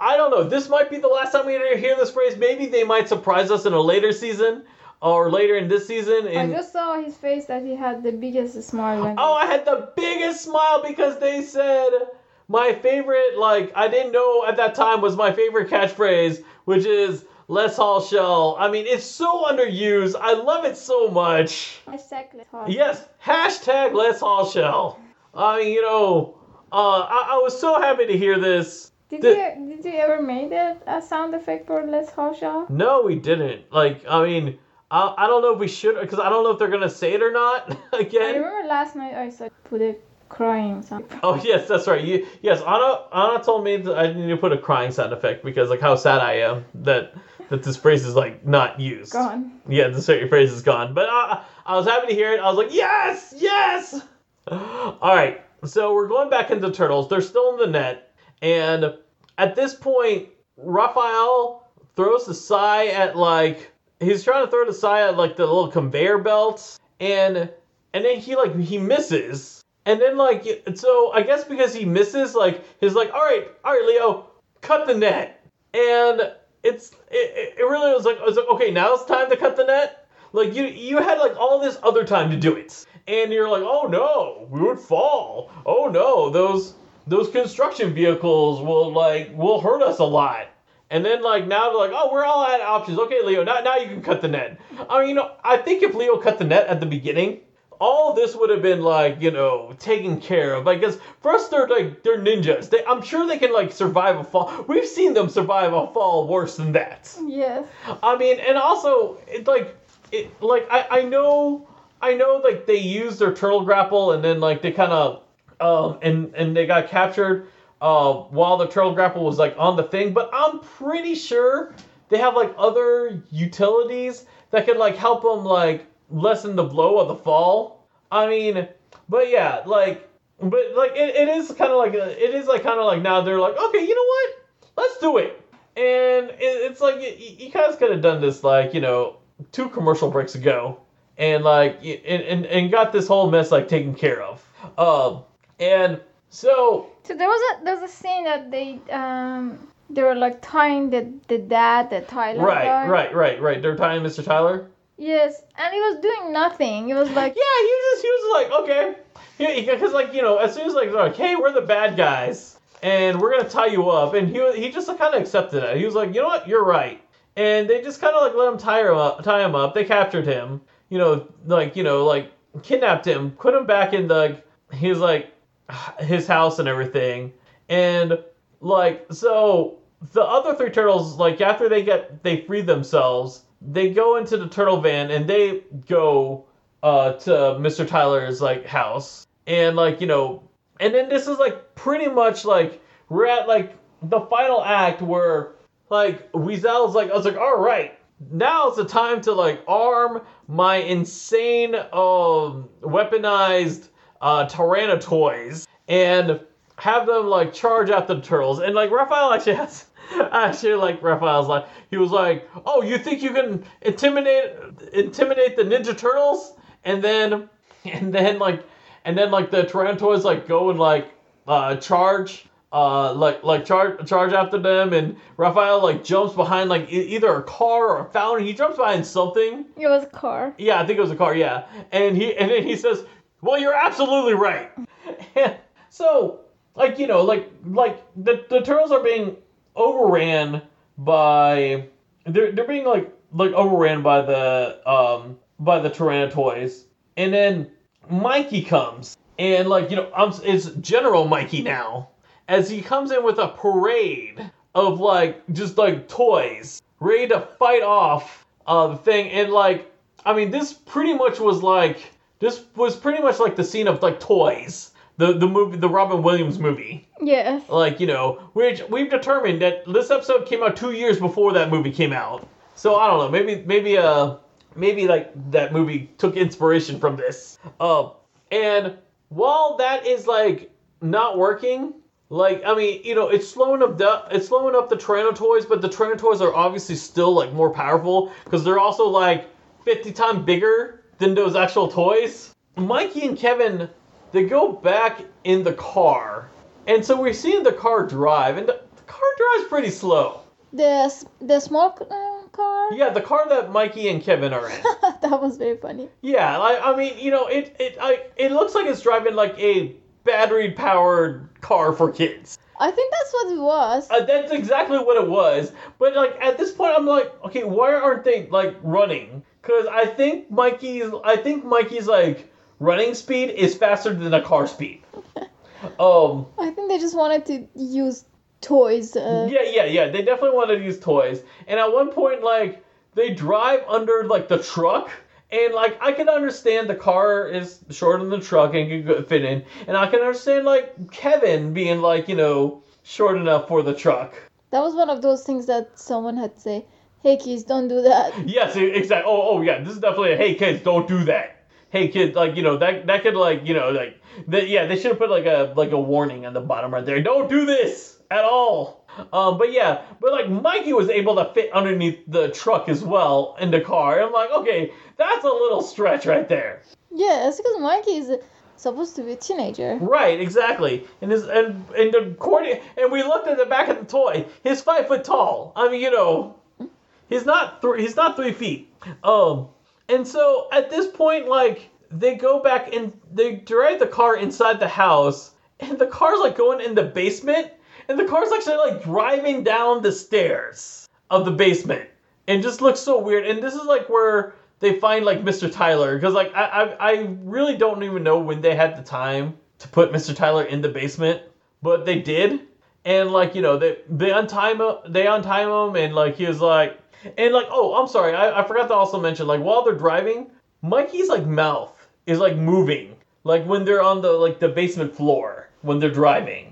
I don't know. This might be the last time we ever hear this phrase. Maybe they might surprise us in a later season or later in this season. I just saw his face that he had the biggest smile when. Oh, I had the biggest smile because they said my favorite, like, I didn't know at that time was my favorite catchphrase, which is Let's Shell. I mean, it's so underused. I love it so much. Hashtag let's haul. Yes, hashtag Let's Shell. I mean, you know, uh, I, I was so happy to hear this. Did The- you did you ever make it a sound effect for let's haul? No, we didn't. Like, I mean, I, I don't know if we should, because I don't know if they're going to say it or not again. I remember last night I said, put a crying sound. Oh yes, that's right. You, yes, Anna Anna told me that I need to put a crying sound effect because like how sad I am that that this phrase is like not used. Gone. Yeah, the certain phrase is gone. But uh, I was happy to hear it. I was like, yes, yes. All right, so we're going back into turtles. They're still in the net, and at this point, Raphael throws the sai at like he's trying to throw the sai at like the little conveyor belts, and and then he like he misses, and then like so I guess because he misses, like he's like, all right, all right, Leo, cut the net, and it's it, it really was like I was like okay, now it's time to cut the net. Like you you had like all this other time to do it, and you're like, oh no, we would fall. Oh no, those those construction vehicles will like will hurt us a lot. And then like now they're like, oh, we're all out of options. Okay, Leo, now now you can cut the net. I mean, you know, I think if Leo cut the net at the beginning, all this would have been like, you know, taken care of. Like, cause first they're like they're ninjas. They, I'm sure they can like survive a fall. We've seen them survive a fall worse than that. Yes. I mean, and also it like it like I I know I know like they used their turtle grapple and then like they kind of um and and they got captured uh while the turtle grapple was like on the thing, but I'm pretty sure they have like other utilities that could like help them like lessen the blow of the fall. I mean, but yeah, like but like it, it is kind of like a, it is like kind of like now they're like okay, you know what? Let's do it. And it, it's like you, you guys could have done this like you know two commercial breaks ago, and like and, and and got this whole mess like taken care of. Um, and so So there was a there was a scene that they um they were like tying the the dad the Tyler right, guy. right, right, right. They're tying Mr. Tyler. Yes, and he was doing nothing. He was like Yeah, he was just he was like okay, because like you know as soon as like they're like hey we're the bad guys and we're gonna tie you up and he he just kind of accepted it. He was like you know what you're right, and they just kind of like let him tie him up, tie him up. They captured him, you know, like you know like kidnapped him, put him back in the his like his house and everything, and like so the other three turtles like after they get they free themselves they go into the turtle van and they go uh to Mr. Tyler's like house. And like, you know, and then this is like pretty much like we're at like the final act where like Weasel's like I was like, all right, now's the time to like arm my insane um weaponized uh Tyranno toys and have them like charge at the turtles. And like Raphael actually has actually like Raphael's like he was like, Oh, you think you can intimidate intimidate the Ninja Turtles? And then and then like and then like the Tyrannosaurs like go and like uh charge uh like like charge charge after them and Raphael like jumps behind like e- either a car or a fountain. He jumps behind something. It was a car. Yeah, I think it was a car. Yeah, and he and then he says, "Well, you're absolutely right." So, like you know, like like the the turtles are being overran by they're they're being like like overran by the um by the Tyranno toys, and then Mikey comes and like you know I'm it's General Mikey now as he comes in with a parade of like just like toys ready to fight off uh the thing. And like I mean this pretty much was like this was pretty much like the scene of like toys. The the movie the Robin Williams movie. Yes. like you know which we've determined that this episode came out two years before that movie came out. So i don't know maybe maybe uh maybe like that movie took inspiration from this. Uh and while that is like not working like i mean you know it's slowing up the it's slowing up the Tyranno toys but the Tyranno toys are obviously still like more powerful because they're also like 50 times bigger than those actual toys mikey and kevin they go back in the car and so we're seeing the car drive, and the, the car drives pretty slow. The the small uh, car. Yeah, the car that Mikey and Kevin are in. that was very funny. yeah, like I mean, you know, it it I, it looks like it's driving like a battery powered car for kids. I think that's what it was. Uh, that's exactly what it was. But like at this point, I'm like, okay, why aren't they like running? Because I think Mikey's I think Mikey's like running speed is faster than a car speed. Um. I think they just wanted to use toys. Uh, Yeah, yeah, yeah. They definitely wanted to use toys. And at one point, like, they drive under, like, the truck. And, like, I can understand the car is shorter than the truck and can fit in. And I can understand, like, Kevin being, like, you know, short enough for the truck. That was one of those things that someone had to say, "Hey kids, don't do that." Yes, exactly. Oh, oh, yeah. This is definitely a, hey, kids, don't do that. Hey, kids, like, you know, that, that could, like, you know, like, the, yeah, they should have put, like, a, like, a warning on the bottom right there. Don't do this at all. Um, but yeah, but like Mikey was able to fit underneath the truck as well in the car. I'm like, okay, that's a little stretch right there. Yes, because Mikey is supposed to be a teenager. Right, exactly. And his and and the corny and we looked at the back of the toy. He's five foot tall. I mean, you know, he's not three. He's not three feet. Um, and so at this point, like they go back and they drive the car inside the house, and the car's like going in the basement, and the car's actually like driving down the stairs of the basement, and just looks so weird. And this is like where they find like Mr. Tyler because like I, I I really don't even know when they had the time to put Mr. Tyler in the basement, but they did, and like you know they they untie him they untie him and like he was like and like oh I'm sorry I, I forgot to also mention like while they're driving Mikey's like mouth is like moving like when they're on the like the basement floor when they're driving.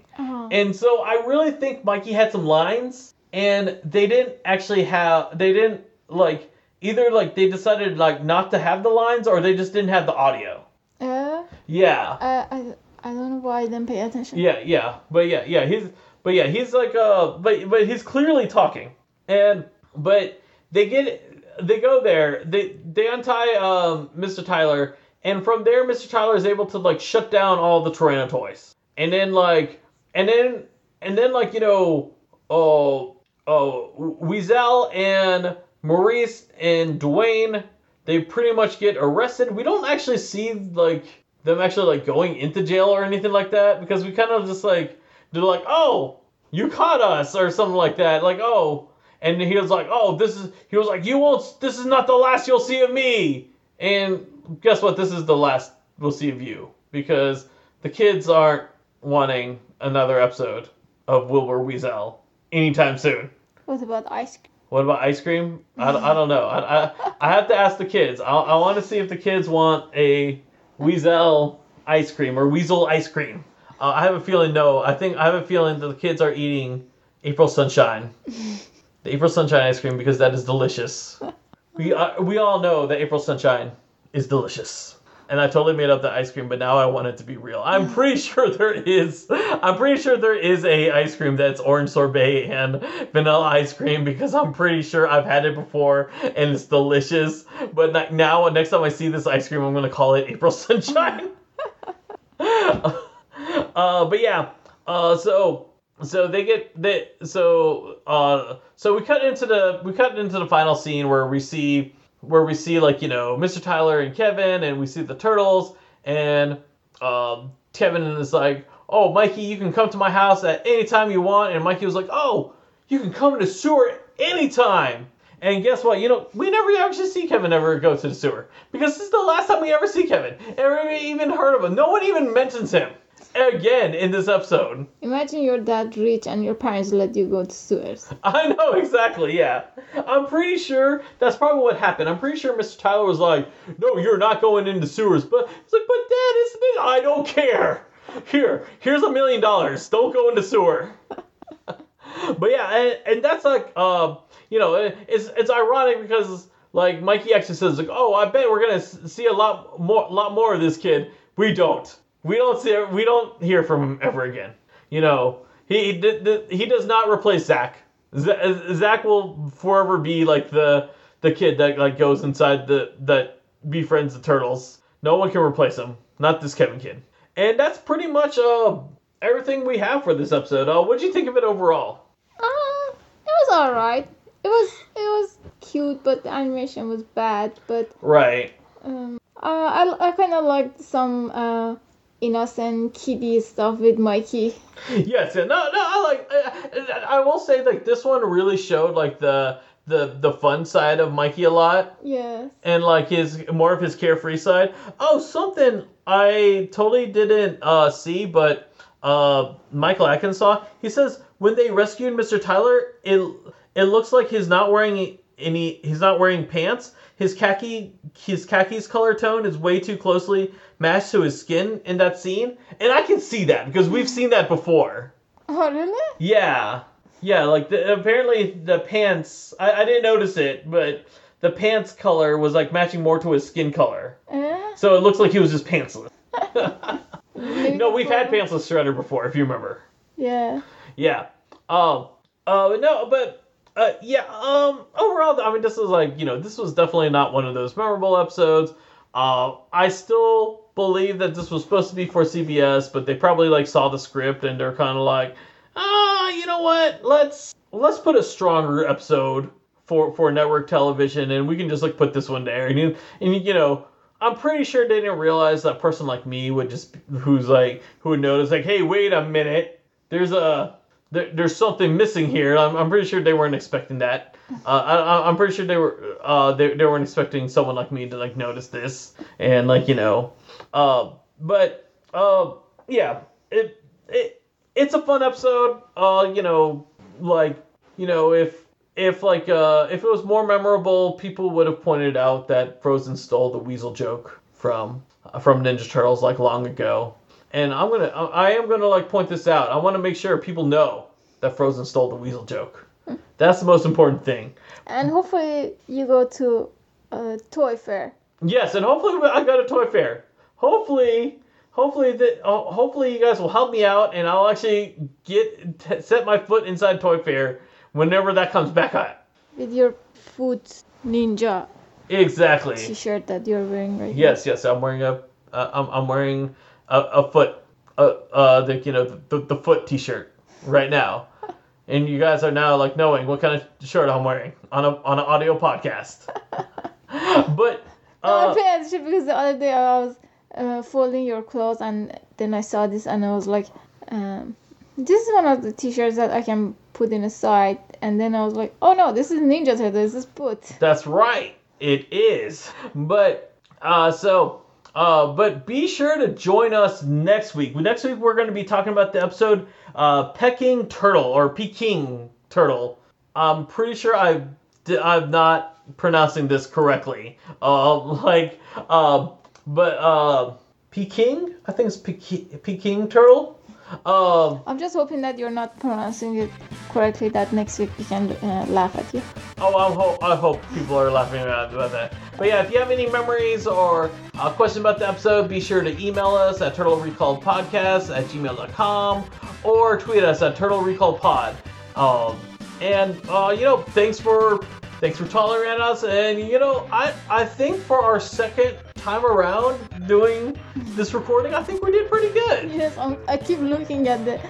And so I really think Mikey had some lines, and they didn't actually have. They didn't like either. Like they decided like not to have the lines, or they just didn't have the audio. Uh, Yeah, I, I, I don't know why I didn't pay attention. yeah, yeah. But yeah, yeah. He's but yeah, he's like uh, but but he's clearly talking, and but they get they go there. They they untie um Mr. Tyler, and from there, Mr. Tyler is able to like shut down all the Tyranno toys, and then like and then and then like you know uh, uh, oh oh Weasel and Maurice and Dwayne they pretty much get arrested. We don't actually see like them actually like going into jail or anything like that because we kind of just like they're like oh you caught us or something like that. Like oh and he was like oh this is he was like you won't this is not the last you'll see of me. And guess what? This is the last we'll see of you because the kids aren't wanting another episode of Wilbur Weasel anytime soon. What about ice cream? What about ice cream? I, I don't know. I, I, I have to ask the kids. I, I want to see if the kids want a Weasel ice cream or Weasel ice cream. Uh, I have a feeling no. I think I have a feeling that the kids are eating April Sunshine, the April Sunshine ice cream because that is delicious. We uh, we all know that April Sunshine is delicious. And I totally made up the ice cream, but now I want it to be real. I'm pretty sure there is. I'm pretty sure there is a ice cream that's orange sorbet and vanilla ice cream because I'm pretty sure I've had it before and it's delicious. But ni- now, next time I see this ice cream, I'm gonna call it April Sunshine. uh, but yeah. Uh, so so they get they so uh so we cut into the we cut into the final scene where we see where we see like you know Mr. Tyler and Kevin and we see the turtles and um Kevin is like oh Mikey you can come to my house at any time you want and Mikey was like oh you can come to sewer anytime. And guess what? You know we never actually see Kevin ever go to the sewer because this is the last time we ever see Kevin. Ever even heard of him. No one even mentions him again in this episode Imagine you're that rich and your parents let you go to sewers. I know exactly. Yeah, I'm pretty sure that's probably what happened. I'm pretty sure Mr. Tyler was like, "No, you're not going into sewers." But it's like, "But Dad, it's me. I don't care. Here, here's a million dollars. Don't go into sewer." but yeah, and, and that's like, uh, you know, it- it's it's ironic because like Mikey actually says like, "Oh, I bet we're gonna see a lot more, lot more of this kid." We don't. We don't see. We don't hear from him ever again. You know, he he, he does not replace Zach. Zach will forever be like the the kid that like goes inside the that befriends the turtles. No one can replace him. Not this Kevin kid. And that's pretty much uh everything we have for this episode. Uh, what do you think of it overall? Uh, it was alright. It was it was cute, but the animation was bad. But Right. um, uh, I I kind of liked some uh innocent kiddie stuff with Mikey. Yes. Yeah. No. No. I like. I, I will say like this one really showed like the the the fun side of Mikey a lot. Yes. and like his more of his carefree side. Oh, something I totally didn't uh, see, but uh, Michael Atkins saw. He says when they rescued Mr. Tyler, it it looks like he's not wearing any. He's not wearing pants. His khaki his khaki's color tone is way too closely matched to his skin in that scene, and I can see that because we've seen that before. Oh really? Yeah, yeah. Like the, apparently the pants. I, I didn't notice it, but the pants color was like matching more to his skin color. Uh, So it looks like he was just pantsless. no, we've had pantsless Shredder before, if you remember. Yeah. Yeah. Um. Uh. No, but. Uh, yeah. Um. Overall, I mean, this was like you know, this was definitely not one of those memorable episodes. Uh, I still believe that this was supposed to be for CBS, but they probably like saw the script and they're kind of like, ah, you know what? Let's let's put a stronger episode for for network television, and we can just like put this one there. And you, and you know, I'm pretty sure they didn't realize that person like me would just who's like who would notice like, hey, wait a minute, there's a there, there's something missing here. I'm, I'm pretty sure they weren't expecting that. Uh, I, I'm pretty sure they were uh, they, they weren't expecting someone like me to like notice this and like you know, uh, but uh, yeah, it it it's a fun episode. Uh, you know, like you know if if like uh if it was more memorable, people would have pointed out that Frozen stole the Weasel joke from from Ninja Turtles like long ago. And I'm gonna I I am gonna like point this out. I want to make sure people know that Frozen stole the Weasel joke. That's the most important thing. And hopefully you go to a toy fair. Yes, and hopefully I got a toy fair. Hopefully, hopefully that uh, hopefully you guys will help me out, and I'll actually get t- set my foot inside toy fair whenever that comes back up. with your foot ninja Exactly. t-shirt that you're wearing right now. Yes, yes. I'm wearing a uh, I'm, I'm wearing a, a foot uh, uh the you know the, the foot T-shirt right now, and you guys are now like knowing what kind of shirt I'm wearing on a on an audio podcast. but uh, paying attention because the other day I was uh, folding your clothes and then I saw this and I was like, um, this is one of the t-shirts that I can put in a side. And then I was like, oh no, this is Ninja Turtle. This is put. That's right. It is. But uh so uh but be sure to join us next week. Next week we're going to be talking about the episode uh Pecking Turtle or Peking Turtle. I'm pretty sure I I'm not pronouncing this correctly. Um, like, um, but uh, Peking, I think it's Peking, Peking turtle. Um, I'm just hoping that you're not pronouncing it correctly. That next week we can uh, laugh at you. Oh, I hope I hope people are laughing about about that. But yeah, if you have any memories or a question about the episode, be sure to email us at Turtle Recall Podcast at gmail.com or tweet us at Turtle Recall Pod. Um, and uh, you know, thanks for thanks for tolerating us. And you know, I I think for our second time around doing this recording, I think we did pretty good. Yes, I'm, I keep looking at the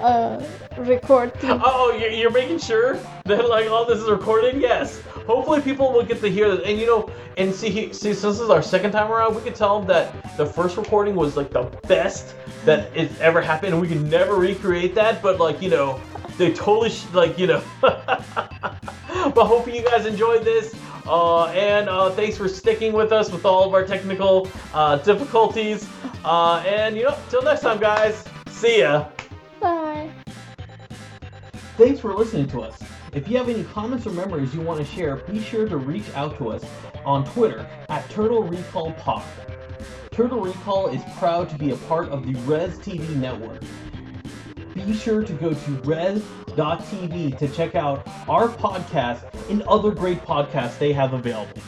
uh, record thing. Oh, you're, you're making sure that like all this is recorded? Yes. Hopefully people will get to hear this. And you know, and see, he- see, since this is our second time around, we can tell them that the first recording was like the best that it's ever happened, and we can never recreate that. But like you know, they totally sh- like you know. but hope you guys enjoyed this. Uh, and uh, thanks for sticking with us with all of our technical uh, difficulties. Uh, and you know, till next time, guys. See ya. Bye. Thanks for listening to us. If you have any comments or memories you want to share, be sure to reach out to us on Twitter at Turtle Recall Pod. Turtle Recall is proud to be a part of the Res TV network. Be sure to go to res.tv to check out our podcast and other great podcasts they have available.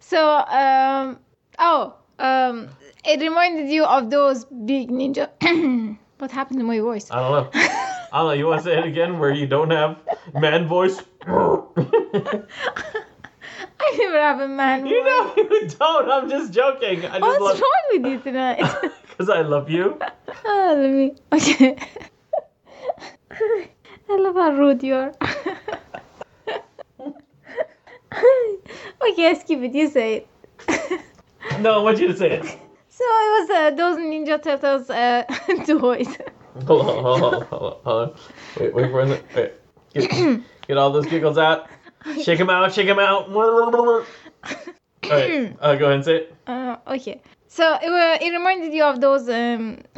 So, um, oh, um, it reminded you of those big ninja. what happened to my voice? I don't know. I don't know. You want to say it again where you don't have man voice? I never have a man You know you don't. I'm just joking. I just What's love wrong with you tonight? because I love you. oh, let me. Okay. I love how rude you are. okay, skip it. You say it. No, I want you to say it. So it was uh, those Ninja Turtles uh, toys. Hold on, hold on, hold on, hold on. Wait, wait for it. Wait. Get, get all those giggles out. Shake them out, shake them out. Alright, uh, go ahead and say it. Uh, okay. So it wa it reminded you of those. Um...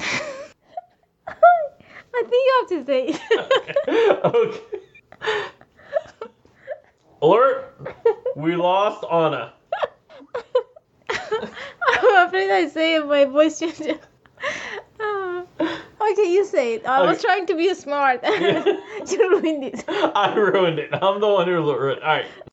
I think you have to say it. okay. Alert! We lost Anna. I'm afraid I say it, my voice changes. Okay, you say it. I was trying to be smart. You ruined it. I ruined it. I'm the one who ruined it. Alright.